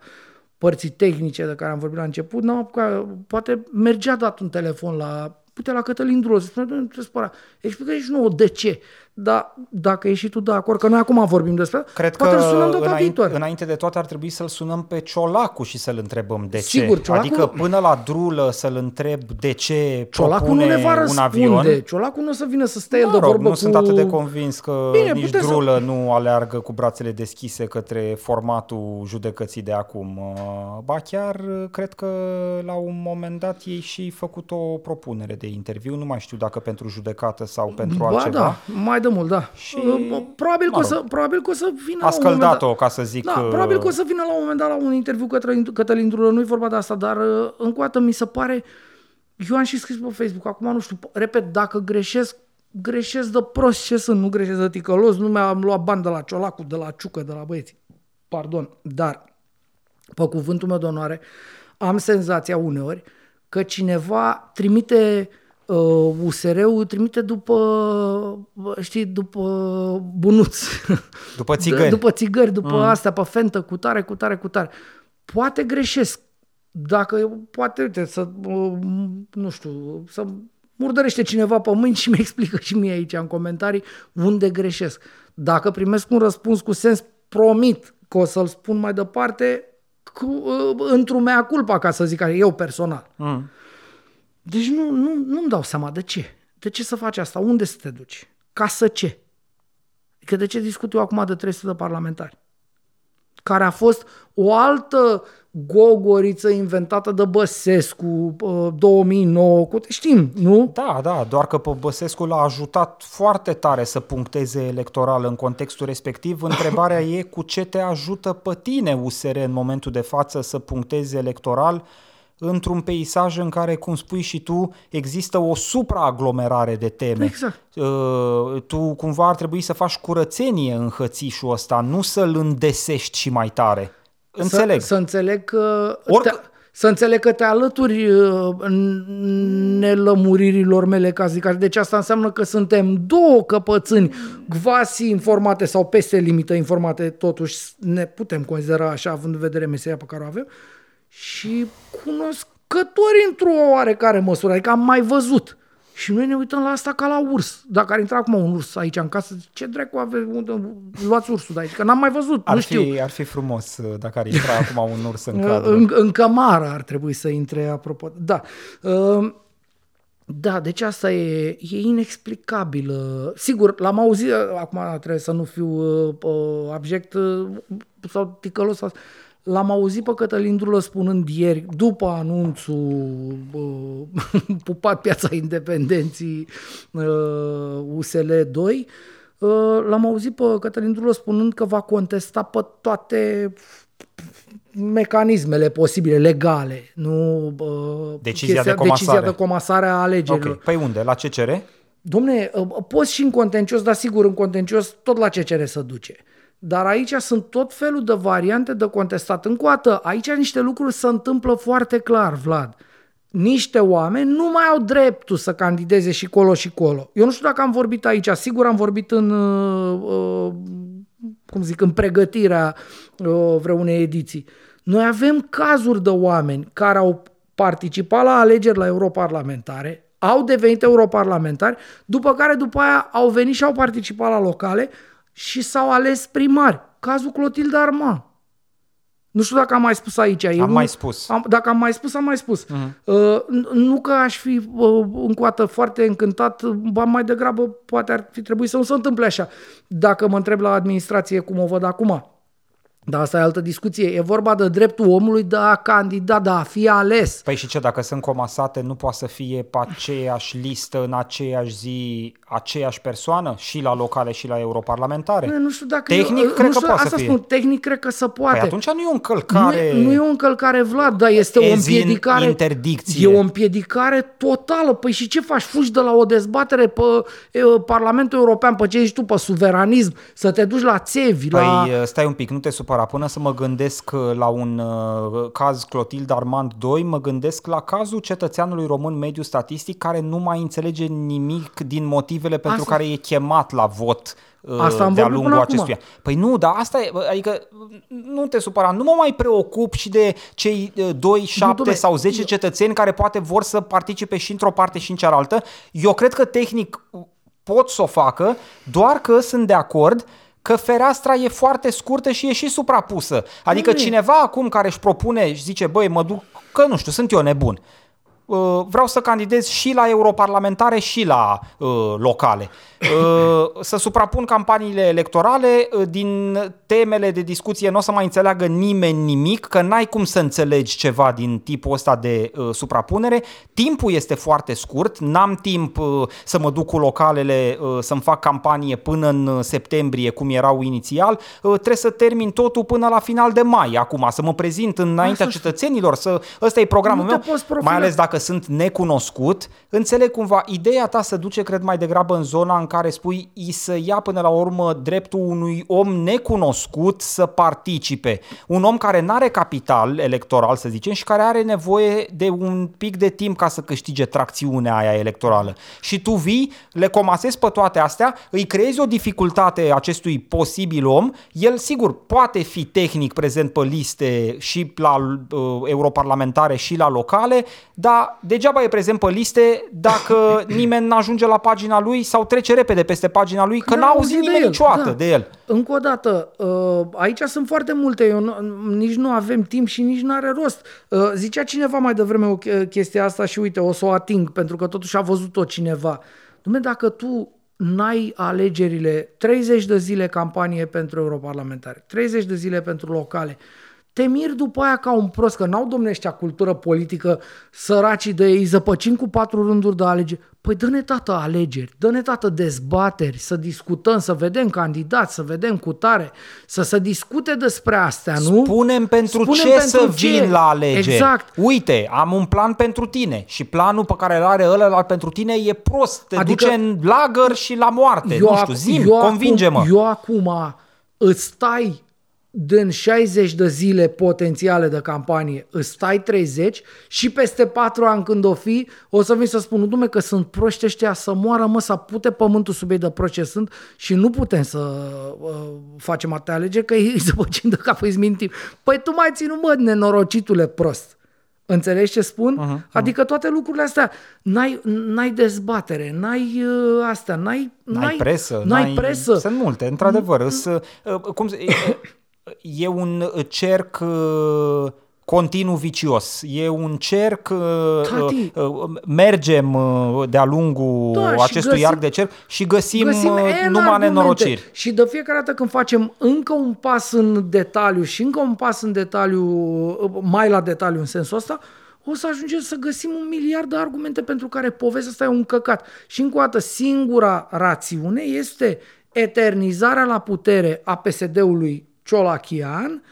părții tehnice de care am vorbit la început, n-am apucat, poate mergea dat un telefon la Uite, la Cătălin Drul, să spune, nu te spăra. Explică și nouă de ce. Dar dacă ești și tu de acord, că noi acum vorbim despre Cred poate că îl sunăm data înainte, viitoare. înainte de toate ar trebui să-l sunăm pe Ciolacu și să-l întrebăm de Sigur, ce. Ciolacu- Adică până la drulă să-l întreb de ce Ciolacu propune nu ne va un răspunde. avion. Ciolacu nu o să vină să stea el Mă de rog, vorbă nu cu... sunt atât de convins că Bine, nici puteți să- drulă nu aleargă cu brațele deschise către formatul judecății de acum. Uh, Ba chiar uh, cred că la un moment dat ei și făcut o propunere de interviu, nu mai știu dacă pentru judecată sau pentru ba, altceva. da, mai de mult, da. Și- Uh, Probabil, că o mă să, probabil că o să vină A la un moment dat. scăldat-o, ca să zic. Da, uh, probabil că o să vină la un moment dat la un interviu către Cătălin Drulă, nu-i vorba de asta, dar uh, încă o dată mi se pare, eu am și scris pe Facebook, acum nu știu, repet, dacă greșesc, greșesc de prost ce sunt, nu greșesc de ticălos, nu mi-am luat bani de la Ciolacu, de la Ciucă, de la băieții. Pardon, dar, pe cuvântul meu de onoare, am senzația uneori că cineva trimite uh, USR-ul trimite după, uh, știi, după bunuți. După țigări. După țigări, după mm. astea, pe fentă, cu tare, cu tare, cu tare. Poate greșesc. Dacă, poate, uite, să, uh, nu știu, să murdărește cineva pe mâini și mi explică și mie aici în comentarii unde greșesc. Dacă primesc un răspuns cu sens, promit că o să-l spun mai departe cu, uh, într-un mea culpa, ca să zic așa, eu personal. Mm. Deci nu, nu, nu-mi dau seama de ce. De ce să faci asta? Unde să te duci? Ca să ce? Adică de ce discut eu acum de 300 de parlamentari? Care a fost o altă gogoriță inventată de Băsescu, uh, 2009, cu, știm, nu? Da, da, doar că pe Băsescu l-a ajutat foarte tare să puncteze electoral în contextul respectiv. Întrebarea e cu ce te ajută pe tine USR în momentul de față să puncteze electoral într-un peisaj în care, cum spui și tu, există o supraaglomerare de teme. Exact. Uh, tu cumva ar trebui să faci curățenie în hățișul ăsta, nu să-l îndesești și mai tare. Înțeleg. Să, să înțeleg că... Oric- te- Să înțeleg că te alături uh, nelămuririlor mele, ca zic așa. Deci asta înseamnă că suntem două căpățâni quasi informate sau peste limită informate, totuși ne putem considera așa, având în vedere meseria pe care o avem, și cunoscători într-o oarecare măsură, adică am mai văzut. Și noi ne uităm la asta ca la urs. Dacă ar intra acum un urs aici în casă, ce dracu aveți, unde, luați ursul de aici? Că n-am mai văzut, ar nu fi, știu. Ar fi frumos uh, dacă ar intra acum un urs în cadru. În, în cămară ar trebui să intre, apropo. Da. Uh, da, deci asta e, e inexplicabil. Sigur, l-am auzit, acum trebuie să nu fiu uh, abject uh, sau ticălos, L-am auzit pe Cătălin Drulă spunând ieri, după anunțul uh, pupat piața independenții uh, USL 2, uh, l-am auzit pe Cătălin Drulă spunând că va contesta pe toate mecanismele posibile, legale, nu uh, decizia, chestia, de comasare. decizia de comasare a alegerilor. Okay. Păi unde? La CCR? Domne, uh, poți și în contencios, dar sigur în contencios tot la CCR să duce. Dar aici sunt tot felul de variante de contestat. Încă o dată, aici niște lucruri se întâmplă foarte clar, Vlad. Niște oameni nu mai au dreptul să candideze și colo și colo. Eu nu știu dacă am vorbit aici, sigur am vorbit în, uh, uh cum zic, în pregătirea uh, vreunei ediții. Noi avem cazuri de oameni care au participat la alegeri la europarlamentare, au devenit europarlamentari, după care după aia au venit și au participat la locale, și s-au ales primari. Cazul Clotilde Arma. Nu știu dacă am mai spus aici. Am Eu mai spus. Am, dacă am mai spus, am mai spus. Uh-huh. Uh, nu că aș fi uh, încoată foarte încântat, ba mai degrabă poate ar fi trebuit să nu se întâmple așa. Dacă mă întreb la administrație cum o văd acum, dar asta e altă discuție. E vorba de dreptul omului de a candida, de a fi ales. Păi și ce, dacă sunt comasate, nu poate să fie pe aceeași listă, în aceeași zi, aceeași persoană și la locale și la europarlamentare? Nu, nu știu dacă... Tehnic, eu, cred nu că știu, poate asta să fie. Spun, tehnic, cred că se poate. Păi atunci nu e o încălcare... Nu e, nu e o încălcare, Vlad, dar este o împiedicare... interdicție. E o împiedicare totală. Păi și ce faci? Fugi de la o dezbatere pe e, Parlamentul European, pe ce ești tu, pe suveranism, să te duci la țevi, păi, la... stai un pic, nu te supăra, până să mă gândesc gândesc uh, la un uh, caz Clotilde Armand 2, mă gândesc la cazul cetățeanului român mediu statistic care nu mai înțelege nimic din motivele pentru Asta... care e chemat la vot uh, Asta am de-a lungul acestui acum. Păi nu, dar asta e, adică nu te supăra, nu mă mai preocup și de cei 2, 7 sau 10 cetățeni care poate vor să participe și într-o parte și în cealaltă. Eu cred că tehnic pot să o facă, doar că sunt de acord că fereastra e foarte scurtă și e și suprapusă. Adică cineva acum care își propune și zice, băi, mă duc, că nu știu, sunt eu nebun. Uh, vreau să candidez și la europarlamentare și la uh, locale. Uh, să suprapun campaniile electorale, uh, din temele de discuție nu o să mai înțeleagă nimeni nimic, că n-ai cum să înțelegi ceva din tipul ăsta de uh, suprapunere. Timpul este foarte scurt, n-am timp uh, să mă duc cu localele, uh, să-mi fac campanie până în uh, septembrie, cum erau inițial. Uh, trebuie să termin totul până la final de mai, acum, să mă prezint înaintea cetățenilor, să ăsta e programul meu, mai ales dacă sunt necunoscut. Înțeleg cumva, ideea ta să duce, cred, mai degrabă în zona în care spui îi să ia până la urmă dreptul unui om necunoscut să participe. Un om care nu are capital electoral, să zicem, și care are nevoie de un pic de timp ca să câștige tracțiunea aia electorală. Și tu vii, le comasezi pe toate astea, îi creezi o dificultate acestui posibil om, el sigur poate fi tehnic prezent pe liste și la uh, europarlamentare și la locale, dar degeaba e prezent pe liste dacă nimeni nu ajunge la pagina lui sau trece repede peste pagina lui, că n-a auzit nimeni el, niciodată da. de el. Încă o dată, uh, aici sunt foarte multe, eu nu, nici nu avem timp și nici nu are rost. Uh, zicea cineva mai devreme o chestie asta și uite, o să o ating, pentru că totuși a văzut-o cineva. Dumne, dacă tu n-ai alegerile, 30 de zile campanie pentru europarlamentare, 30 de zile pentru locale, te miri după aia ca un prost, că n-au domneștea cultură politică săracii de ei zăpăcim cu patru rânduri de alegeri. Păi dă-ne tată alegeri, dă-ne tată dezbateri, să discutăm, să vedem candidați, să vedem cu tare, să se discute despre astea, nu? Spunem pentru Spunem ce pentru să ce. vin la alegeri. Exact. Uite, am un plan pentru tine și planul pe care îl are ăla pentru tine e prost, te Adică- duce în lagăr și la moarte. nu știu, ac- zim, eu convinge-mă. Acum, eu acum îți stai din 60 de zile potențiale de campanie îți stai 30 și peste 4 ani când o fi, o să vin să spun, dume că sunt proști ăștia să moară, mă, să pute pământul sub ei de proști sunt și nu putem să uh, facem atâtea alegeri, că ei se păcim de cap, îți mintim. Păi tu mai ținut, mă, nenorocitule prost. Înțelegi ce spun? Uh-huh, uh-huh. Adică toate lucrurile astea, n-ai, n-ai dezbatere, n-ai uh, astea, n-ai, n-ai, n-ai presă. N-ai, n-ai presă. Sunt multe, într-adevăr. Mm. Să, uh, cum, e un cerc uh, continuu vicios. E un cerc, uh, Tati. Uh, mergem de-a lungul da, acestui găsim, arc de cerc și găsim, găsim numai nenorociri. Și de fiecare dată când facem încă un pas în detaliu și încă un pas în detaliu, mai la detaliu în sensul ăsta, o să ajungem să găsim un miliard de argumente pentru care povestea asta e un căcat. Și încă o dată, singura rațiune este eternizarea la putere a PSD-ului Ciolachian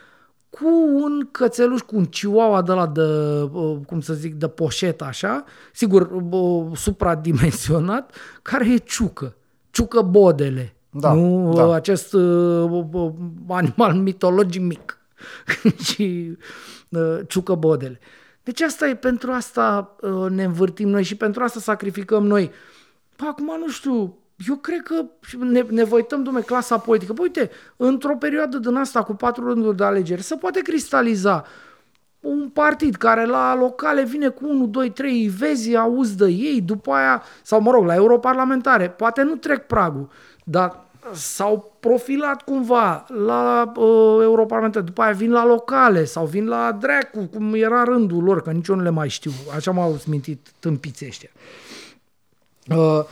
cu un cățeluș, cu un chihuahua de la de, cum să zic, de poșet așa, sigur, supradimensionat, care e ciucă, ciucă bodele. Da, nu da. acest uh, animal mitologic mic și uh, ciucă bodele. Deci asta e, pentru asta uh, ne învârtim noi și pentru asta sacrificăm noi. Acum, nu știu, eu cred că ne, ne uităm, dumne, clasa politică. Păi uite, într-o perioadă din asta cu patru rânduri de alegeri, se poate cristaliza un partid care la locale vine cu 1, 2, 3 vezi, auzi de ei, după aia, sau mă rog, la europarlamentare, poate nu trec pragul, dar s-au profilat cumva la uh, europarlamentare, după aia vin la locale sau vin la dracu, cum era rândul lor, că nici eu nu le mai știu, așa m-au smintit tâmpiții ăștia. Uh,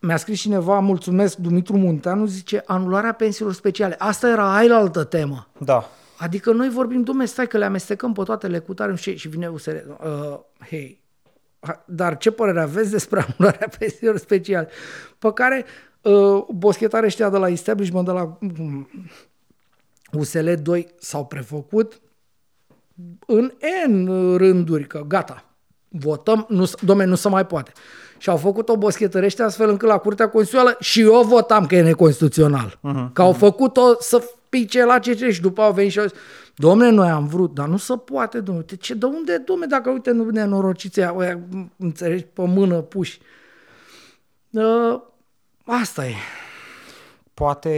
mi-a scris cineva, mulțumesc, Dumitru Munteanu, zice, anularea pensiilor speciale. Asta era aia altă temă. Da. Adică noi vorbim, domne, stai că le amestecăm pe toate lecutare și, și vine USR. Uh, hei, dar ce părere aveți despre anularea pensiilor speciale? Pe care uh, boschetare ăștia de la establishment, de la USL um, 2 s-au prefăcut în N rânduri, că gata, votăm, nu, domne, nu se mai poate și au făcut o boschetărește astfel încât la Curtea Constituțională și eu votam că e neconstituțional. Uh-huh. Că au făcut-o să pice la ce și după au venit și au zis, domne, noi am vrut, dar nu se poate, domne. Ce, de unde, domne, dacă uite, nu nenorociți aia, înțelegi, pe mână puși. Uh, asta e. Poate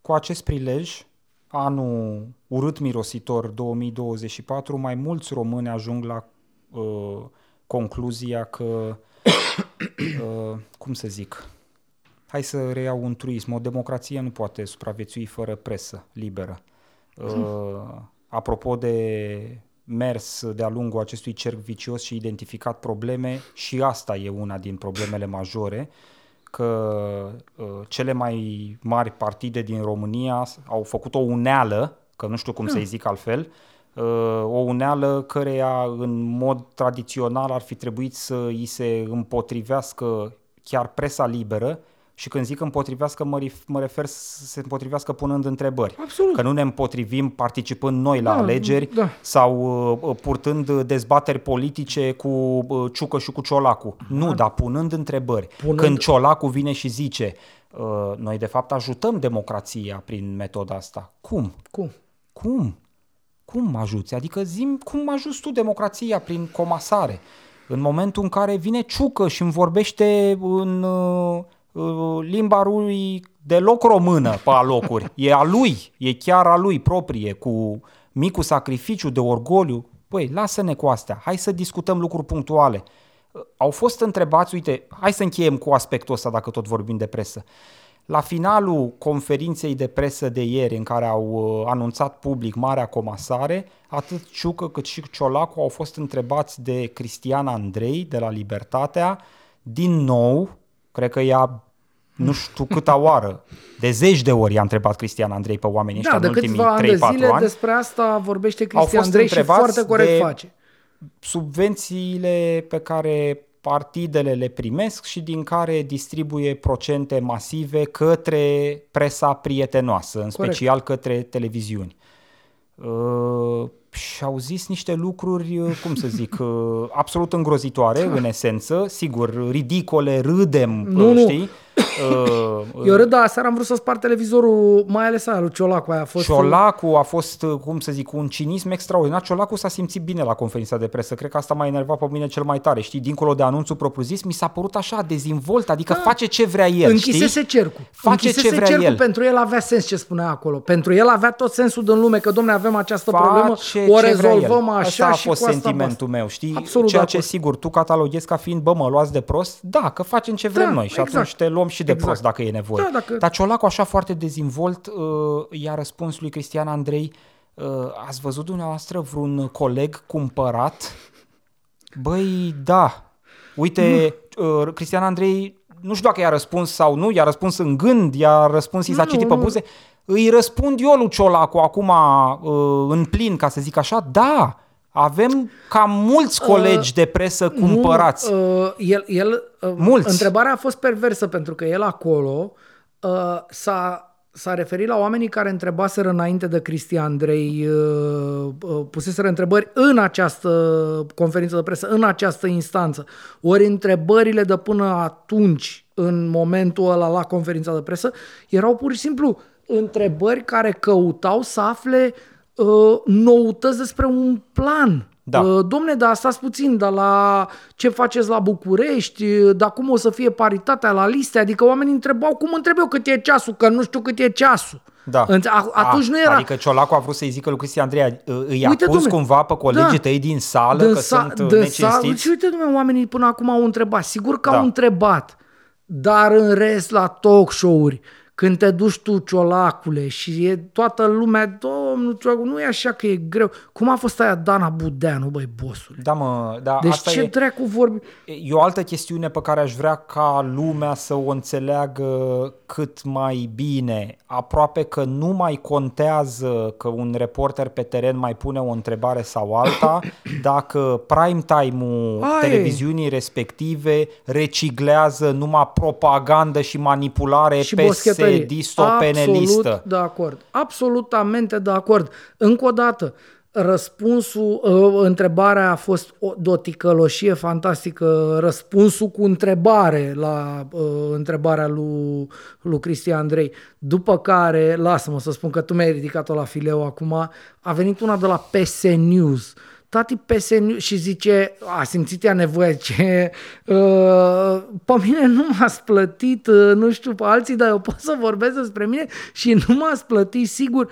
cu acest prilej, anul urât mirositor 2024, mai mulți români ajung la uh, concluzia că, uh, cum să zic, hai să reiau un truism, o democrație nu poate supraviețui fără presă liberă. Uh, apropo de mers de-a lungul acestui cerc vicios și identificat probleme, și asta e una din problemele majore, că uh, cele mai mari partide din România au făcut o uneală, că nu știu cum să-i zic altfel, Uh, o uneală căreia în mod tradițional ar fi trebuit să îi se împotrivească chiar presa liberă și când zic împotrivească, mă, mă refer să se împotrivească punând întrebări. Absolut. Că nu ne împotrivim participând noi la da, alegeri da. sau uh, purtând dezbateri politice cu uh, Ciucă și cu Ciolacu. Da. Nu, dar punând întrebări. Punând... Când Ciolacu vine și zice, uh, noi de fapt ajutăm democrația prin metoda asta. Cum? Cum? Cum? Cum mă ajuți? Adică zim cum mă ajuți tu democrația prin comasare? În momentul în care vine ciucă și îmi vorbește în uh, uh, limba lui deloc română pe alocuri. E a lui, e chiar a lui proprie, cu micul sacrificiu de orgoliu. Păi, lasă-ne cu astea, hai să discutăm lucruri punctuale. Uh, au fost întrebați, uite, hai să încheiem cu aspectul ăsta dacă tot vorbim de presă. La finalul conferinței de presă de ieri, în care au uh, anunțat public marea comasare, atât Ciucă cât și Ciolacu au fost întrebați de Cristian Andrei de la Libertatea, din nou, cred că ea nu știu câta oară, de zeci de ori i-a întrebat Cristian Andrei pe oamenii da, ăștia în ultimii 3-4 ani. Da, de zile despre asta vorbește Cristian Andrei și foarte corect face. subvențiile pe care partidele le primesc și din care distribuie procente masive către presa prietenoasă, în Corect. special către televiziuni. Uh, și au zis niște lucruri, uh, cum să zic, uh, absolut îngrozitoare, în esență, sigur, ridicole, râdem, nu, știi? Uh, Eu râd, dar seara am vrut să spar televizorul, mai ales aia lui Ciolacu. Aia a fost Ciolacu a fost, uh, cum să zic, un cinism extraordinar. Ciolacu s-a simțit bine la conferința de presă. Cred că asta m-a enervat pe mine cel mai tare. Știi, dincolo de anunțul propriu-zis, mi s-a părut așa dezvolt, adică da. face ce vrea el, Închisese știi? cercul. Face Închisese ce vrea cercul, el. pentru el avea sens ce spunea acolo. Pentru el avea tot sensul din lume, că domne avem această Face problemă, ce o vrea rezolvăm el. așa asta a și fost cu asta sentimentul basta. meu, știi? Absolut Ceea de ce acord. sigur tu cataloghezi ca fiind, bă, mă luați de prost, da, că facem ce vrem Da, noi și exact. atunci te luăm și de Exact. prost dacă e nevoie. Da, dacă- Dar Ciolacu așa foarte dezvolt uh, i-a răspuns lui Cristian Andrei, uh, ați văzut dumneavoastră vreun coleg cumpărat? Băi, da. Uite, uh, Cristian Andrei, nu știu dacă i-a răspuns sau nu, i-a răspuns în gând, i-a răspuns, i s-a Nu, citit pe nu. buze. Îi răspund eu lui Ciolacu acum uh, în plin, ca să zic așa, da, avem cam mulți colegi de presă cumpărați. Nu, uh, el, el, uh, Mulți. Întrebarea a fost perversă pentru că el acolo uh, s-a, s-a referit la oamenii care întrebaseră înainte de Cristian Andrei, uh, uh, puseseră întrebări în această conferință de presă, în această instanță. Ori întrebările de până atunci, în momentul ăla la conferința de presă, erau pur și simplu întrebări care căutau să afle uh, noutăți despre un plan. Da. Uh, Domne, dar stați puțin, dar la ce faceți la București, dar cum o să fie paritatea la liste? Adică oamenii întrebau cum întreb eu cât e ceasul, că nu știu cât e ceasul. Da. Înțe- a- Atunci A, nu era... Adică Ciolacu a vrut să-i zică lui Cristian Andrei, uh, îi Uite, a pus domne, cumva pe colegii da. tăi din sală Din că sa- sunt uh, din necinstiți? Sa- și uite, domnule, oamenii până acum au întrebat. Sigur că Da. au întrebat, dar în rest la talk show-uri, când te duci tu, ciolacule, și e toată lumea, domnul Ciolacu, nu e așa că e greu. Cum a fost aia Dana Budeanu, băi, bossule? Da, mă, da, Deci asta ce e, dracu vorbi? e o altă chestiune pe care aș vrea ca lumea să o înțeleagă cât mai bine. Aproape că nu mai contează că un reporter pe teren mai pune o întrebare sau alta, dacă prime time-ul Aia e. televiziunii respective reciclează numai propagandă și manipulare și boschetărie. PSD-stopenelistă. Absolut de acord. Absolutamente de acord. Încă o dată, răspunsul, uh, întrebarea a fost o, de o ticăloșie fantastică, răspunsul cu întrebare la uh, întrebarea lui, lui Cristian Andrei. După care, lasă-mă să spun că tu mi-ai ridicat-o la fileu acum, a venit una de la PS News. Tati PS News și zice, a simțit ea nevoie, ce uh, pe mine nu m-ați plătit, uh, nu știu pe alții, dar eu pot să vorbesc despre mine și nu m-ați plătit, sigur.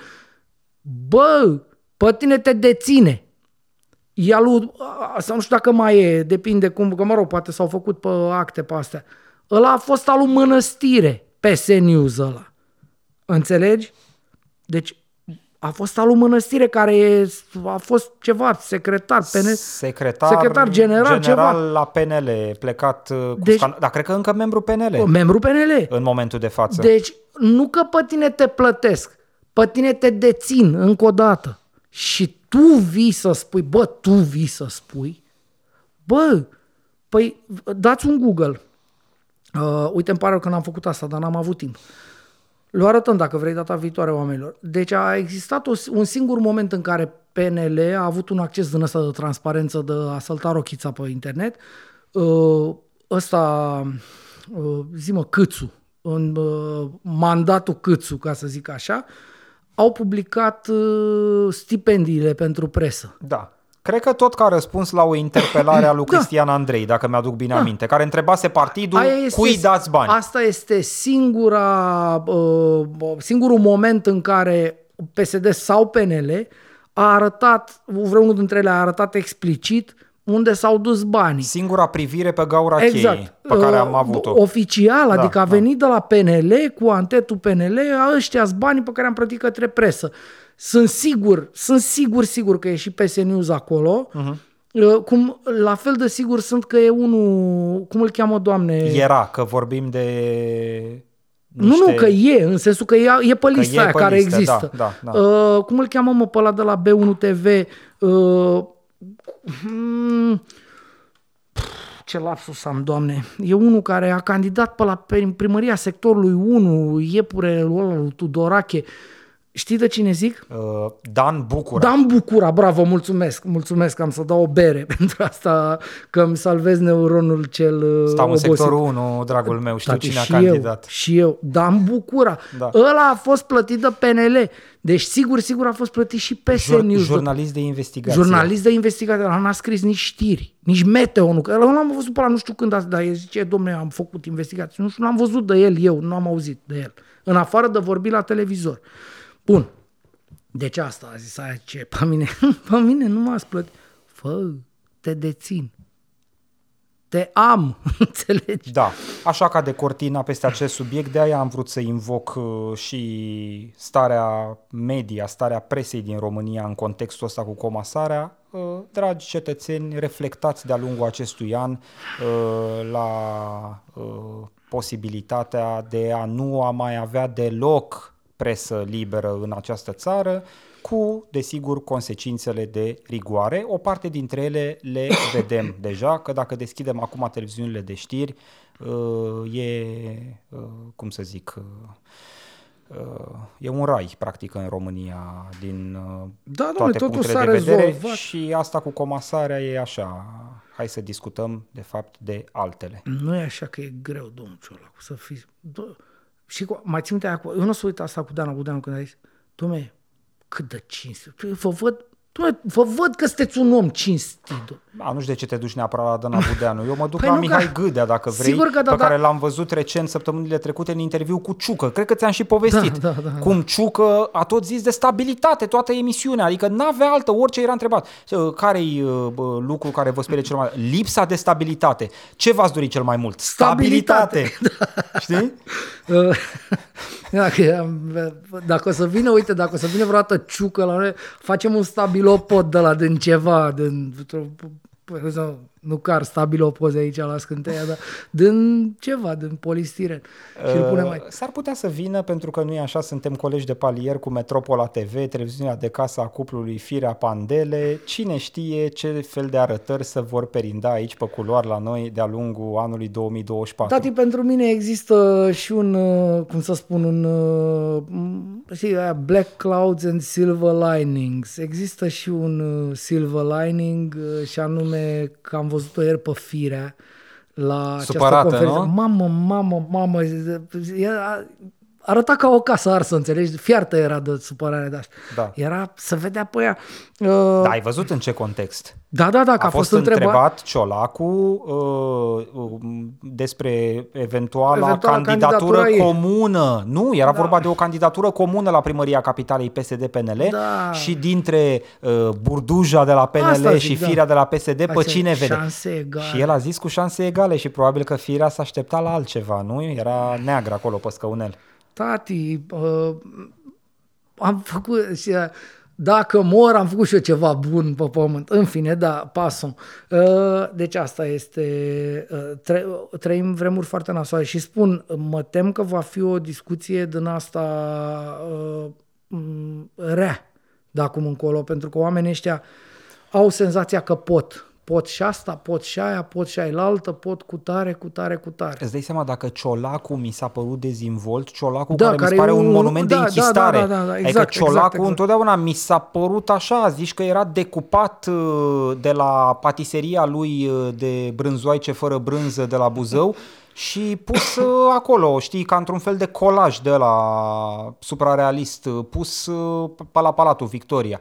Bă, pe tine te deține. Ea lui, a, sau nu știu dacă mai e, depinde cum, că mă rog, poate s-au făcut pe acte pe astea. Ăla a fost al lui Mănăstire, PS News ăla. Înțelegi? Deci a fost al lui Mănăstire care e, a fost ceva, secretar, PN, Secretar, secretar general, general ceva. la PNL, plecat uh, cu Deci- scan... Dar cred că încă membru PNL membru PNL. în momentul de față. Deci, nu că pe tine te plătesc, pe tine te dețin încă o dată. Și tu vii să spui, bă, tu vii să spui, bă, păi dați un Google. Uh, uite, îmi pare rău că n-am făcut asta, dar n-am avut timp. Le arătăm dacă vrei data viitoare oamenilor. Deci a existat o, un singur moment în care PNL a avut un acces din ăsta de transparență de a sălta rochița pe internet. Uh, ăsta, uh, zi mă, Câțu, în uh, mandatul Câțu, ca să zic așa, au publicat uh, stipendiile pentru presă. Da. Cred că tot ca răspuns la o interpelare a lui Da. Cristian Andrei, dacă mi-aduc bine aminte, care întrebase partidul cui dați bani. Asta este singura, uh, singurul moment în care PSD sau PNL a arătat, vreunul dintre ele a arătat explicit unde s-au dus banii. Singura privire pe gaura Exact. cheii pe care am Uh, avut-o. Oficial, Da, adică a da. venit de la PNL cu antetul PNL, a ăștia banii pe care am plătit către presă. Sunt sigur, sunt sigur, sigur că e și PS News acolo. Mhm. Uh, Cum, la fel de sigur sunt că e unul, cum îl cheamă, doamne? Era, că vorbim de... Nu, nu, că e, în sensul că e, e pe lista e aia pe care listă, există. da, da, da. Uh, cum îl cheamă, mă, pe ăla de la B1 TV? Uh, hmm, ce lapsus am, doamne. E unul care a candidat pe la prim- primăria sectorului 1, iepure ăla lui Tudorache. Știi de cine zic? Uh, Dan Bucura. Dan Bucura, bravo, mulțumesc, mulțumesc, am să dau o bere pentru asta că îmi salvez neuronul cel uh, Stau în obosit. sectorul 1, dragul meu, știu Tati, cine a și candidat. Eu, și eu, Dan Bucura. Da. Ăla a fost plătit de PNL. Deci sigur, sigur a fost plătit și pe Jur- News. jurnalist de investigație. Jurnalist de investigație, ăla n-a scris nici știri, nici meteo, nu. Că ăla l-am văzut pe ăla, nu știu când, a- dar el zice, domne, am făcut investigații. Nu știu, n-am văzut de el eu, nu am auzit de el. În afară de vorbi la televizor. Bun. Deci asta a zis, aia ce, pe mine, pe mine nu m-ați plătit. Fă, te dețin. Te am, înțelegi? Da, așa ca de cortina peste acest subiect, de aia am vrut să invoc uh, și starea media, starea presei din România în contextul ăsta cu comasarea. Uh, Dragi cetățeni, reflectați de-a lungul acestui an uh, la uh, posibilitatea de a nu a mai avea deloc presă liberă în această țară, cu, desigur, consecințele de rigoare. O parte dintre ele le vedem deja, că dacă deschidem acum televiziunile de știri, uh, e, uh, cum să zic, uh, uh, e un rai, practic, în România, din uh, Da, domnule, toate totul punctele s-a de vedere rezolvat. și asta cu comasarea e așa. Hai să discutăm, de fapt, de altele. Nu e așa că e greu, domnul Ciolacu, să fii... Dă, și cu, mai țin minte aia cu, eu nu o să uit asta cu Dana Budeanu când a zis, dom'le, cât de cinstit, vă văd, dom'le, vă văd că sunteți un om cinstit, dom'le. A, nu știu de ce te duci neapărat la Dana Budeanu. Eu mă duc Păi la nu Mihai că- Gâdea, dacă vrei, Sigur că da, pe da. care l-am văzut recent săptămânile trecute în interviu cu Ciucă. Cred că ți-am și povestit. Da, da, da, cum Ciucă a tot zis de stabilitate toată emisiunea, adică n-avea altă, orice era întrebat. Care-i uh, bă, lucru care vă sperie cel mai mult? Lipsa de stabilitate. Ce v-ați dori cel mai mult? Stabilitate. Stabilitate. Știi? Uh, Dacă, am- dacă o să vină, uite, dacă o să vină vreodată ciucă la noi, facem un stabilopod de la din ceva, din, sau, nu car stabilopoze aici la scânteia, dar din ceva, din polistiren. Și îl punem mai... Uh, S-ar putea să vină, pentru că nu e așa, suntem colegi de palier cu Metropola TV, televiziunea de casă a cuplului Firea Pandele. Cine știe ce fel de arătări să vor perinda aici pe culoar la noi de-a lungul anului 2024. Tati, pentru mine există și un, uh, cum să spun, un, uh, m- știi, aia, black clouds and silver linings. Există și un uh, silver lining uh, și anume că am văzut-o ieri pe firea la această Supărată, conferință. nu? Mamă, mamă, mamă, era, arăta ca o casă arsă, înțelegi? Fiartă era de supărare de asta. Da. Era să vedea pe ea. Uh, Da, ai văzut în ce context? da, da, da, că A, a, fost, întrebat. întrebat Ciolacu uh, uh, despre eventuala, Eventuala candidatură candidatura ei. comună. Nu, era da. vorba de o candidatură comună la primăria capitalei PSD-PNL Da. și dintre uh, Burduja de la PNL Asta zic, și da. Firea de la PSD, pe Asta, cine vede? șanse egale. Și el a zis cu șanse egale și probabil că Firea s-a aștepta la altceva, nu? Era neagră acolo pe scăunel. Tati, uh, am făcut, și, uh, dacă mor, am făcut și eu ceva bun pe pământ. În fine, da, pasum. Uh, deci asta este, uh, tre- trăim vremuri foarte nasoale și spun, mă tem că va fi o discuție din asta uh, m, rea de acum încolo, pentru că oamenii ăștia au senzația că pot. Pot și asta, pot și aia, pot și aia altă, pot cu tare, cu tare, cu tare. Îți dai seama dacă Ciolacu mi s-a părut dezvolt, Ciolacu Da, care, care mi se pare e un un- monument da, de da, închistare. da, da, da, adică exact, Ciolacu exact, exact. întotdeauna mi s-a părut așa, zici că era decupat uh, de la patiseria lui uh, de brânzoaice fără brânză de la Buzău și pus uh, acolo, știi, ca într-un fel de colaj de la suprarealist, uh, pus uh, pe la Palatul Victoria.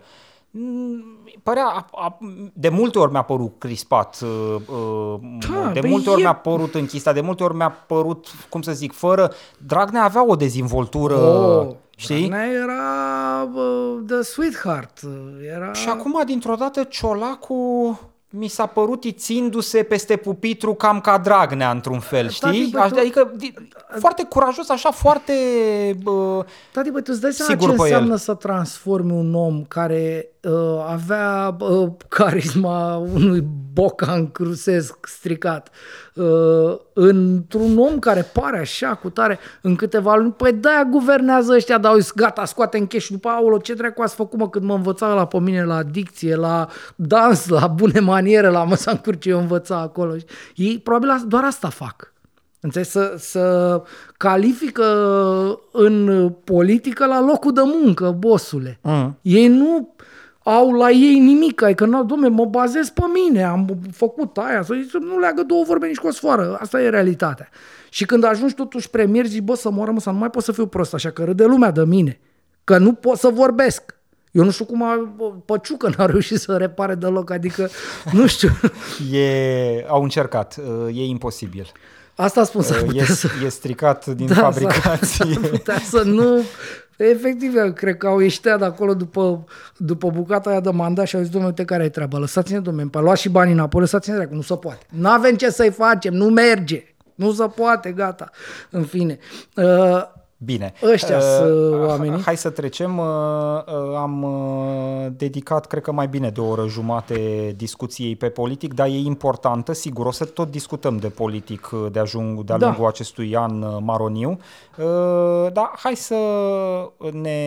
Mm, Părea, a, a, de multe ori mi-a părut crispat, uh, uh, Da, de băi, multe ori e- mi-a părut închisat, de multe ori mi-a părut, cum să zic, fără... Dragnea avea o dezvoltură, Oh, știi? Dragnea era uh, the sweetheart. uh, Era... Și acum, dintr-o dată, Ciolacu mi s-a părut ițindu-se peste pupitru cam ca Dragnea, într-un fel, Tati, știi? băi, tu- Adică, di- foarte curajos, așa, foarte... Bă, Tati, băi, tu îți dai seama Sigur ce pe el. înseamnă să transformi un om care uh, avea uh, carisma unui bocan crusesc stricat uh, într-un om care pare așa cu tare în câteva luni. Păi de-aia guvernează ăștia, dar uite, gata, scoate în cash și după aolo, ce dracu ați făcut mă când mă învăța la pe mine la dicție, la dans, la bune maniere, la măsa în curce eu învăța acolo. Ei probabil doar asta fac. Înțelegi? Să, să califică în politică la locul de muncă, bosule. Mm. Ei nu au la ei nimic, ai că, domne, mă bazez pe mine, am făcut aia, să zic, nu leagă două vorbe nici cu o sfoară, asta e realitatea. Și când ajungi totuși premier, zici, bă, să moară, mă, să nu mai pot să fiu prost, așa că râde lumea de mine, că nu pot să vorbesc. Eu nu știu cum a Păciucă n-a reușit să repare deloc, adică nu știu. E, au încercat, e imposibil. Asta spun să e, să... e stricat din da, fabricație. S-ar putea să nu... Efectiv, eu cred că au ieșit de acolo după, după bucata aia de mandat și au zis, domnule, uite care e treaba, lăsați-ne, domnule, pe luați și banii înapoi, lăsați-ne nu se poate. Nu avem ce să-i facem, nu merge. Nu se poate, gata. În fine. Uh, Bine. Ăștia uh, sunt oamenii. Hai să trecem. Uh, uh, am uh, dedicat, cred că mai bine de o oră jumate discuției pe politic, dar e importantă, sigur, o să tot discutăm de politic uh, de ajung de-a da. lungul acestui an uh, maroniu. Uh, dar hai să ne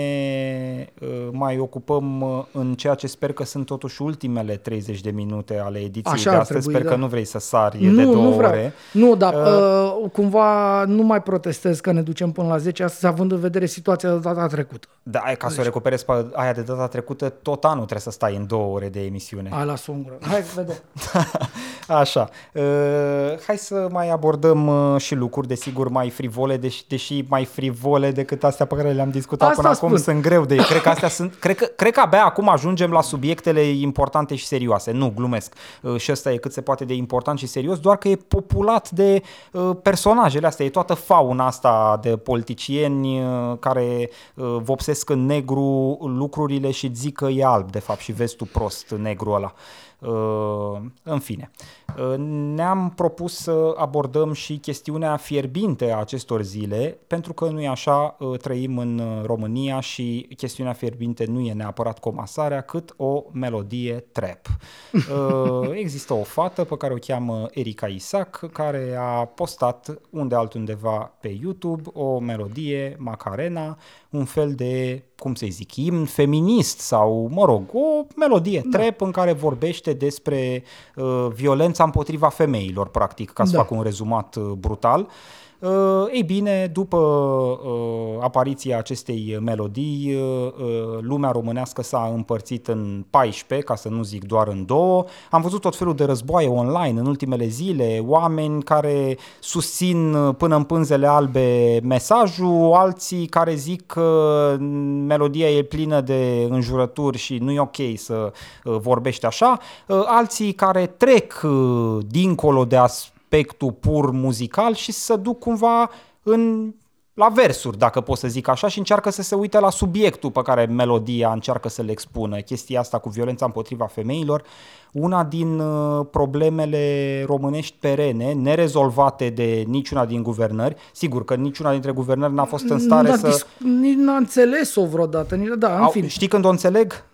uh, mai ocupăm uh, în ceea ce sper că sunt totuși ultimele 30 de minute ale ediției Așa de astăzi. Trebui, sper da. că nu vrei să sari nu, de două nu vreau. ore. Nu, dar uh, uh, cumva nu mai protestez că ne ducem până la 10 astăzi, având în vedere situația de data trecută. Da, ca să o recuperezi pe aia de data trecută, tot anul trebuie să stai în două ore de emisiune. Hai, la sungură. Hai, vedem. Așa. Uh, hai să mai abordăm uh, și lucruri, desigur, mai frivole, deși, deși mai frivole decât astea pe care le-am discutat Asta până spun. acum sunt greu de cred că astea sunt cred că, cred că abia acum ajungem la subiectele importante și serioase. Nu, glumesc. Uh, și ăsta e cât se poate de important și serios, doar că e populat de uh, personajele astea, e toată fauna asta de politicieni uh, care vopsesc în negru lucrurile și zic că e alb, de fapt, și vezi tu prost negru ăla. Uh, în fine, uh, ne-am propus să abordăm și chestiunea fierbinte a acestor zile, pentru că nu e așa, uh, trăim în România și chestiunea fierbinte nu e neapărat comasarea, cât o melodie trap. Există o fată pe care o cheamă Erika Isaac, care a postat unde altundeva pe YouTube o melodie, Macarena, un fel de, cum să zic, imn feminist sau, mă rog, o melodie da. trap în care vorbește despre uh, violența împotriva femeilor, practic, ca să da. fac un rezumat uh, brutal. Uh, Uh, ei bine, după uh, apariția acestei melodii, uh, lumea românească s-a împărțit în 14, ca să nu zic doar în două. Am văzut tot felul de războaie online în ultimele zile, oameni care susțin până în pânzele albe mesajul, alții care zic că melodia e plină de înjurături și nu e ok să vorbești așa, alții care trec dincolo de a aspectul pur muzical și să duc cumva în la versuri, dacă pot să zic așa, și încearcă să se uite la subiectul pe care melodia încearcă să le expună. Chestia asta cu violența împotriva femeilor, una din uh, problemele românești perene, nerezolvate de niciuna din guvernări. Sigur că niciuna dintre guvernări n-a fost în stare da, să... Nici n-a înțeles-o vreodată. Nici, da, în fin. Știi când o înțeleg?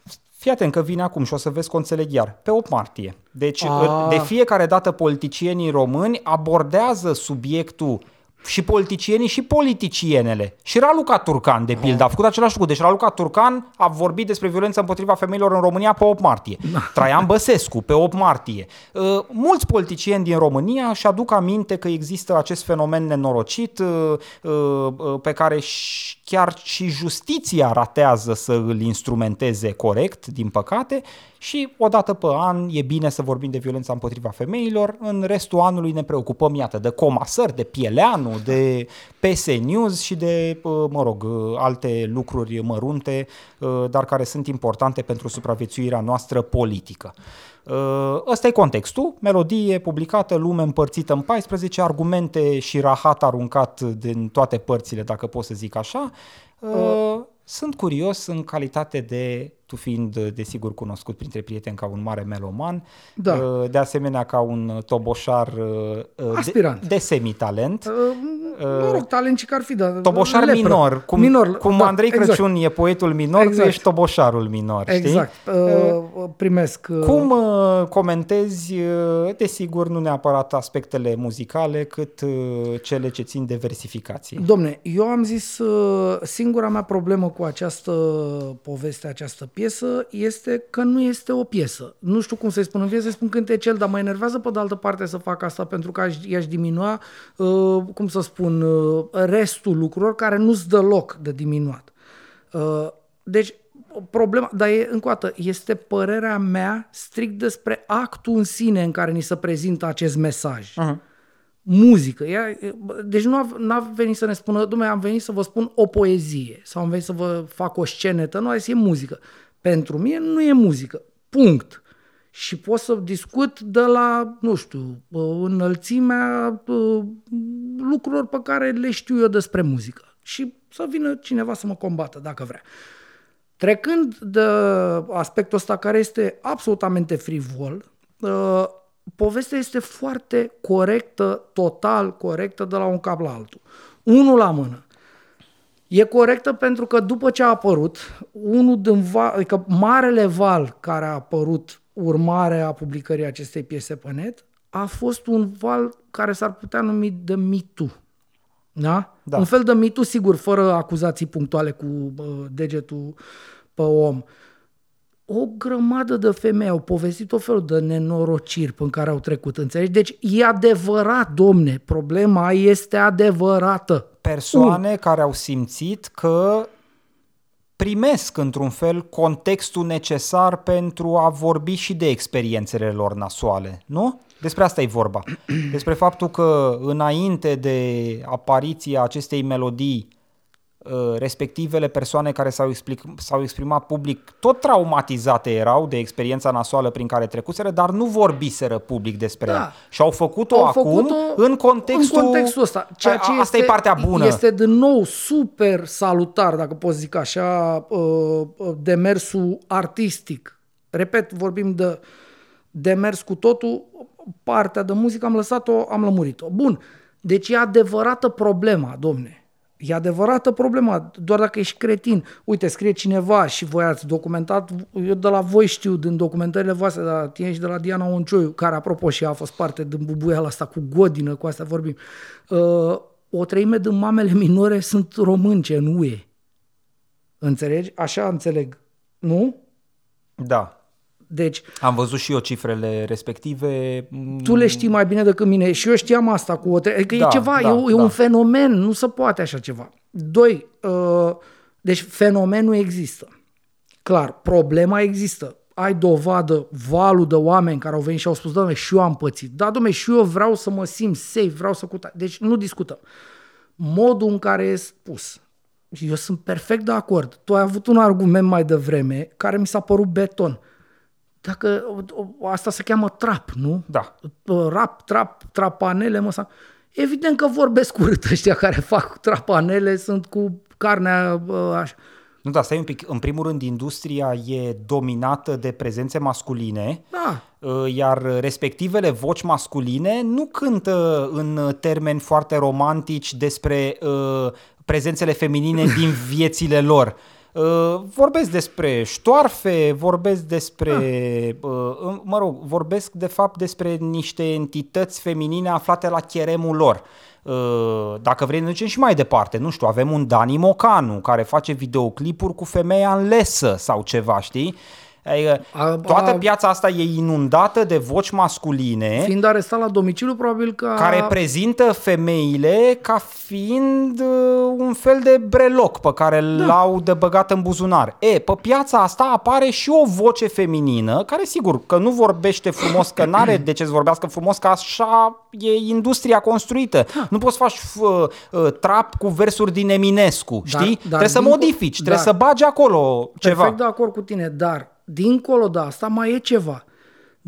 Fii atent că vine acum și o să vezi că o înțeleg iar. Pe 8 martie. Deci A. de fiecare dată politicienii români abordează subiectul și politicienii și politicienele. Și Raluca Turcan, de pildă, a făcut același lucru. Deci Raluca Turcan a vorbit despre violența împotriva femeilor în România pe 8 martie. Da. Traian Băsescu pe 8 martie. Uh, mulți politicieni din România și aduc aminte că există acest fenomen nenorocit uh, uh, pe care chiar și justiția ratează să îl instrumenteze corect, din păcate, și o dată pe an e bine să vorbim de violența împotriva femeilor, în restul anului ne preocupăm, iată, de comasări, de Pieleanu, de PS News și de, mă rog, alte lucruri mărunte, dar care sunt importante pentru supraviețuirea noastră politică. Ăsta e contextul, melodie publicată, lume împărțită în 14, argumente și rahat aruncat din toate părțile, dacă pot să zic așa. Uh. Sunt curios în calitate de tu fiind desigur cunoscut printre prieteni ca un mare meloman, da. Uh, de asemenea ca un toboșar uh, Aspirant. de, de semitalent. Uh, mă rog, talent și ar fi, dar Toboșar lepră. minor, cum, minor, cum da, Andrei exact. Crăciun e poetul minor, exact. tu ești toboșarul minor, Exact. Știi? Uh, primesc. uh, Cum uh, comentezi, uh, desigur, nu neapărat aspectele muzicale, cât uh, cele ce țin de versificație? Domne, eu am zis, uh, singura mea problemă cu această poveste, această piesă, este că nu este o piesă. Nu știu cum să-i spun în piesă, să spun cântecel, dar mă enervează pe de altă parte să fac asta pentru că aș, i-aș diminua, uh, cum să spun, uh, restul lucrurilor care nu-ți dă loc de diminuat. Uh, Deci, problema, dar e, încă o dată, este părerea mea strict despre actul în sine în care ni se prezintă acest mesaj. Uh-huh. Muzică. Ea, deci nu a, n-a venit să ne spună, dumne, am venit să vă spun o poezie sau am venit să vă fac o scenetă, nu, a zis, e muzică. Pentru mine nu e muzică. Punct. Și pot să discut de la, nu știu, înălțimea uh, lucrurilor pe care le știu eu despre muzică. Și să vină cineva să mă combată, dacă vrea. Trecând de aspectul ăsta care este absolutamente frivol, uh, povestea este foarte corectă, total corectă de la un cap la altul. Unul la mână. E corectă pentru că după ce a apărut, unul din val, adică marele val care a apărut urmare a publicării acestei piese pe net, a fost un val care s-ar putea numi de Me Too. Da? Da. Un fel de Me Too, sigur, fără acuzații punctuale cu uh, degetul pe om. O grămadă de femei au povestit o felul de nenorociri în care au trecut, înțelegi? Deci e adevărat, domne, problema este adevărată. Persoane care au simțit că primesc într-un fel contextul necesar pentru a vorbi și de experiențele lor nasoale, nu? Despre asta e vorba. Despre faptul că înainte de apariția acestei melodii, uh, respectivele persoane care s-au, explic, s-au exprimat public tot traumatizate erau de experiența nasoală prin care trecuseră, dar nu vorbiseră public despre Da. ea. Și au făcut-o Au acum făcut-o în contextul, în contextul ăsta. Ceea ce A- asta este, e partea bună. Este din nou super salutar, dacă pot zic așa, uh, uh, demersul artistic. Repet, vorbim de demers cu totul, partea de muzică am lăsat-o, am lămurit-o. Bun, deci e adevărată problema, domne. E adevărată problema, doar dacă ești cretin. Uite, scrie cineva și voi ați documentat, eu de la voi știu, din documentările voastre, de la tine și de la Diana Oncioiu, care, apropo, și ea a fost parte din bubuiala asta cu godină, cu asta vorbim. Uh, o treime din mamele minore sunt românce în UE. Înțelegi? Așa înțeleg. Nu? Da. Deci, Am văzut și eu cifrele respective. Mm, tu le știi mai bine decât mine și eu știam asta cu o tre- Adică Da, e ceva, da, e, o- e da. un fenomen, nu se poate așa ceva. Doi, uh, deci fenomenul există. Clar, problema există. Ai dovadă, valul de oameni care au venit și au spus, doamne, și eu am pățit. Da, domne, și eu vreau să mă simt safe, vreau să cuta. Deci nu discutăm. Modul în care e spus. Și eu sunt perfect de acord. Tu ai avut un argument mai devreme care mi s-a părut beton. Dacă o- o- asta se cheamă trap, nu? Da. Rap, trap, trapanele, mă, sau... Evident că vorbesc urât ăștia care fac trapanele, sunt cu carnea bă, așa. Nu, da, stai un pic. În primul rând, industria e dominată de prezențe masculine, Da, uh, iar respectivele voci masculine nu cântă în termeni foarte romantici despre uh, prezențele feminine din viețile lor. Uh, vorbesc despre ștoarfe, vorbesc despre, uh, mă rog, vorbesc de fapt despre niște entități feminine aflate la cheremul lor. Uh, Dacă vrei, ne ducem și mai departe. Nu știu, avem un Dani Mocanu care face videoclipuri cu femeia în lesă sau ceva, știi? Adică, A- toată a- piața asta e inundată de voci masculine fiind arestat la domiciliu, probabil că... care prezintă femeile ca fiind uh, un fel de breloc pe care da. l-au de băgat în buzunar. E, pe piața asta apare și o voce feminină, care sigur că nu vorbește frumos, că n-are de ce să vorbească frumos, că așa e industria construită. Da. Nu poți să faci uh, uh, trap cu versuri din Eminescu, Dar- știi? dar trebuie să dincolo- modifici, trebuie dar- să bagi acolo ceva. Perfect de acord cu tine, dar dincolo de asta mai e ceva.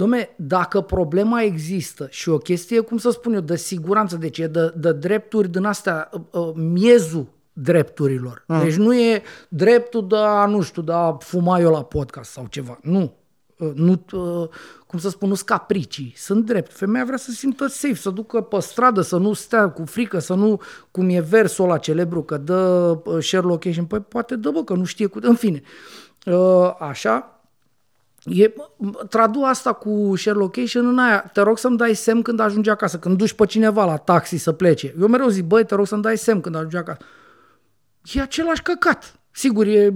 Dom'le, dacă problema există și o chestie, cum să spun eu, de siguranță, deci e de, de drepturi din astea, uh, uh, miezul drepturilor. Mm. Deci nu e dreptul de a, nu știu, de a fuma eu la podcast sau ceva. Nu. Uh, Nu, uh, cum să spun, nu sunt capricii, sunt drept. Femeia vrea să se simtă safe, să ducă pe stradă, să nu stea cu frică, să nu, cum e versul ăla celebru, că dă uh, share location, păi poate dă, bă, că nu știe cu... În fine, Uh, așa, E, tradu asta cu share location în aia. Te rog să-mi dai semn când ajungi acasă, când duci pe cineva la taxi să plece. Eu mereu zic, băi, te rog să-mi dai semn când ajungi acasă. E același căcat. Sigur, e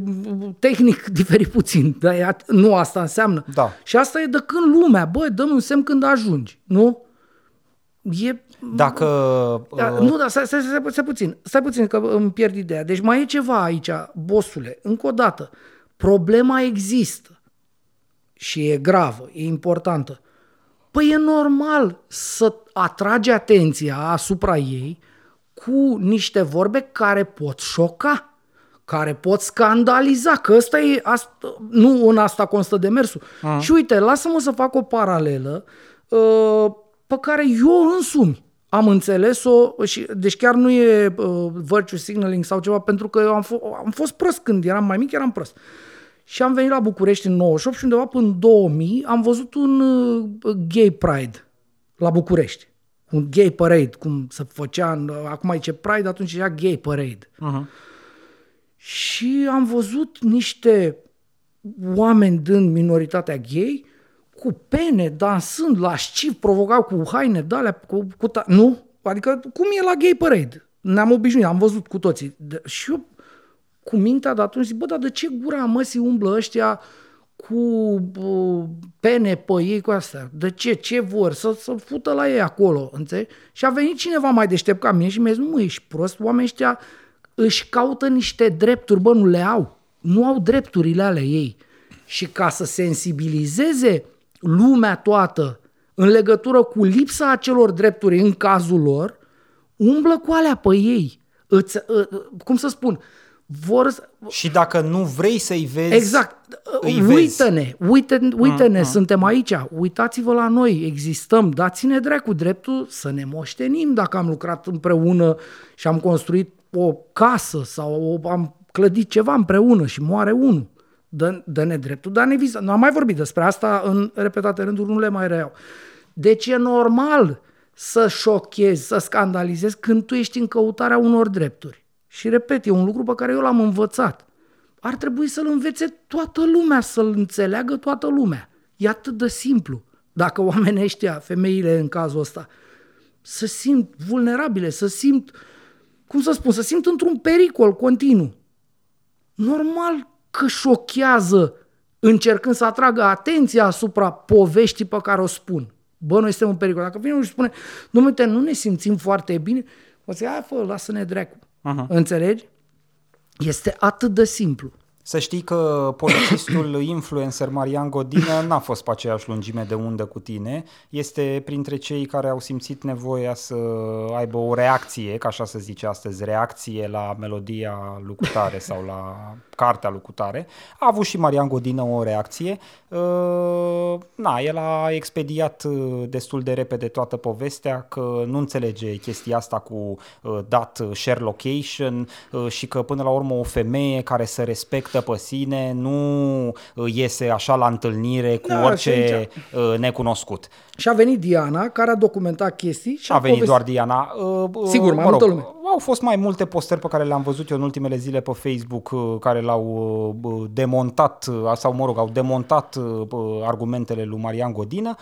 tehnic diferit puțin, dar e, nu asta înseamnă. Da. Și asta e de când lumea, băi, dă un semn când ajungi, nu? E... Dacă... Da, uh... Nu, dar stai, stai, stai, stai puțin, stai puțin că îmi pierd ideea. Deci mai e ceva aici, bosule, încă o dată. Problema există și e gravă, e importantă. Păi e normal să atragi atenția asupra ei cu niște vorbe care pot șoca, care pot scandaliza, că ăsta e, asta, nu în asta constă demersul. Uh-huh. Și uite, lasă-mă să fac o paralelă uh, pe care eu însumi am înțeles-o, și, deci chiar nu e uh, virtue signaling sau ceva, pentru că eu am, f- am fost prost când eram mai mic, eram prost. Și am venit la București în 98 și undeva până în 2000 am văzut un uh, gay pride la București. Un gay parade, cum se făcea, în, acum e ce pride, atunci era gay parade. Uh-huh. Și am văzut niște oameni din minoritatea gay cu pene, dansând, la șciv, provocau cu haine de alea, cu, cu ta- nu? Adică cum e la gay parade? Ne-am obișnuit, am văzut cu toții. De- și eu cu mintea de atunci zic, bă, dar de ce gura măsii umblă ăștia cu bă, pene pe ei cu astea? De ce? Ce vor? Să, să fută la ei acolo, înțelegi? Și a venit cineva mai deștept ca mine și mi-a zis, nu mă, ești prost, oamenii ăștia își caută niște drepturi, bă, nu le au. Nu au drepturile ale ei. Și ca să sensibilizeze lumea toată în legătură cu lipsa acelor drepturi în cazul lor, umblă cu alea pe ei. Îți, cum să spun, vor... Și dacă nu vrei să-i vezi, Exact. Uită-ne, uită, uită-ne, mm, suntem aici, uitați-vă la noi, existăm, dați-ne dracu dreptul să ne moștenim dacă am lucrat împreună și am construit o casă sau am clădit ceva împreună și moare unul. Dă, dă-ne dreptul, dar ne viză. Nu am mai vorbit despre asta în repetate rânduri, nu le mai reiau. Deci e normal să șochezi, să scandalizezi când tu ești în căutarea unor drepturi. Și repet, e un lucru pe care eu l-am învățat. Ar trebui să-l învețe toată lumea, să-l înțeleagă toată lumea. E atât de simplu. Dacă oamenii ăștia, femeile în cazul ăsta, să simt vulnerabile, să simt, cum să spun, să simt într-un pericol continuu. Normal că șochează încercând să atragă atenția asupra poveștii pe care o spun. Bă, noi suntem în pericol. Dacă vine și spune, domnule, nu ne simțim foarte bine, o să zic, hai fă, lasă-ne dracu. Uh-huh. Înțelegi? Este atât de simplu. Să știi că polițistul influencer Marian Godină n-a fost pe aceeași lungime de undă cu tine. Este printre cei care au simțit nevoia să aibă o reacție, ca așa să zice astăzi, reacție la melodia lucutare sau la cartea lucutare. A avut și Marian Godină o reacție. Uh, na, el a expediat uh, destul de repede toată povestea că nu înțelege chestia asta cu uh, dat share location și că până la urmă o femeie care se respectă pe sine nu iese așa la întâlnire cu da, orice necunoscut. Și a venit Diana, care a documentat chestii. Și a, a venit povesti... doar Diana. Sigur, mai mă rog, multă lume. Au fost mai multe postări pe care le-am văzut eu în ultimele zile pe Facebook care l-au demontat sau, mă rog, au demontat argumentele lui Marian Godină.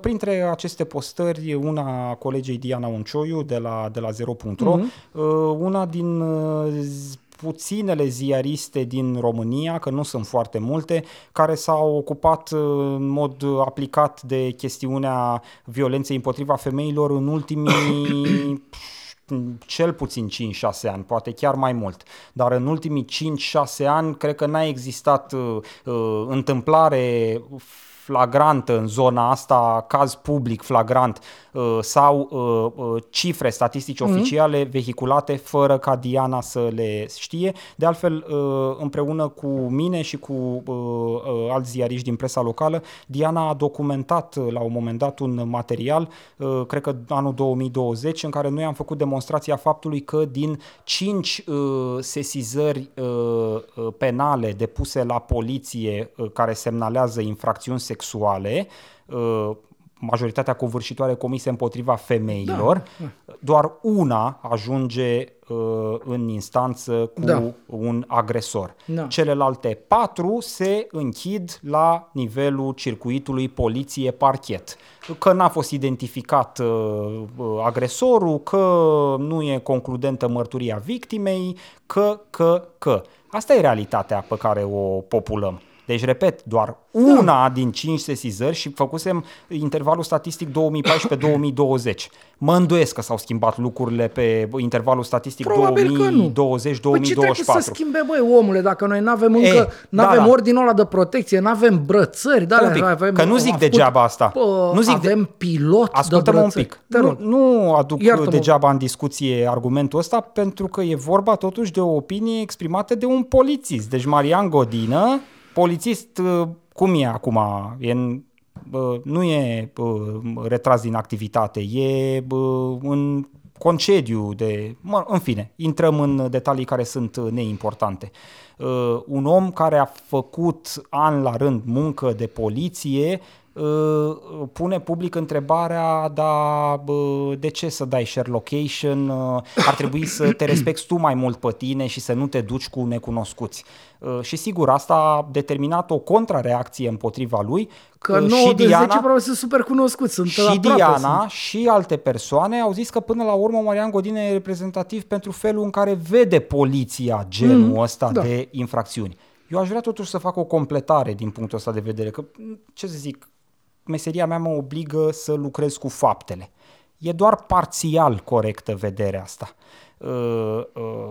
Printre aceste postări, una colegei Diana Uncioiu de la, de la 0.ro, uh-huh. una din puținele ziariste din România, că nu sunt foarte multe, care s-au ocupat în mod aplicat de chestiunea violenței împotriva femeilor în ultimii cel puțin 5-6 ani, poate chiar mai mult. Dar în ultimii 5-6 ani cred că n-a existat uh, uh întâmplare flagrantă în zona asta, caz public flagrant uh, sau uh, uh, cifre statistici mm-hmm. oficiale vehiculate fără ca Diana să le știe. De altfel, împreună cu mine și cu alți ziariști din presa locală, Diana a documentat la un moment dat un material, cred că anul 2020, în care noi am făcut demonstrația faptului că din 5 sesizări penale depuse la poliție care semnalează infracțiuni sexuale, uh, majoritatea covârșitoare comise împotriva femeilor, da, da. doar una ajunge uh, în instanță cu da. un agresor. Da. Celelalte patru se închid la nivelul circuitului poliție-parchet. Că n-a fost identificat uh, agresorul, că nu e concludentă mărturia victimei, că, că, că. Asta e realitatea pe care o populăm. Deci, repet, doar una da. din cinci sesizări și făcusem intervalul statistic 2014-2020. Mă îndoiesc că s-au schimbat lucrurile pe intervalul statistic 2020-2024. Păi ce trebuie să schimbe, băi, omule, dacă noi nu avem încă, e, nu avem da, ordinul ăla de protecție, nu avem brățări, da, un pic, avem, că nu zic degeaba asta. Pă, nu zic avem de... pilot Ascultă-mă de un pic. Nu, nu aduc Iartă-mă. degeaba în discuție argumentul ăsta, pentru că e vorba totuși de o opinie exprimată de un polițist. Deci Marian Godină polițist, uh, cum e acum? E în, nu e retras din activitate, e în concediu de... Mă, în fine, intrăm în detalii care sunt neimportante. Uh, un om care a făcut an la rând muncă de poliție Uh, pune public întrebarea, da, de ce să dai share location, uh, ar trebui să te respecti tu mai mult pe tine și să nu te duci cu necunoscuți. Uh, și sigur, asta a determinat o contrareacție împotriva lui. Că 9 și de Diana, 10 probabil sunt super cunoscuți, sunt Și Diana sunt. și alte persoane au zis că până la urmă Marian Godin e reprezentativ pentru felul în care vede poliția genul mm, ăsta da. de infracțiuni. Eu aș vrea totuși să fac o completare din punctul ăsta de vedere, că, ce să zic, meseria mea mă obligă să lucrez cu faptele. E doar parțial corectă vederea asta. Uh, uh,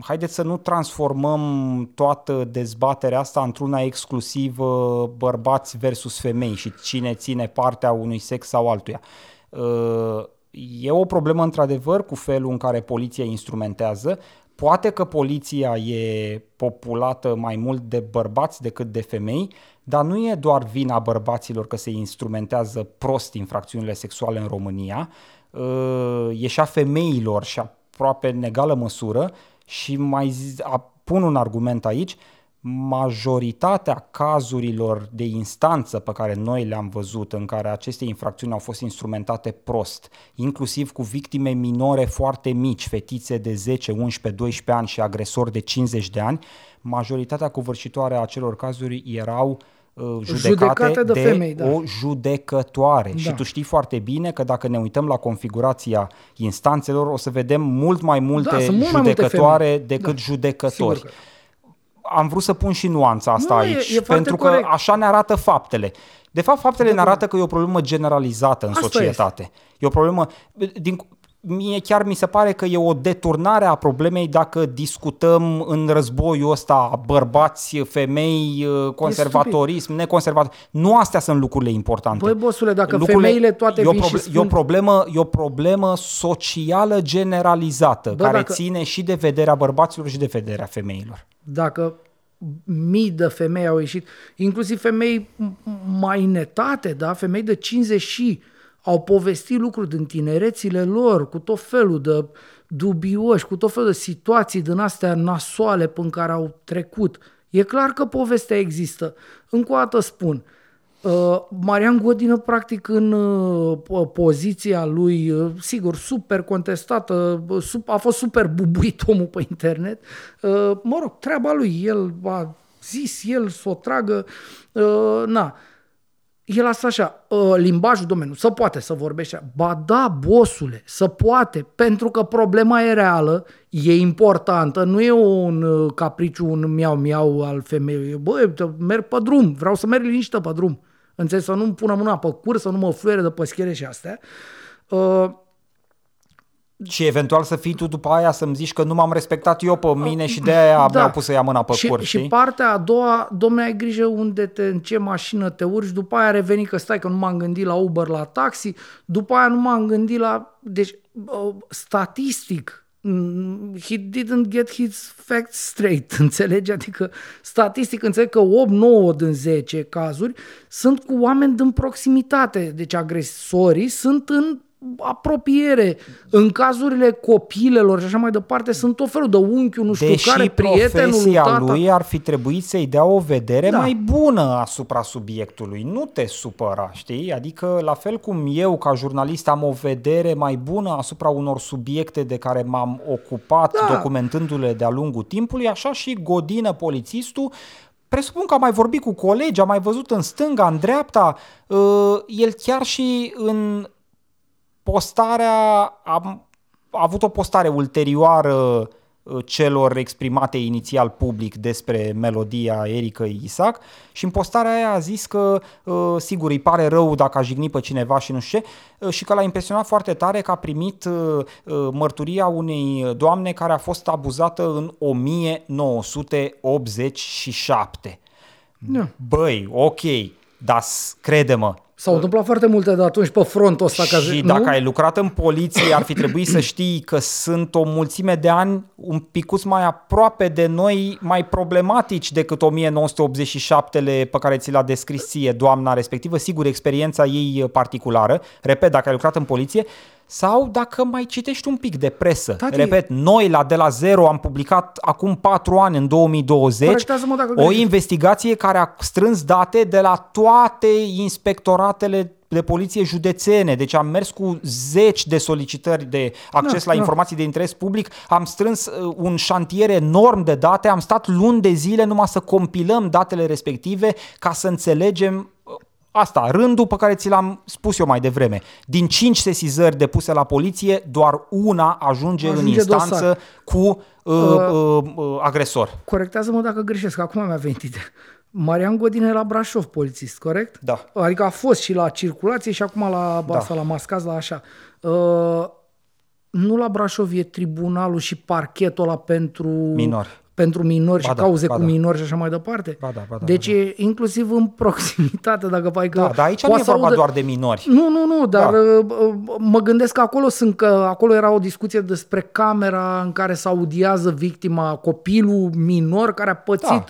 haideți să nu transformăm toată dezbaterea asta într-una exclusivă bărbați versus femei și cine ține partea unui sex sau altuia. Uh, e o problemă într-adevăr cu felul în care poliția instrumentează. Poate că poliția e populată mai mult de bărbați decât de femei, dar nu e doar vina bărbaților că se instrumentează prost infracțiunile sexuale în România, uh, e și a femeilor și aproape în egală măsură. Și mai zi, pun un argument aici, majoritatea cazurilor de instanță pe care noi le-am văzut în care aceste infracțiuni au fost instrumentate prost, inclusiv cu victime minore foarte mici, fetițe de 10, 11, 12 ani și agresori de 50 de ani, majoritatea covârșitoare a acelor cazuri erau uh, judecate Judecate de, de femei, da. o judecătoare. Da. Și tu știi foarte bine că dacă ne uităm la configurația instanțelor, o să vedem mult mai multe da, mult judecătoare mai multe decât da. judecători. Sigur că am vrut să pun și nuanța asta nu, aici, e, e pentru că corect. așa ne arată faptele. De fapt, faptele da, ne arată că e o problemă generalizată în asta societate. Este. E o problemă din mie chiar mi se pare că e o deturnare a problemei dacă discutăm în războiul ăsta bărbați, femei, conservatorism, neconservator. Nu astea sunt lucrurile importante. Băi, bosule, dacă lucrurile, femeile toate e o, proble- spun... e, o problemă, e o problemă socială generalizată, Bă, care dacă... ține și de vederea bărbaților și de vederea femeilor. Dacă mii de femei au ieșit, inclusiv femei mai netate, da? femei de 50 și au povestit lucruri din tinerețile lor, cu tot felul de dubioși, cu tot felul de situații din astea nasoale până care au trecut. E clar că povestea există. Încă o dată spun, uh, Marian Godină, practic, în uh, poziția lui, uh, sigur, super contestată, a fost super bubuit omul pe internet, mă rog, treaba lui, el a zis, el să o tragă, na, el asta așa, ă, limbajul domeniul, să poate să vorbește. Ba da, bosule, să poate, pentru că problema e reală, e importantă, nu e un ă, capriciu, un miau-miau al femeii. Băi, merg pe drum, vreau să merg liniștită pe drum. Înțeleg, să nu-mi pună mâna pe cur, să nu mă fluiere de păschiere și astea. Uh, și eventual să fii tu după aia să-mi zici că nu m-am respectat eu pe mine și de aia da. mi-au pus să ia mâna pe și, cur, Și partea a doua, domne, ai grijă unde te, în ce mașină te urci, după aia reveni că stai că nu m-am gândit la Uber, la taxi, după aia nu m-am gândit la... Deci, statistic, mm, he didn't get his facts straight, înțelegi? Adică statistic înțeleg că 8-9 din 10 cazuri sunt cu oameni din proximitate, deci agresorii sunt în apropiere. În cazurile copilelor și așa mai departe, sunt tot felul de unchiul, nu știu Deși care, prietenul lui profesia tata. lui ar fi trebuit să-i dea o vedere Da. mai bună asupra subiectului. Nu te supăra, știi? Adică, la fel cum eu, ca jurnalist, am o vedere mai bună asupra unor subiecte de care m-am ocupat Da. documentându-le de-a lungul timpului, așa și Godină, polițistul, Presupun că a mai vorbit cu colegi, a mai văzut în stânga, în dreapta, uh, el chiar și în postarea, am a avut o postare ulterioară uh, celor exprimate inițial public despre melodia Erică Isaac și în postarea aia a zis că, uh, sigur, îi pare rău dacă a jignit pe cineva și nu știu ce, uh, și că l-a impresionat foarte tare că a primit uh, uh, mărturia unei doamne care a fost abuzată în 1987. Da. Băi, ok, dar s- crede-mă, S-au întâmplat foarte multe de atunci pe frontul ăsta. ca și zi- dacă nu? ai lucrat în poliție, ar fi trebuit să știi că sunt o mulțime de ani un picuț mai aproape de noi, mai problematici decât 1987-le pe care ți l-a descris ție doamna respectivă, sigur, experiența ei particulară, repet, dacă ai lucrat în poliție, sau dacă mai citești un pic de presă. Tati- Repet, noi la De la Zero am publicat acum 4 ani, în 2020, Corectează-mă dacă o greșesc. investigație care a strâns date de la toate inspectoratele de poliție județene. Deci am mers cu zeci de solicitări de acces Da, la da. informații de interes public, am strâns uh, un șantier enorm de date, am stat luni de zile numai să compilăm datele respective ca să înțelegem uh, Asta, rândul pe care ți l-am spus eu mai devreme. Din cinci sesizări depuse la poliție, doar una ajunge, Ajunge în instanță dosar. cu uh, uh, uh, agresor. Corectează-mă dacă greșesc, că acum mi-a venit ideea. Marian Godin e la Brașov polițist, corect? Da. Adică a fost și la circulație și acum la Da. asta, la mascaz, la așa. Uh, nu la Brașov e tribunalul și parchetul ăla pentru Minori. Pentru minori Ba și da, cauze ba cu da. minori și așa mai departe. Ba da, ba da, deci ba e inclusiv în proximitate, dacă pai că... Da, dar aici nu poate e să vorba audă- doar de minori. Nu, nu, nu, dar Da. uh, mă gândesc că acolo sunt că acolo era o discuție despre camera în care se audiază victima, copilul minor care a pățit Da.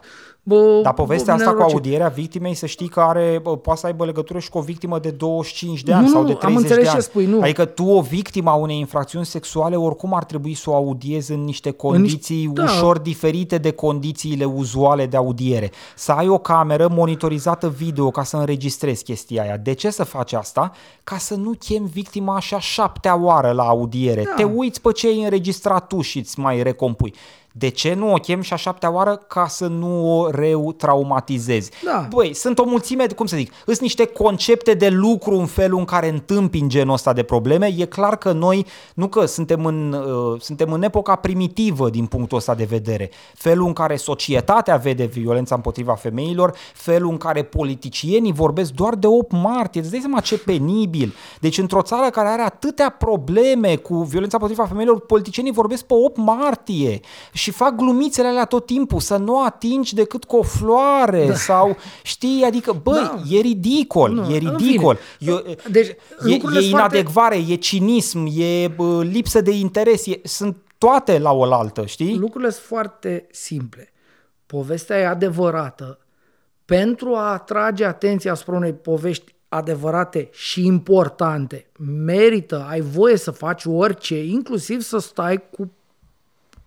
Bă, Dar povestea asta cu nenorocit. audierea victimei, să știi că are, bă, poate să aibă legătură și cu o victimă de 25 de ani Nu, sau nu, de am 30 înțeles de ce ani. spui, nu. Adică tu, o victimă a unei infracțiuni sexuale, oricum ar trebui să o audiezi în niște condiții da. ușor diferite de condițiile uzuale de audiere. Să ai o cameră monitorizată video ca să înregistrezi chestia aia. De ce să faci asta? Ca să nu chem victima așa șaptea oară la audiere. Da. Te uiți pe ce ai înregistrat tu și îți mai recompui. De ce nu o chem și a șaptea oară? Ca să nu o reu-traumatizezi. Da. Băi, sunt o mulțime, de, cum să zic, sunt niște concepte de lucru în felul în care întâmpin genul ăsta de probleme. E clar că noi, nu că suntem în, uh, suntem în epoca primitivă din punctul ăsta de vedere. Felul în care societatea vede violența împotriva femeilor, felul în care politicienii vorbesc doar de 8 martie. Îți dai seama ce penibil. Deci într-o țară care are atâtea probleme cu violența împotriva femeilor, politicienii vorbesc pe 8 martie și fac glumițele alea tot timpul, să nu atingi decât cu o floare da. sau, știi, adică, băi, Da. e ridicol, Nu, e în ridicol. fine. E, Deci, e, lucrurile e sunt foarte- inadecvare, e cinism, e bă, lipsă de interes, e, sunt toate la oaltă, știi? Lucrurile sunt foarte simple. Povestea e adevărată. Pentru a atrage atenția asupra unei povești adevărate și importante, merită, ai voie să faci orice, inclusiv să stai cu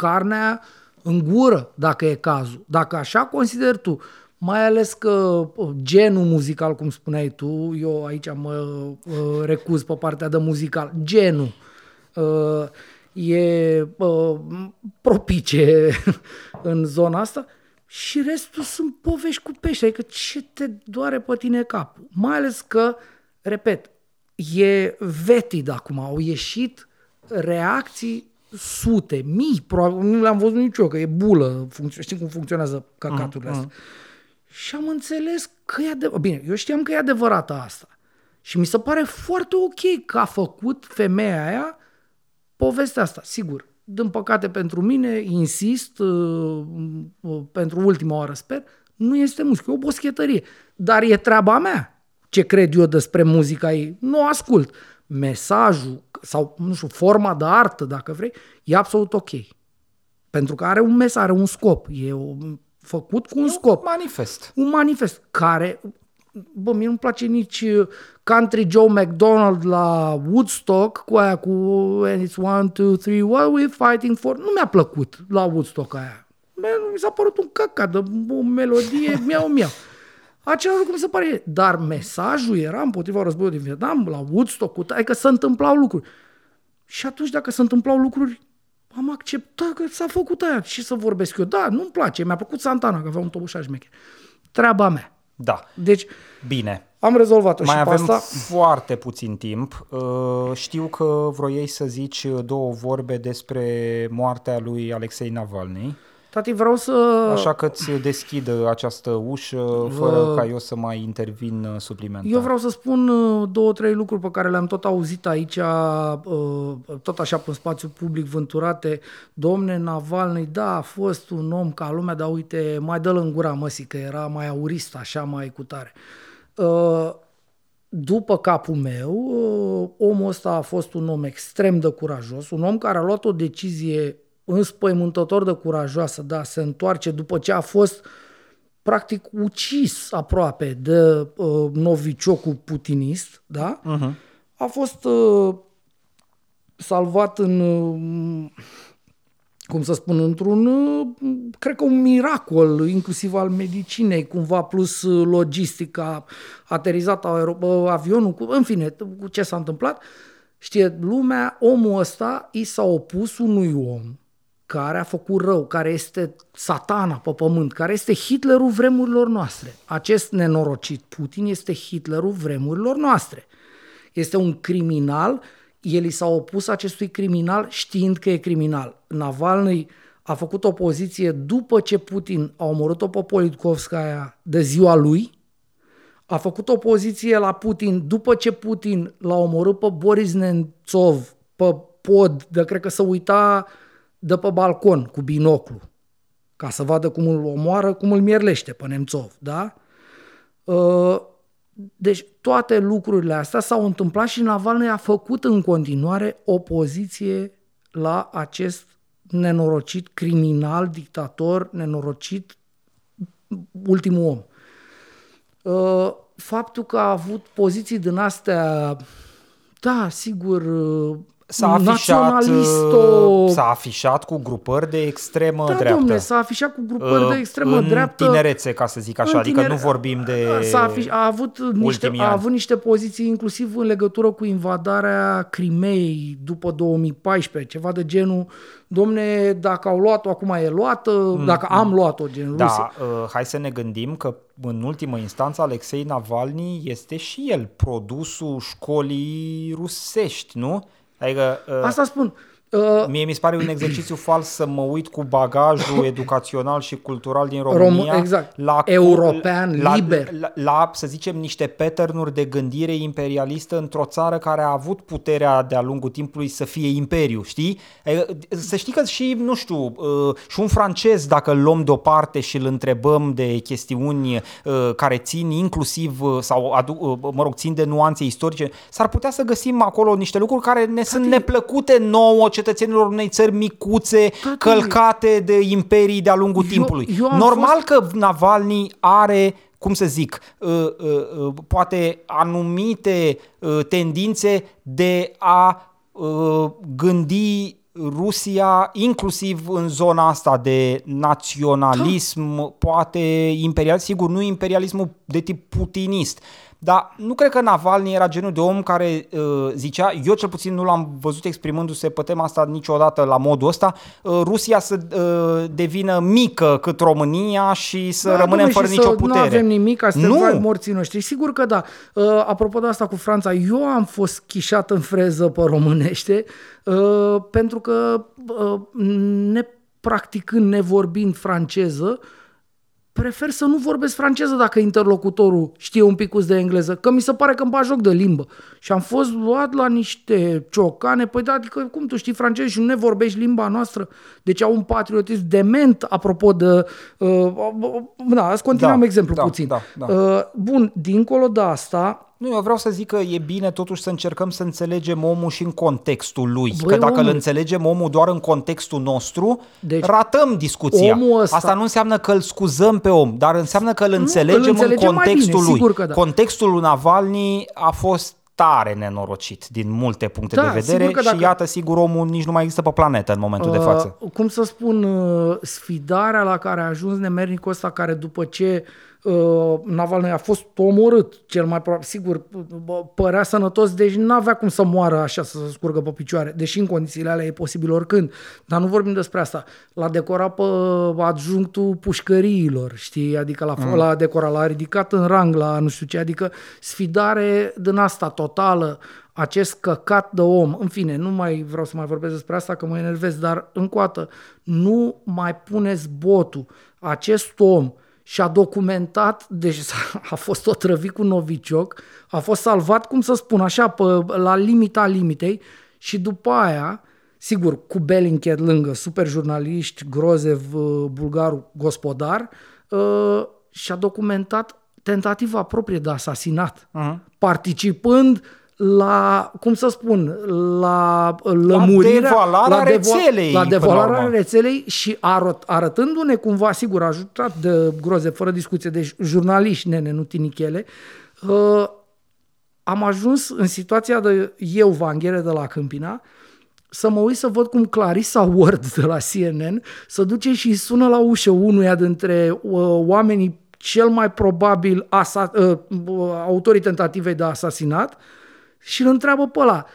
carnea în gură, dacă e cazul. Dacă așa consideri tu, mai ales că uh, genul muzical, cum spuneai tu, eu aici mă uh, recuz pe partea de muzical, genul uh, e uh, propice în zona asta și restul sunt povești cu pește. Adică ce te doare pe tine capul? Mai ales că, repet, e vetid acum. Au ieșit reacții sute, mii, probabil nu le-am văzut nicio, că e bulă, funcțio- știm cum funcționează căcaturile astea. Și am înțeles că e adevărat. Bine, eu știam că e adevărată asta. Și mi se pare foarte ok că a făcut femeia aia povestea asta. Sigur, din păcate pentru mine, insist, uh, uh, pentru ultima oară sper, nu este muzică, e o boschetărie. Dar e treaba mea ce cred eu despre muzica ei. Nu o ascult. Mesajul sau, nu știu, forma de artă, dacă vrei, e absolut ok. Pentru că are un mesaj, are un scop. E o, făcut cu un scop Manifest. un manifest care bă, mie nu-mi place nici uh, Country Joe McDonald la Woodstock, cu aia cu And it's one, two, three, what are we fighting for? Nu mi-a plăcut la Woodstock aia. Mi s-a părut un căcat de o melodie, miau, miau. Același lucru mi se pare. Dar mesajul era împotriva războiului din Vietnam, la Woodstock, cu că se întâmplau lucruri. Și atunci, dacă se întâmplau lucruri, am acceptat că s-a făcut aia. Și să vorbesc eu. Da, nu-mi place. Mi-a plăcut Santana, că avea un tobușaj șmecher. Treaba mea. Da. Deci, Bine. am rezolvat-o Mai și pe avem asta. foarte puțin timp. Uh, Știu că vroiei să zici două vorbe despre moartea lui Alexei Navalny, Tati, vreau să... așa că îți deschid această ușă fără ca eu să mai intervin uh, suplimentar. Eu vreau să spun uh, două, trei lucruri pe care le-am tot auzit aici, uh, tot așa pe spațiu public vânturate. Domne, Navalny, da, a fost un om ca lumea, dar uite, mai dă-l în gura măsii, că era mai aurist, așa, mai cu tare. Uh, După capul meu, uh, omul ăsta a fost un om extrem de curajos, un om care a luat o decizie înspăimântător de curajoasă, da, se întoarce după ce a fost practic ucis aproape de uh, noviciocul putinist, da? Uh-huh. A fost uh, salvat în, uh, cum să spun, într-un, uh, cred că un miracol, inclusiv al medicinei, cumva, plus uh, logistica, aterizat aer- uh, avionul, cu, în fine, cu ce s-a întâmplat. Știe lumea, omul ăsta i s-a opus unui om care a făcut rău, care este satana pe pământ, care este Hitlerul vremurilor noastre. Acest nenorocit Putin este Hitlerul vremurilor noastre. Este un criminal, el i s-a opus acestui criminal știind că e criminal. Navalny a făcut opoziție după ce Putin a omorât-o pe Politkovskaya de ziua lui, a făcut opoziție la Putin după ce Putin l-a omorât pe Boris Nemtsov pe pod, de cred că să uita de pe balcon cu binoclu, ca să vadă cum îl omoară, cum îl mierlește pe Nemțov, da? Uh, Deci toate lucrurile astea s-au întâmplat și Navalny a făcut în continuare opoziție la acest nenorocit criminal, dictator, nenorocit, ultimul om. Uh, Faptul că a avut poziții din astea, da, sigur, uh, S-a afișat, naționalisto, uh, s-a afișat cu grupări de extremă da, dreaptă. domne, s-a afișat cu grupări de Uh, extremă în dreaptă. tinerețe, ca să zic așa, În adică tinere- nu vorbim de S-a afiș- a, avut niște, ultimii a ani. avut niște poziții inclusiv în legătură cu invadarea Crimei după 2014, ceva de genul, domne, dacă au luat-o, acum e luată, dacă am luat-o, gen Rusia. Da, uh, hai să ne gândim că în ultimă instanță Alexei Navalny este și el produsul școlii rusești, nu? Adică uh, Asta spun. Uh, mie mi se pare un exercițiu fals să mă uit cu bagajul educațional și cultural din România Rom- exact. la, European, la, liber. La, la, să zicem, niște pattern de gândire imperialistă într-o țară care a avut puterea de-a lungul timpului să fie imperiu, știi? Adică, Să știi că și, nu știu, uh, și un francez, dacă îl luăm deoparte și îl întrebăm de chestiuni uh, care țin inclusiv, uh, sau, adu- uh, mă rog, țin de nuanțe istorice, s-ar putea să găsim acolo niște lucruri care ne sunt neplăcute nouă, cetățenilor unei țări micuțe, Tati. călcate de imperii de-a lungul Eu- timpului. eu am Normal că Navalny are cum să zic, uh, uh, uh, poate anumite uh, tendințe de a uh, gândi Rusia, inclusiv în zona asta de naționalism, Da. poate imperial, sigur, nu imperialismul de tip putinist, dar nu cred că Navalny era genul de om care uh, zicea, eu cel puțin nu l-am văzut exprimându-se pe tema asta niciodată la modul ăsta, uh, Rusia să uh, devină mică cât România și să Da, rămânem dom'le, fără și nicio să putere. Nu avem nimic, ca să Nu. nu. morții noștri. Sigur că da. Uh, apropo de asta cu Franța, eu am fost chișat în freză pe românește uh, pentru că uh, ne practicând, nevorbind franceză, prefer să nu vorbesc franceză dacă interlocutorul știe un pic de engleză, că mi se pare că îmi bag joc de limbă. Și am fost luat la niște ciocane, păi da, adică cum tu știi franceză și nu ne vorbești limba noastră? Deci au un patriotism dement apropo de... Uh, da, să continuăm Da, exemplu da, puțin. da, da. Uh, bun, dincolo de asta, Nu, eu vreau să zic că e bine totuși să încercăm să înțelegem omul și în contextul lui. Băi, că dacă omul- îl înțelegem omul doar în contextul nostru, Deci, ratăm discuția. omul ăsta- Asta nu înseamnă că îl scuzăm pe om, dar înseamnă că îl înțelegem, înțelegem în mai contextul bine, lui. sigur că da. Contextul lui Navalny a fost tare nenorocit din multe puncte Da, de vedere sigur că și dacă- iată, sigur, omul nici nu mai există pe planetă în momentul de față. Uh, cum să spun, uh, sfidarea la care a ajuns nemernicul ăsta, care după ce uh, Navalny a fost omorât, cel mai probabil, sigur, bă, părea sănătos, deci nu avea cum să moară așa, să se scurgă pe picioare, deși în condițiile alea e posibil oricând. Dar nu vorbim despre asta. L-a decorat pe adjunctul pușcăriilor, știi? Adică l-a, mm. l-a decorat, l-a ridicat în rang la nu știu ce, adică sfidare din asta totală, acest căcat de om, în fine, nu mai vreau să mai vorbesc despre asta că mă enervez, dar încă o dată, nu mai puneți botul. Acest om și-a documentat, deci a fost otrăvit cu novicioc, a fost salvat, cum să spun așa, pe, la limita limitei și după aia, sigur, cu Bellingcat lângă, super jurnaliști, Grozev, uh, bulgarul gospodar, uh, și-a documentat tentativa proprie de asasinat, uh-huh. participând la, cum să spun, la lămurirea, devalarea rețelei, la până la devalarea urmă. rețelei și arăt, arătându-ne cumva, sigur, ajutat de groze, fără discuție, de jurnaliști, nene, nu tinichele, uh, am ajuns în situația de eu, Vanghere de la Câmpina, să mă uit să văd cum Clarissa Ward de la CNN să duce și îi sună la ușă unuia dintre uh, oamenii cel mai probabil asa- uh, uh, autorii tentativei de asasinat și îl întreabă pe ăla,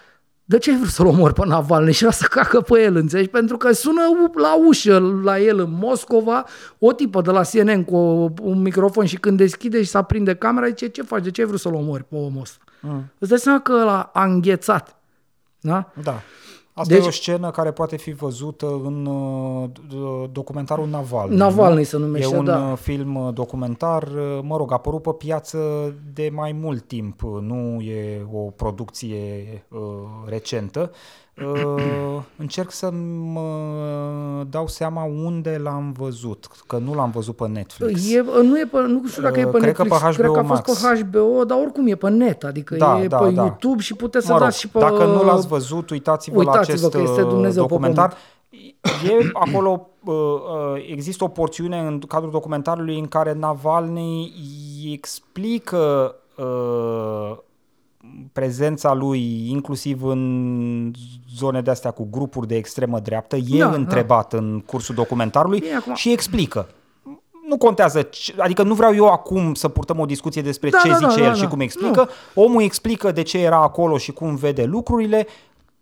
de ce ai vrut să-l omori pe Navalny și să cacă pe el, înțelegi? Pentru că sună u- la ușă la el în Moscova o tipă de la CNN cu o- un microfon și când deschide și se aprinde camera, zice, ce faci, de ce ai vrut să-l omori pe omul ăsta? Mm. Îți dai seama că ăla a înghețat. Da? Da. Asta Deci- e o scenă care poate fi văzută în uh, d- documentarul Navalny. Navalny nu? se numește, E un da. uh, film uh, documentar, uh, mă rog, a apărut pe piață de mai mult timp, uh, nu e o producție uh, recentă. Uh, încerc să mă dau seama unde l-am văzut, că nu l-am văzut pe Netflix. E, nu, e pe, nu știu dacă e pe Uh, cred că Netflix, pe cred că a HBO fost pe Max. HBO, dar oricum e pe net, adică Da, e da, pe da. YouTube și puteți să Mă rog, dați și pe... dacă nu l-ați văzut, uitați-vă, la Uitați-vă acest că este uh, Dumnezeu pe documentar. E acolo, uh, uh, există o porțiune în cadrul documentarului în care Navalny explică uh, prezența lui inclusiv în zone de astea cu grupuri de extremă dreaptă. E Da, da. întrebat în cursul documentarului Bine, acum- și explică. Nu contează, ce- adică nu vreau eu acum să purtăm o discuție despre Da, ce da, zice da, el da, și da. cum explică. Omul explică de ce era acolo și cum vede lucrurile.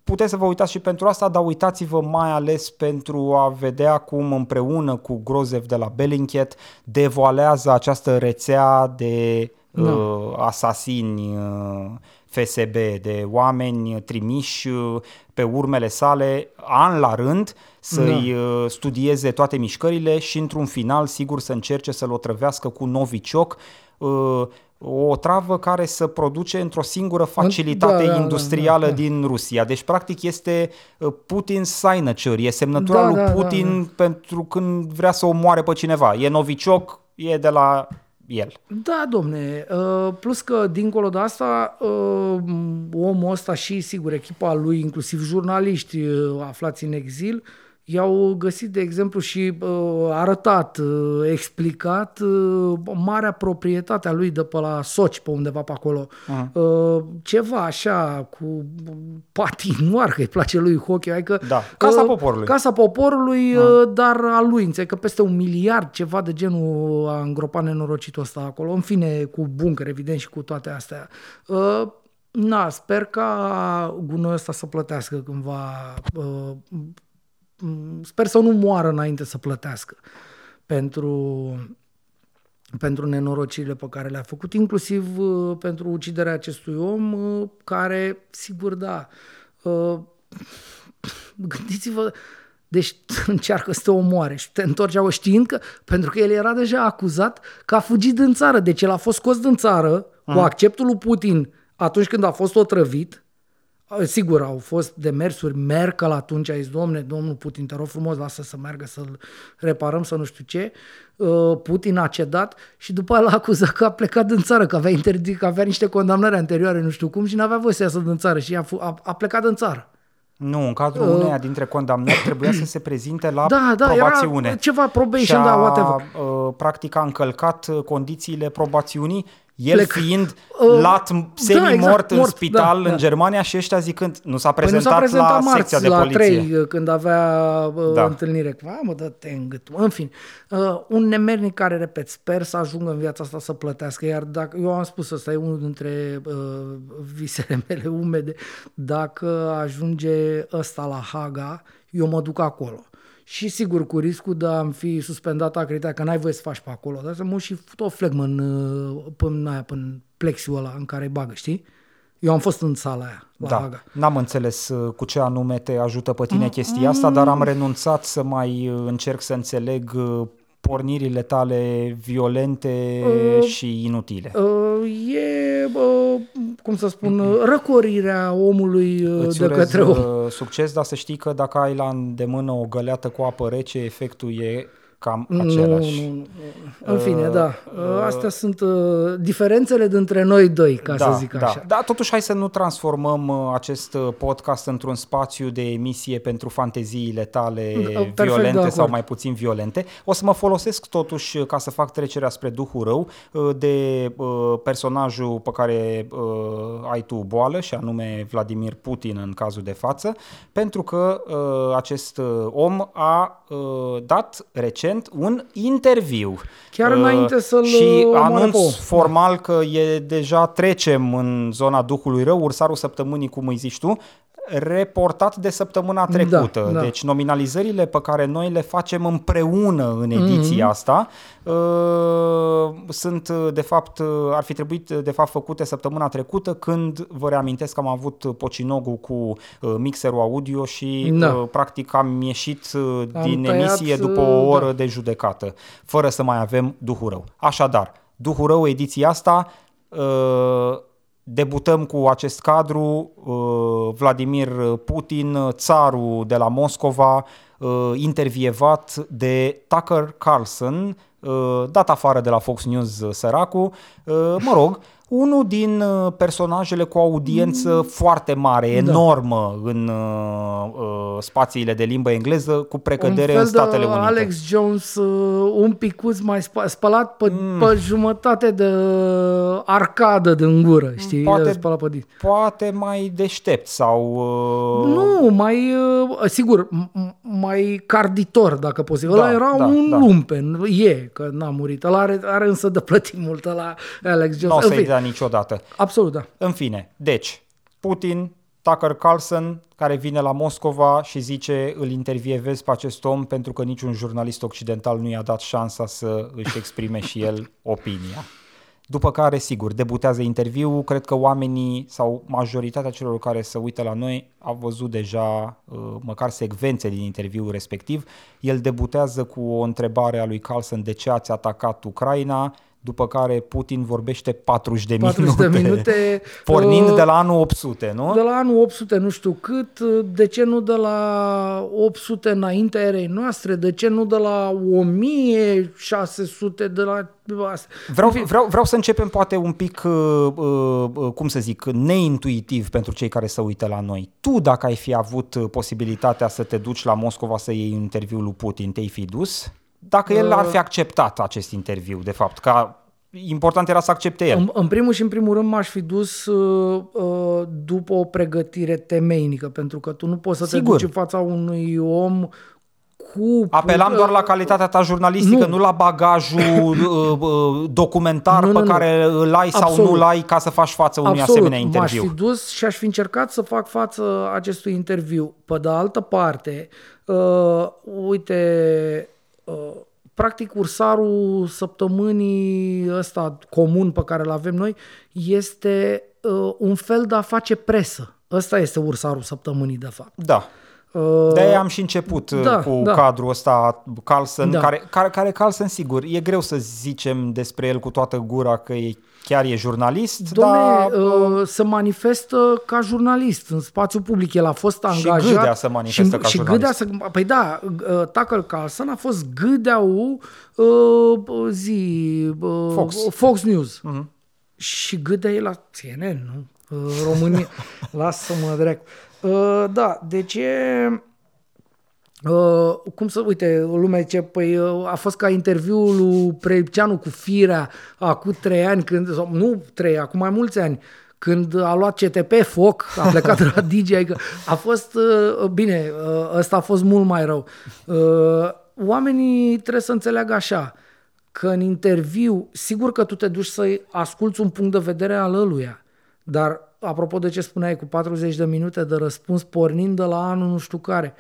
Puteți să vă uitați și pentru asta, dar uitați-vă mai ales pentru a vedea cum împreună cu Grozev de la Bellingcat devoalează această rețea de Da. uh, asasini uh, FSB, de oameni trimiși uh, pe urmele sale an la rând să-i uh, studieze toate mișcările și într-un final sigur să încerce să-l otrăvească cu novicioc uh, o travă care să produce într-o singură facilitate da, da, industrială da, da. din Rusia. Deci, practic, este uh, Putin's signature, e semnătura Da, lui da, da, Putin da. pentru când vrea să omoare pe cineva. E novicioc, e de la el. Da, domne, uh, plus că dincolo de asta, uh, omul ăsta și, sigur, echipa lui, inclusiv jurnaliști uh, aflați în exil, i-au găsit, de exemplu, și uh, arătat, uh, explicat uh, marea proprietate a lui de pe la Soci, pe undeva pe acolo. Uh, ceva așa, cu patinoar, că îi place lui hockey, adică... Da, Casa uh, Poporului. Casa Poporului, uh, dar a lui, înțeleg că peste un miliard, ceva de genul a îngropat nenorocitul ăsta acolo, în fine, cu bunker, evident, și cu toate astea. Uh, Na, sper ca gunoiul ăsta să plătească cândva. Uh, m- sper să nu moară înainte să plătească pentru, pentru nenorocirile pe care le-a făcut, inclusiv uh, pentru uciderea acestui om, uh, care, sigur, da, uh, gândiți-vă, deci încearcă să te omoare și te întorci acolo știind că, pentru că el era deja acuzat că a fugit din țară, deci el a fost scos din țară cu acceptul lui Putin atunci când a fost otrăvit, Sigur, au fost demersuri, Merkel atunci a zis, domne, domnul Putin, te rog frumos, lasă să meargă, să-l reparăm, să nu știu ce. Uh, Putin a cedat și după aia l-a acuzat că a plecat din țară, că avea, interdic, că avea niște condamnări anterioare, nu știu cum, și n-avea voie să iasă din țară și a, a, a plecat din țară. Nu, în cadrul uh, uneia dintre condamnări trebuia să se prezinte la da, da, probațiune. Era ceva probation, și a, da, whatever. Uh, practic a încălcat condițiile probațiunii el Plec. fiind uh, lat semi-mort da, exact, în mort, spital da, în da. Germania și ăștia zicând nu s-a Păi nu prezentat, s-a prezentat la marți secția de la poliție. 3 când avea uh, Da. întâlnire. Va, mă, dă-te în gât. În fin, uh, un nemernic care, repet, sper să ajungă în viața asta să plătească. Iar dacă, eu am spus, ăsta e unul dintre uh, visele mele umede, dacă ajunge ăsta la Haga, eu mă duc acolo. Și sigur, cu riscul de a-mi fi suspendat acreditarea, că n-ai voie să faci pe acolo, dar să mă și fut o flegmă în, uh, până, aia, până plexiul ăla în care îi bagă, știi? Eu am fost în sala aia, la Da, Haga. n-am înțeles uh, cu ce anume te ajută pe tine chestia asta, dar am renunțat să mai uh, încerc să înțeleg uh, pornirile tale violente și inutile. Uh, e, uh, cum să spun, uh, răcorirea omului uh, Îți de urez către om. uh, succes, dar să știi că dacă ai la îndemână o găleată cu apă rece, efectul e cam același. Nu, nu, nu. În fine, da. Uh, Astea sunt uh, diferențele dintre noi doi, ca da, să zic da. așa. Da, totuși hai să nu transformăm uh, acest uh, podcast într-un spațiu de emisie pentru fanteziile tale perfect de violente acord. sau mai puțin violente. O să mă folosesc totuși uh, ca să fac trecerea spre Duhul Rău uh, de uh, personajul pe care uh, ai tu boală și anume Vladimir Putin în cazul de față, pentru că uh, acest uh, om a uh, dat recent un interviu. Chiar Uh, înainte să-l Și omoare anunț pe om. formal că e deja trecem în zona Duhului Rău, ursarul săptămânii, cum îi zici tu, reportat de săptămâna trecută. da. Deci nominalizările pe care noi le facem împreună în ediția Mhm. asta uh, sunt uh, de fapt, uh, ar fi trebuit uh, de fapt făcute săptămâna trecută când vă reamintesc că am avut pocinogul cu uh, mixerul audio și Da. uh, practic am ieșit uh, Am din tăiat, emisie după uh, o oră da. de judecată, fără să mai avem Duhul Rău. Așadar, Duhul Rău, ediția asta, uh, debutăm cu acest cadru, uh, Vladimir Putin, țarul de la Moscova, uh, intervievat de Tucker Carlson, uh, dat afară de la Fox News uh, săracul, uh, mă rog, unul din uh, personajele cu audiență foarte mare, enormă în uh, uh, spațiile de limbă engleză, cu precădere un fel în Statele de Unite. Alex Jones, uh, un picuț mai spa- spălat pe, Mm. pe jumătate de arcadă din gură, știi? Poate- Spălat pe din. Poate mai deștept sau... Uh, Nu, mai, uh, sigur, m- m- mai carditor, dacă poți. zic. Ăla Da, era da, un da. lumpen, e, că n-a murit. Ăla are, are însă de plătit mult la Alex nu o Jones. În să-i fine, dea niciodată. absolut, da. În fine, deci, Putin, Tucker Carlson, care vine la Moscova și zice îl intervievez pe acest om pentru că niciun jurnalist occidental nu i-a dat șansa să își exprime și el opinia. După care, sigur, debutează interviul, cred că oamenii sau majoritatea celor care se uită la noi au văzut deja uh, măcar secvențe din interviul respectiv. El debutează cu o întrebare a lui Carlson de ce ați atacat Ucraina, după care Putin vorbește 40 de 40 minute, de minute, pornind uh, de la anul 800, nu? De la anul 800 nu știu cât, de ce nu de la 800 înaintea erei noastre, de ce nu de la 1600 de la... astea. Vreau, vreau, vreau să începem poate un pic, uh, uh, uh, cum să zic, neintuitiv pentru cei care se uită la noi. Tu, dacă ai fi avut uh, posibilitatea să te duci la Moscova să iei un interviu lui Putin, te-ai fi dus? Dacă el ar fi acceptat acest interviu, de fapt, ca important era să accepte el. În, în primul și în primul rând m-aș fi dus uh, uh, după o pregătire temeinică, pentru că tu nu poți să Sigur. te duci în fața unui om cu... Apelam doar la calitatea ta jurnalistică, nu, nu. la bagajul uh, uh, documentar Nu, pe nu, nu. care îl ai sau Absolut. nu-l ai ca să faci față unui Absolut, asemenea m-aș interviu. fi dus și aș fi încercat să fac față acestui interviu. Pe de altă parte, uh, uite, uh, practic ursarul săptămânii ăsta comun pe care îl avem noi este uh, un fel de a face presă. Ăsta este ursarul săptămânii, de fapt. Da. Uh, De-aia am și început da, da, cu da. cadrul ăsta Carlson, Da. care, care, care Carlson, sigur, e greu să zicem despre el cu toată gura că e chiar e jurnalist, Domne, dar... uh, se manifestă ca jurnalist în spațiu public. El a fost Și angajat. Gâdea se manifestă și, ca și jurnalist. Gâdea se, Păi da, uh, Tucker Carlson a fost gâdeaul uh, zi, uh, Fox. Fox News. Uh-huh. Și gâdea e la CNN, nu? Uh, România. Lasă-mă, dreacu. Uh, da, deci e... Uh, cum să, uite, lumea zice, păi uh, a fost ca interviul lui Preipceanu cu Firea acum trei ani, când, sau, nu trei, acum mai mulți ani, când a luat CTP foc, a plecat de la DJ, adică a fost, uh, bine, uh, ăsta a fost mult mai rău. Uh, oamenii trebuie să înțeleagă așa, că în interviu, sigur că tu te duci să asculți un punct de vedere al ăluia, dar apropo de ce spuneai cu 40 de minute de răspuns pornind de la anul nu știu care,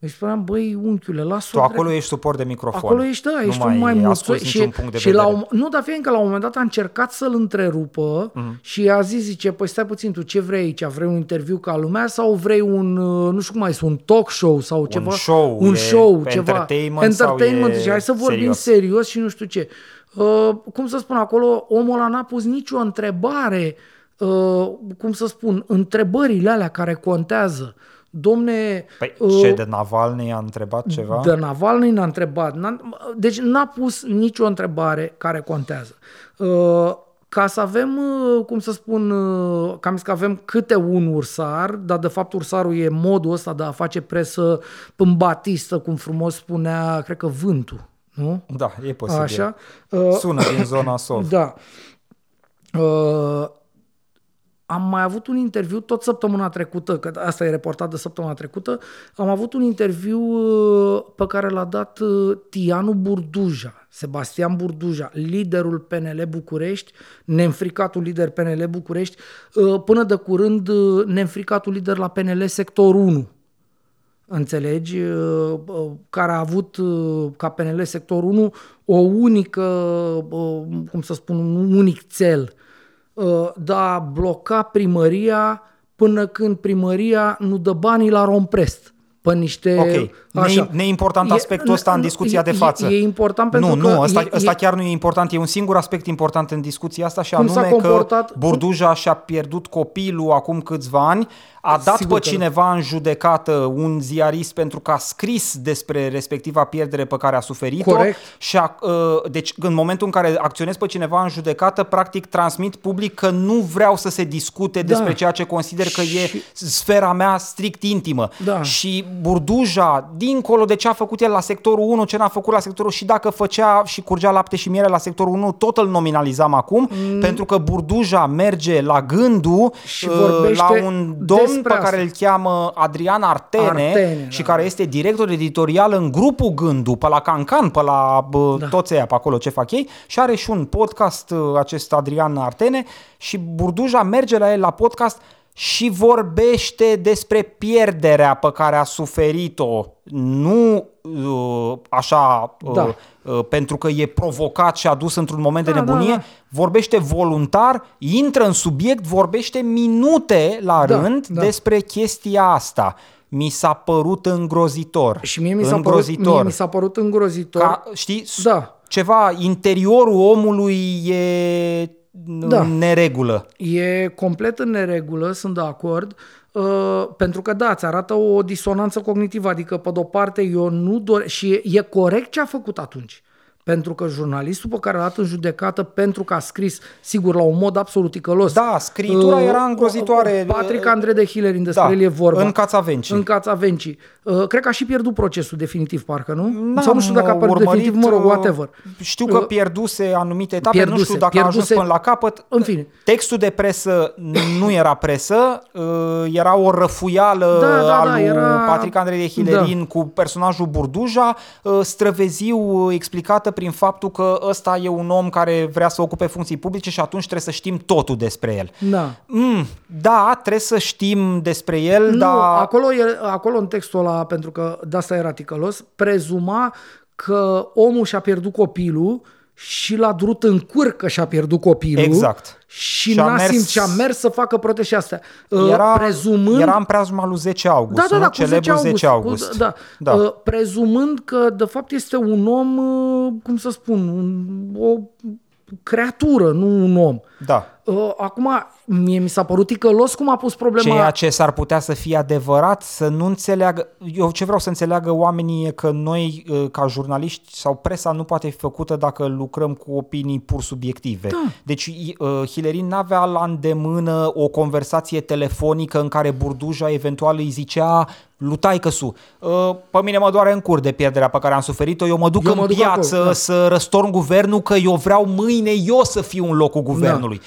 își spuneam, băi, unchiule, lasă-o Tu drept. acolo ești suport de microfon. Acolo ești, da, ești nu un mai mult. asculți Și, niciun punct de și vedere. la un, nu, dar fiindcă la un moment dat a încercat să-l întrerupă Mhm. și a zis, zice, păi stai puțin, tu ce vrei aici? Vrei un interviu ca lumea sau vrei un, uh, nu știu cum mai spun, un talk show sau ceva? show, un e show, ceva. entertainment sau entertainment. e Și hai să vorbim serios? serios și nu știu ce. Uh, cum să spun acolo, omul ăla n-a pus nicio întrebare, uh, cum să spun, întrebările alea care contează. Domne, Păi uh, ce, de Navalny a întrebat ceva? de Navalny n-a întrebat. N-a, deci n-a pus nicio întrebare care contează. Uh, ca să avem, uh, cum să spun, uh, cam zis că avem câte un ursar, dar de fapt ursarul e modul ăsta de a face presă în batistă, cum frumos spunea, cred că vântul, nu? Da, e posibil. Așa. Uh, Sună din zona Sov. da. Uh, am mai avut un interviu tot săptămâna trecută, că asta e reportat de săptămâna trecută, am avut un interviu uh, pe care l-a dat uh, Tianu Burduja, Sebastian Burduja, liderul PNL București, neînfricatul lider PNL București, uh, până de curând uh, neînfricatul lider la PNL sector 1 înțelegi, uh, uh, care a avut uh, ca PNL sector 1 o unică, uh, cum să spun, un unic cel, uh, de a bloca primăria până când primăria nu dă banii la Romprest. Pe niște... Ok, Ne- neimportant aspectul ăsta în discuția de față. E, e important pentru nu, că... nu, ăsta, e, ăsta e, chiar nu e important. E un singur aspect important în discuția asta și Cum s-a anume comportat- că Burduja și-a pierdut copilul acum câțiva ani, a dat Sigur pe că da. cineva în judecată un ziarist pentru că a scris despre respectiva pierdere pe care a suferit-o. Corect. Și a, uh, deci în momentul în care acționez pe cineva în judecată, practic transmit public că nu vreau să se discute Da. despre ceea ce consider că e Și- sfera mea strict intimă. Da. Și Burduja, dincolo de ce a făcut el la sectorul 1, ce n-a făcut la sectorul și dacă făcea și curgea lapte și miere la sectorul 1, tot îl nominalizam acum, mm. pentru că Burduja merge la gândul Și uh, vorbește la un domn despre pe care asta. îl cheamă Adrian Artene, Artene, și da. care este director editorial în grupul Gându, pe la Cancan, pe la bă, Da. toți ăia pe acolo ce fac ei și are și un podcast uh, acest Adrian Artene și Burduja merge la el la podcast și vorbește despre pierderea pe care a suferit-o, nu uh, așa uh, Da. uh, pentru că e provocat și adus într-un moment Da, de da, nebunie, da. vorbește voluntar, intră în subiect, vorbește minute la Da, rând da. despre chestia asta. Mi s-a părut îngrozitor. și mie mi s-a, părut, îngrozitor. mie mi s-a părut îngrozitor. Ca, știi, s- Da. ceva, interiorul omului e Da. da. în neregulă. E complet în neregulă, sunt de acord, uh, pentru că da, ți arată o disonanță cognitivă, adică pe de-o parte eu nu doresc, și e, e corect ce a făcut atunci. Pentru că jurnalistul pe care l-a dat în judecată pentru că a scris, sigur, la un mod absolut ticălos. Da, scritura uh, era îngrozitoare. Patrick André de Hillerin, despre Da, el e vorba. în Cațavencii. În Cațavencii. Uh, cred că a și pierdut procesul definitiv, parcă, nu? N-am Sau nu știu dacă a pierdut urmărit, definitiv, mă rog, uh, whatever. Știu că Uh, pierduse anumite etape, nu pierduse, știu dacă a pierduse- ajuns până la capăt. În fine. Textul de presă nu era presă, uh, era o răfuială Da, da, a da, lui era- Patrick Andrei de Hilerin cu personajul Burduja, uh, străveziu explicată prin faptul că ăsta e un om care vrea să ocupe funcții publice și atunci trebuie să știm totul despre el. Da. Mm, da, trebuie să știm despre el, Nu, dar... acolo, e, acolo în textul ăla, pentru că de asta era ticălos, prezuma că omul și-a pierdut copilul și l-a durut în cur că și-a pierdut copilul. Exact. Și, Și a n-a mers- simțit, și a mers să facă proteste astea. Uh, Era, prezumând... era în preajma lui 10 august, da, da, nu? da, cu 10 Celebrul august. 10 august. Cu, da, Da. Uh, prezumând că, de fapt, este un om, uh, cum să spun, un, o creatură, nu un om. Da. Uh, Acum, mie mi s-a părut ticălos cum a pus problema... Ceea ce s-ar putea să fie adevărat, să nu înțeleagă... Eu ce vreau să înțeleagă oamenii e că noi, uh, ca jurnaliști sau presa, nu poate fi făcută dacă lucrăm cu opinii pur subiective. Da. Deci uh, Hillary n-avea la îndemână o conversație telefonică în care Burduja eventual îi zicea lui taicăsu, uh, pe mine mă doare în cur de pierderea pe care am suferit-o, eu mă duc Eu în mă duc piață acolo, da. să răstorn guvernul că eu vreau mâine eu să fiu în locul guvernului.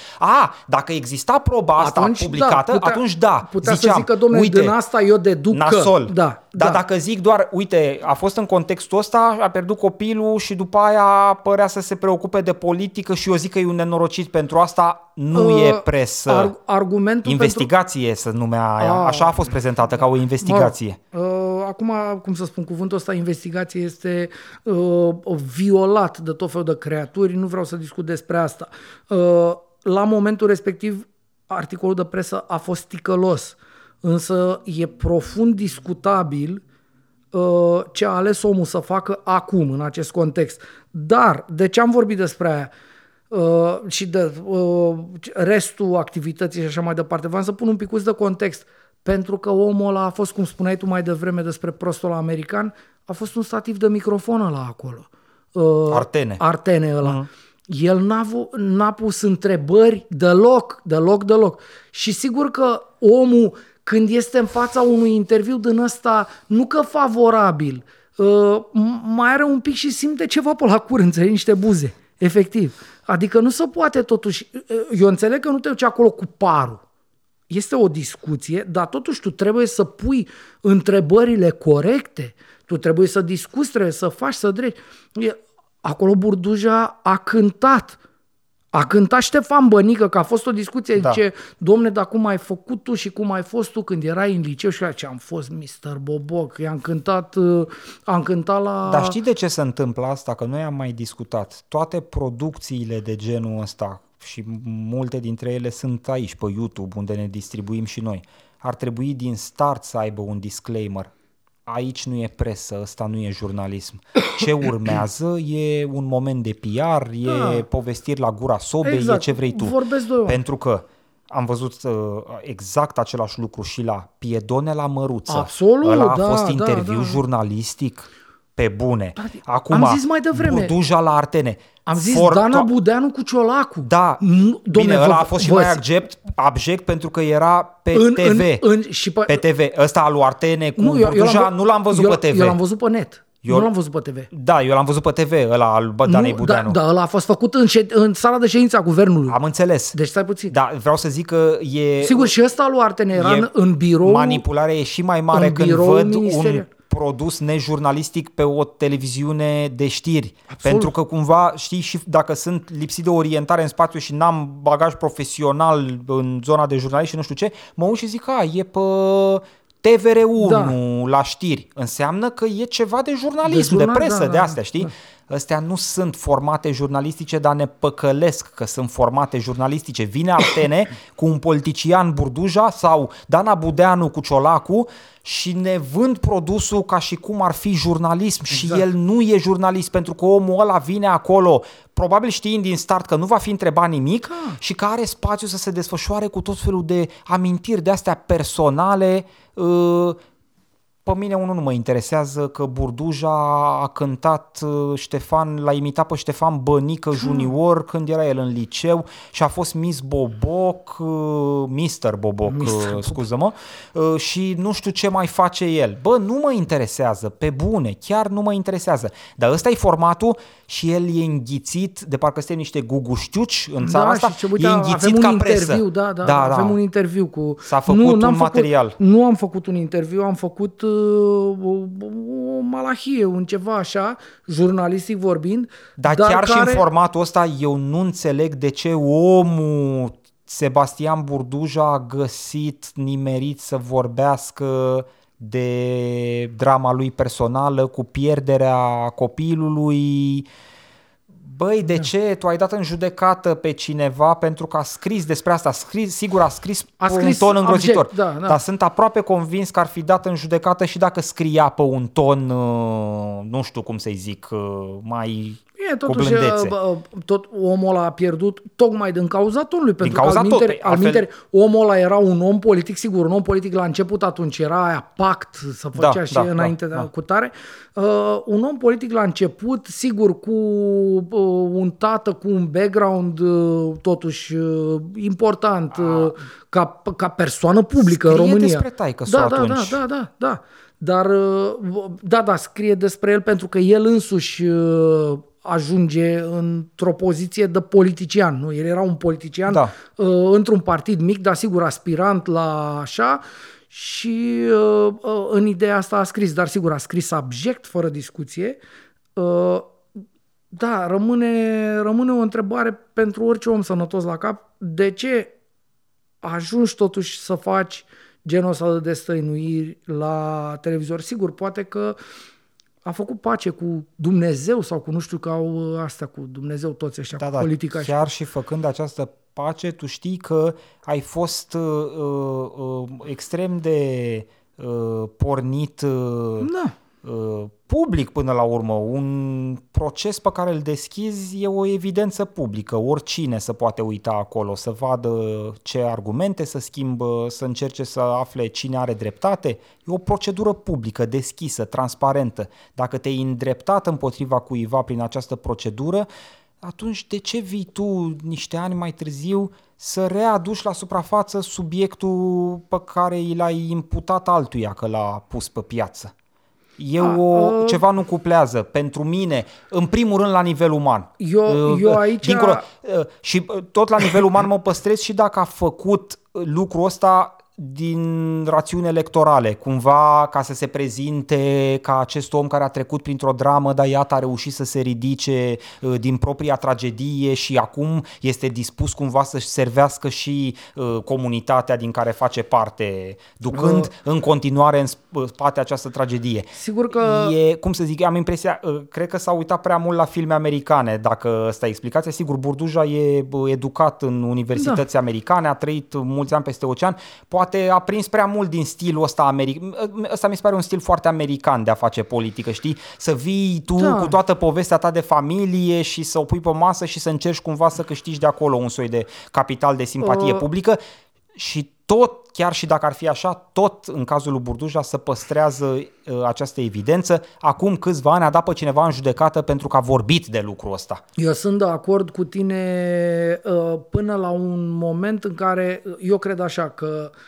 A, dacă exista proba asta Atunci, publicată, da, putea- atunci da, putea să ziceam, zică, "Domnule, uite, din asta eu deduc că-" nasol. Da, Dar da. dacă zic doar, uite, a fost în contextul ăsta, a pierdut copilul și după aia părea să se preocupe de politică și eu zic că e un nenorocit pentru asta, nu Uh, e presă. Ar, argumentul Investigație să numea aia. Ah. Așa a fost prezentată, ca o investigație. Mă rog, uh, acum, cum să spun, cuvântul ăsta investigație este uh, violat de tot felul de creaturi, nu vreau să discut despre asta. Uh, la momentul respectiv, articolul de presă a fost ticălos, însă e profund discutabil uh, ce a ales omul să facă acum, în acest context. Dar, de ce am vorbit despre aia? Uh, și de uh, restul activității și așa mai departe. Vreau să pun un picuț de context. Pentru că omul ăla a fost, cum spuneai tu mai devreme despre prostul american, a fost un stativ de microfon la acolo. Uh, Artene. Artene ăla. El n-a, vo- n-a pus întrebări deloc, deloc, deloc. Și sigur că omul, când este în fața unui interviu din ăsta, nu că favorabil, uh, m- mai are un pic și simte ceva pe la cur, înțelegi, niște buze, efectiv. Adică nu se poate totuși, uh, eu înțeleg că nu te duci acolo cu parul, este o discuție, dar totuși tu trebuie să pui întrebările corecte, tu trebuie să discuți, trebuie să faci, să dregi. E- Acolo Burduja a cântat. A cântat Ștefan Bănică, că a fost o discuție, Da. da. zice, domne, dar cum ai făcut tu și cum ai fost tu când erai în liceu? Și ce am fost Mr. Boboc, i-am cântat, uh, am cântat la... Dar știi de ce se întâmplă asta? Că noi am mai discutat. Toate producțiile de genul ăsta și multe dintre ele sunt aici pe YouTube unde ne distribuim și noi. Ar trebui din start să aibă un disclaimer. Aici nu e presă, ăsta nu e jurnalism. Ce urmează e un moment de PR, e Da. povestiri la gura sobei, Exact. e ce vrei tu. Vorbesc doi oameni. Pentru că am văzut uh, exact același lucru și la Piedone la Măruță. Absolut, Ăla a da, fost da, interviu da. jurnalistic pe bune. Tati, Acum, am zis mai devreme. Burduja la Artene. Am zis For- Dana to- Budeanu cu Ciolacu. Da, Nu, bine, domne, ăla vă- a fost și vă- mai abject, abject pentru că era pe în, TV. În, în, și pe, pe TV. Ăsta al lui Artene cu nu, eu, eu Burduja l-am, vă- nu l-am văzut eu, pe TV. Eu l-am văzut pe net. Eu- Eu, nu l-am văzut pe TV. Da, eu l-am văzut pe TV, ăla al bă, Danei nu, Budeanu. Da, da, ăla a fost făcut în, șed, în sala de ședință a guvernului. Am înțeles. Deci stai puțin. Da, vreau să zic că e... Sigur, și ăsta lui Artene era e în, în birou. Manipularea e și mai mare în când birou văd un ministerial. Produs nejurnalistic pe o televiziune de știri. Absolut. Pentru că cumva, știi, și dacă sunt lipsit de orientare în spațiu și n-am bagaj profesional în zona de jurnalist și nu știu ce, mă uit și zic, a, e pe TVR1 Da. la știri. Înseamnă că e ceva de jurnalism, de, jurnal, presă, da, de da, astea, știi? Astea nu sunt formate jurnalistice, dar ne păcălesc că sunt formate jurnalistice. Vine Artene cu un politician Burduja sau Dana Budeanu cu Ciolacu și ne vând produsul ca și cum ar fi jurnalism și Exact. el nu e jurnalist pentru că omul ăla vine acolo probabil știind din start că nu va fi întrebat nimic și că are spațiu să se desfășoare cu tot felul de amintiri de astea personale uh, pe mine unul nu mă interesează că Burduja a cântat uh, Ștefan, l-a imitat pe Ștefan Bănică junior când era el în liceu și a fost Miss Boboc, uh, Mr. Boboc, Mr. uh, Boboc. scuză-mă, uh, și nu știu ce mai face el. Bă, nu mă interesează, pe bune, chiar nu mă interesează. Dar ăsta e formatul și el e înghițit, de parcă suntem niște guguștiuci în țara da, asta, și ce, uite, e avem înghițit un ca interviu, presă. Da, da, da, avem un interviu cu... S-a făcut n-am un material. Nu am făcut un interviu, am făcut uh, o, o malahie, un ceva așa, jurnalistic vorbind. Dar, dar chiar care... și în formatul ăsta eu nu înțeleg de ce omul Sebastian Burduja a găsit nimerit să vorbească de drama lui personală cu pierderea copilului. Băi, de ce? Tu ai dat în judecată pe cineva pentru că a scris despre asta. A scris, sigur, a scris A pe scris un ton îngrozitor. abject, da, da. Dar sunt aproape convins că ar fi dat în judecată și dacă scria pe un ton, uh, nu știu cum să-i zic, uh, mai Bine, totuși, uh, tot omul ăla a pierdut tocmai din cauza tonului. Pentru din cauza că, al minteri, altfel... omul ăla era un om politic, sigur, un om politic la început atunci era aia pact să da, făcea da, și da, înainte da, de da. cutare. Uh, un om politic la început, sigur, cu uh, un tată, cu un background uh, totuși uh, important, uh, ca, ca persoană publică Scrie în România. despre taică da, da, da, da, da, da. Dar, uh, da, da, scrie despre el pentru că el însuși uh, ajunge într-o poziție de politician. Nu? El era un politician da. Uh, într-un partid mic, dar sigur aspirant la așa și în ideea asta a scris, dar sigur a scris abject, fără discuție. Da, rămâne, rămâne o întrebare pentru orice om sănătos la cap. De ce ajungi totuși să faci uh, genul ăsta de destăinuiri la televizor. Sigur, poate că a făcut pace cu Dumnezeu sau cu nu știu că au asta cu Dumnezeu toți ăștia, da, cu da, politica. Chiar și făcând această pace, tu știi că ai fost uh, uh, extrem de uh, pornit uh, da. Uh, public până la urmă. Un proces pe care îl deschizi e o evidență publică. Oricine să poate uita acolo, să vadă ce argumente să schimbă, să încerce să afle cine are dreptate. E o procedură publică, deschisă, transparentă. Dacă te-ai îndreptat împotriva cuiva prin această procedură, atunci de ce vii tu niște ani mai târziu să readuci la suprafață subiectul pe care i l-ai imputat altuia că l-a pus pe piață? E A, o, uh, ceva nu cuplează pentru mine, în primul rând la nivel uman. Eu, uh, eu aici... Dincolo, uh, și tot la nivel uman mă păstrez și dacă a făcut lucrul ăsta din rațiuni electorale, cumva ca să se prezinte ca acest om care a trecut printr-o dramă, dar iată a reușit să se ridice uh, din propria tragedie și acum este dispus cumva să-și servească și uh, comunitatea din care face parte, ducând uh. în continuare în spate această tragedie. Sigur că... E, cum să zic, am impresia, cred că s-a uitat prea mult la filme americane, dacă ăsta e explicația. Sigur, Burduja e educat în universități da. americane, a trăit mulți ani peste ocean, poate poate a prins prea mult din stilul ăsta american. Ăsta mi se pare un stil foarte american de a face politică, știi? Să vii tu da. cu toată povestea ta de familie și să o pui pe masă și să încerci cumva să câștigi de acolo un soi de capital de simpatie uh. publică și tot, chiar și dacă ar fi așa, tot în cazul lui Burduja să păstrează uh, această evidență. Acum câțiva ani a dat pe cineva în judecată pentru că a vorbit de lucrul ăsta. Eu sunt de acord cu tine uh, până la un moment în care eu cred așa că uh,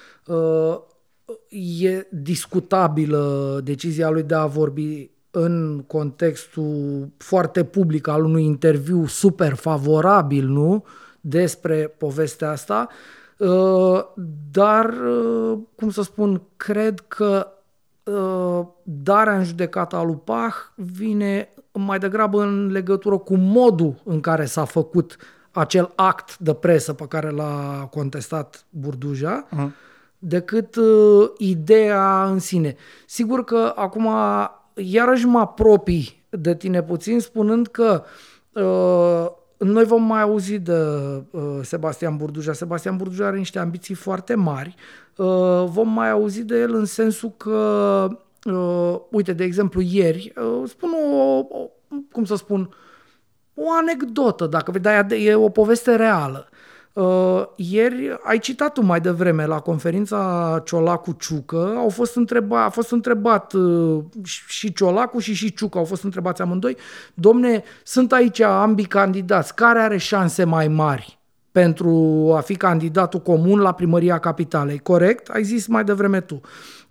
e discutabilă decizia lui de a vorbi în contextul foarte public al unui interviu super favorabil, nu? Despre povestea asta. Uh, Uh, dar, uh, cum să spun, cred că uh, darea în judecată a lui Pah vine mai degrabă în legătură cu modul în care s-a făcut acel act de presă pe care l-a contestat Burduja, uh-huh. Decât uh, ideea în sine. Sigur că acum iarăși mă apropii de tine puțin spunând că uh, noi vom mai auzi de uh, Sebastian Burduja. Sebastian Burduja are niște ambiții foarte mari. Uh, vom mai auzi de el în sensul că, uh, uite, de exemplu, ieri, uh, spun o, o, cum să spun, o anecdotă, dacă vedai, e o poveste reală. Uh, ieri ai citat mai devreme la conferința Ciolacu Ciucă, au fost întreba, a fost întrebat uh, și Ciolacu și și Ciucă au fost întrebați amândoi, domne, sunt aici ambii candidați, care are șanse mai mari pentru a fi candidatul comun la primăria capitalei? Corect? Ai zis mai devreme tu.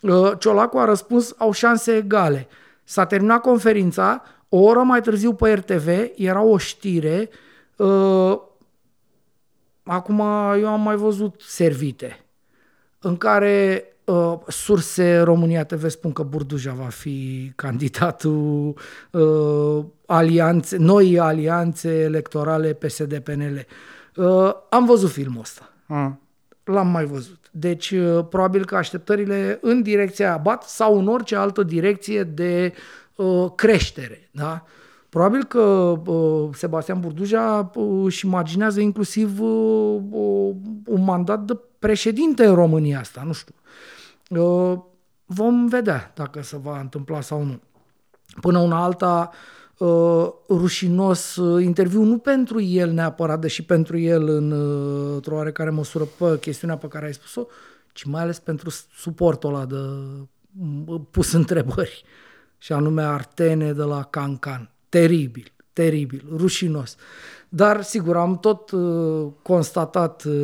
Uh, Ciolacu a răspuns, au șanse egale. S-a terminat conferința, o oră mai târziu pe RTV era o știre uh, Acum eu am mai văzut servite în care uh, surse România TV spun că Burduja va fi candidatul uh, alianțe, noi alianțe electorale PSD-PNL. Uh, am văzut filmul ăsta. Mm. L-am mai văzut. Deci, uh, probabil că așteptările în direcția aia bat sau în orice altă direcție de uh, creștere. Da? Uh, Probabil că uh, Sebastian Burduja uh, își imaginează inclusiv uh, un mandat de președinte în România asta, nu știu. Uh, vom vedea dacă se va întâmpla sau nu. Până una alta, uh, rușinos uh, interviu, nu pentru el neapărat, deși pentru el în, uh, într-o oarecare măsură pe chestiunea pe care ai spus-o, ci mai ales pentru suportul ăla de uh, pus întrebări și anume Artene de la Cancan. Teribil, teribil, rușinos. Dar, sigur, am tot uh, constatat uh,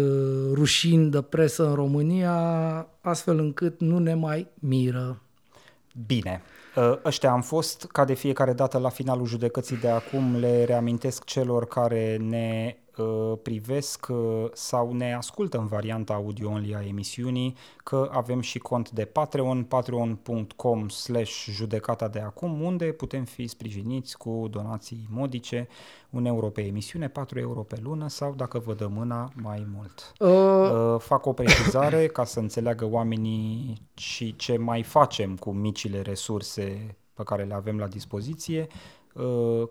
rușini de presă în România, astfel încât nu ne mai miră. Bine. Uh, ăștia am fost, ca de fiecare dată la finalul judecății de acum, le reamintesc celor care ne uh, privesc uh, sau ne ascultă în varianta audio-only a emisiunii că avem și cont de Patreon, patreon.com slash judecata de acum, unde putem fi sprijiniți cu donații modice, un euro pe emisiune, 4 euro pe lună sau, dacă vă dă mâna, mai mult. Uh. Fac o precizare ca să înțeleagă oamenii și ce mai facem cu micile resurse pe care le avem la dispoziție. Uh,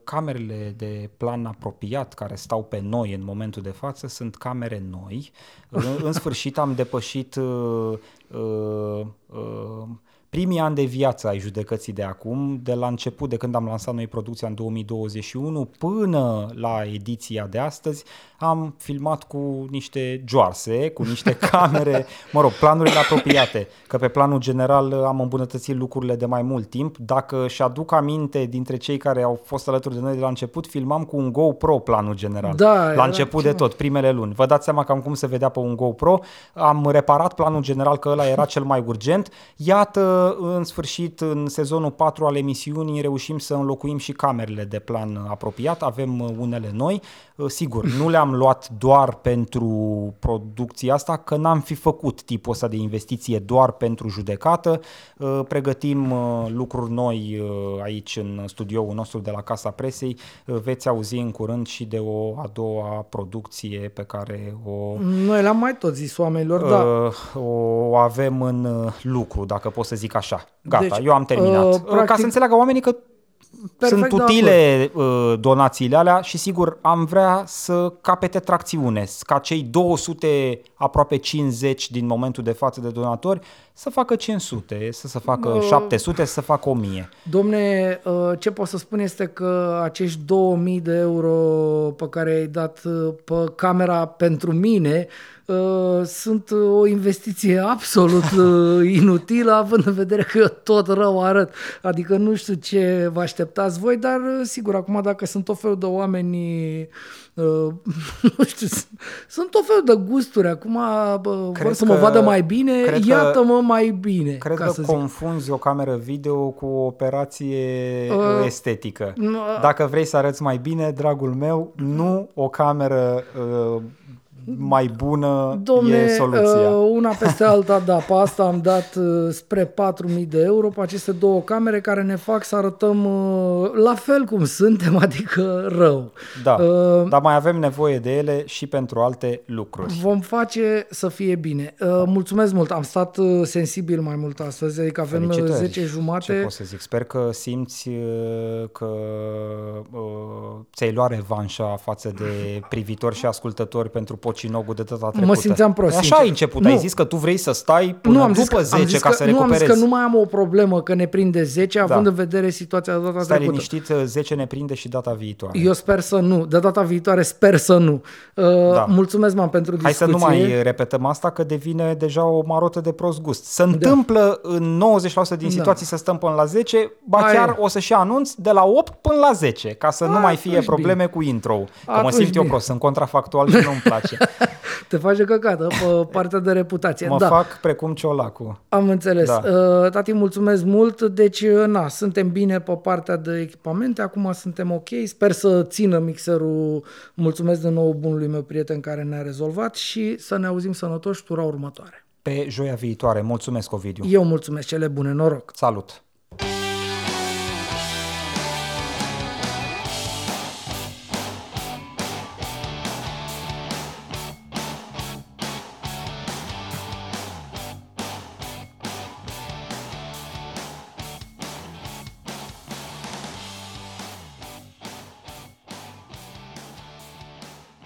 camerele de plan apropiat care stau pe noi în momentul de față sunt camere noi. În, în sfârșit am depășit uh, uh, uh, primii ani de viață ai judecății de acum, de la început, de când am lansat noi producția în 2021, până la ediția de astăzi, am filmat cu niște joarse, cu niște camere, mă rog, planurile apropiate, că pe planul general am îmbunătățit lucrurile de mai mult timp. Dacă și aduc aminte dintre cei care au fost alături de noi de la început, filmam cu un GoPro planul general. Da, la început de tot, primele luni. Vă dați seama cam cum se vedea pe un GoPro. Am reparat planul general că ăla era cel mai urgent. Iată, în sfârșit, în sezonul 4 al emisiunii, reușim să înlocuim și camerele de plan apropiat. Avem unele noi. Sigur, nu le-am luat doar pentru producția asta, că n-am fi făcut tipul ăsta de investiție doar pentru judecată. Uh, pregătim uh, lucruri noi uh, aici în studioul nostru de la Casa Presei. Veți auzi în curând și de o a doua producție pe care o... Noi le-am mai tot zis oamenilor, da. O avem în lucru, dacă pot să zic așa. Gata, deci, eu am terminat. Uh, practic... Ca să înțeleagă oamenii că Perfect Sunt utile uh, donațiile alea și sigur am vrea să capete tracțiune, ca cei 200, aproape 50 din momentul de față de donatori să facă 500, să se facă uh, 700, să facă 1000. Domne, uh, ce pot să spun este că acești 2000 de euro pe care ai dat uh, pe camera pentru mine Uh, sunt o investiție absolut uh, inutilă, având în vedere că eu tot rău arăt. Adică nu știu ce vă așteptați voi, dar uh, sigur, acum dacă sunt tot felul de oameni Uh, nu știu, sunt tot felul de gusturi. Acum bă, vor să mă vadă mai bine, iată-mă mai bine. Cred că confunzi o cameră video cu o operație uh, estetică. Uh, Dacă vrei să arăți mai bine, dragul meu, nu o cameră uh, mai bună Domne, e soluția. Uh, una peste alta, da, pe asta am dat uh, spre 4.000 de euro pe aceste două camere care ne fac să arătăm uh, la fel cum suntem, adică rău. Da, uh, dar mai avem nevoie de ele și pentru alte lucruri. Vom face să fie bine. Uh, mulțumesc mult, am stat uh, sensibil mai mult astăzi, adică avem uh, Felicitări. 10 jumate. Ce pot să zic? Sper că simți uh, că uh, ți-ai luat revanșa față de privitori și ascultători pentru podcast Cocinogul de data trecută. Mă simțeam prost. Așa ai început, nu. ai zis că tu vrei să stai până nu, am după zis că, 10 ca că, să recuperezi. Nu am zis că nu mai am o problemă că ne prinde 10, având da. în vedere situația de data Stai trecută. liniștit, 10 ne prinde și data viitoare. Eu sper să nu. De data viitoare sper să nu. Uh, da. Mulțumesc, m-am pentru discuție. Hai să nu mai repetăm asta, că devine deja o marotă de prost gust. Se da. întâmplă în 90% din da. situații da. să stăm până la 10, ba Aia. chiar o să și anunț de la 8 până la 10, ca să A, nu mai fie probleme bine. cu intro. Că mă simt bine. eu prost, sunt contrafactual și nu-mi place. Te faci căcată pe partea de reputație. Mă da. fac precum ciolacul. Am înțeles. Da. Uh, tati, mulțumesc mult. Deci, uh, na, suntem bine pe partea de echipamente. Acum suntem ok. Sper să țină mixerul. Mulțumesc de nou bunului meu prieten care ne-a rezolvat și să ne auzim sănătoși tura următoare. Pe joia viitoare. Mulțumesc, Ovidiu. Eu mulțumesc. Cele bune. Noroc. Salut.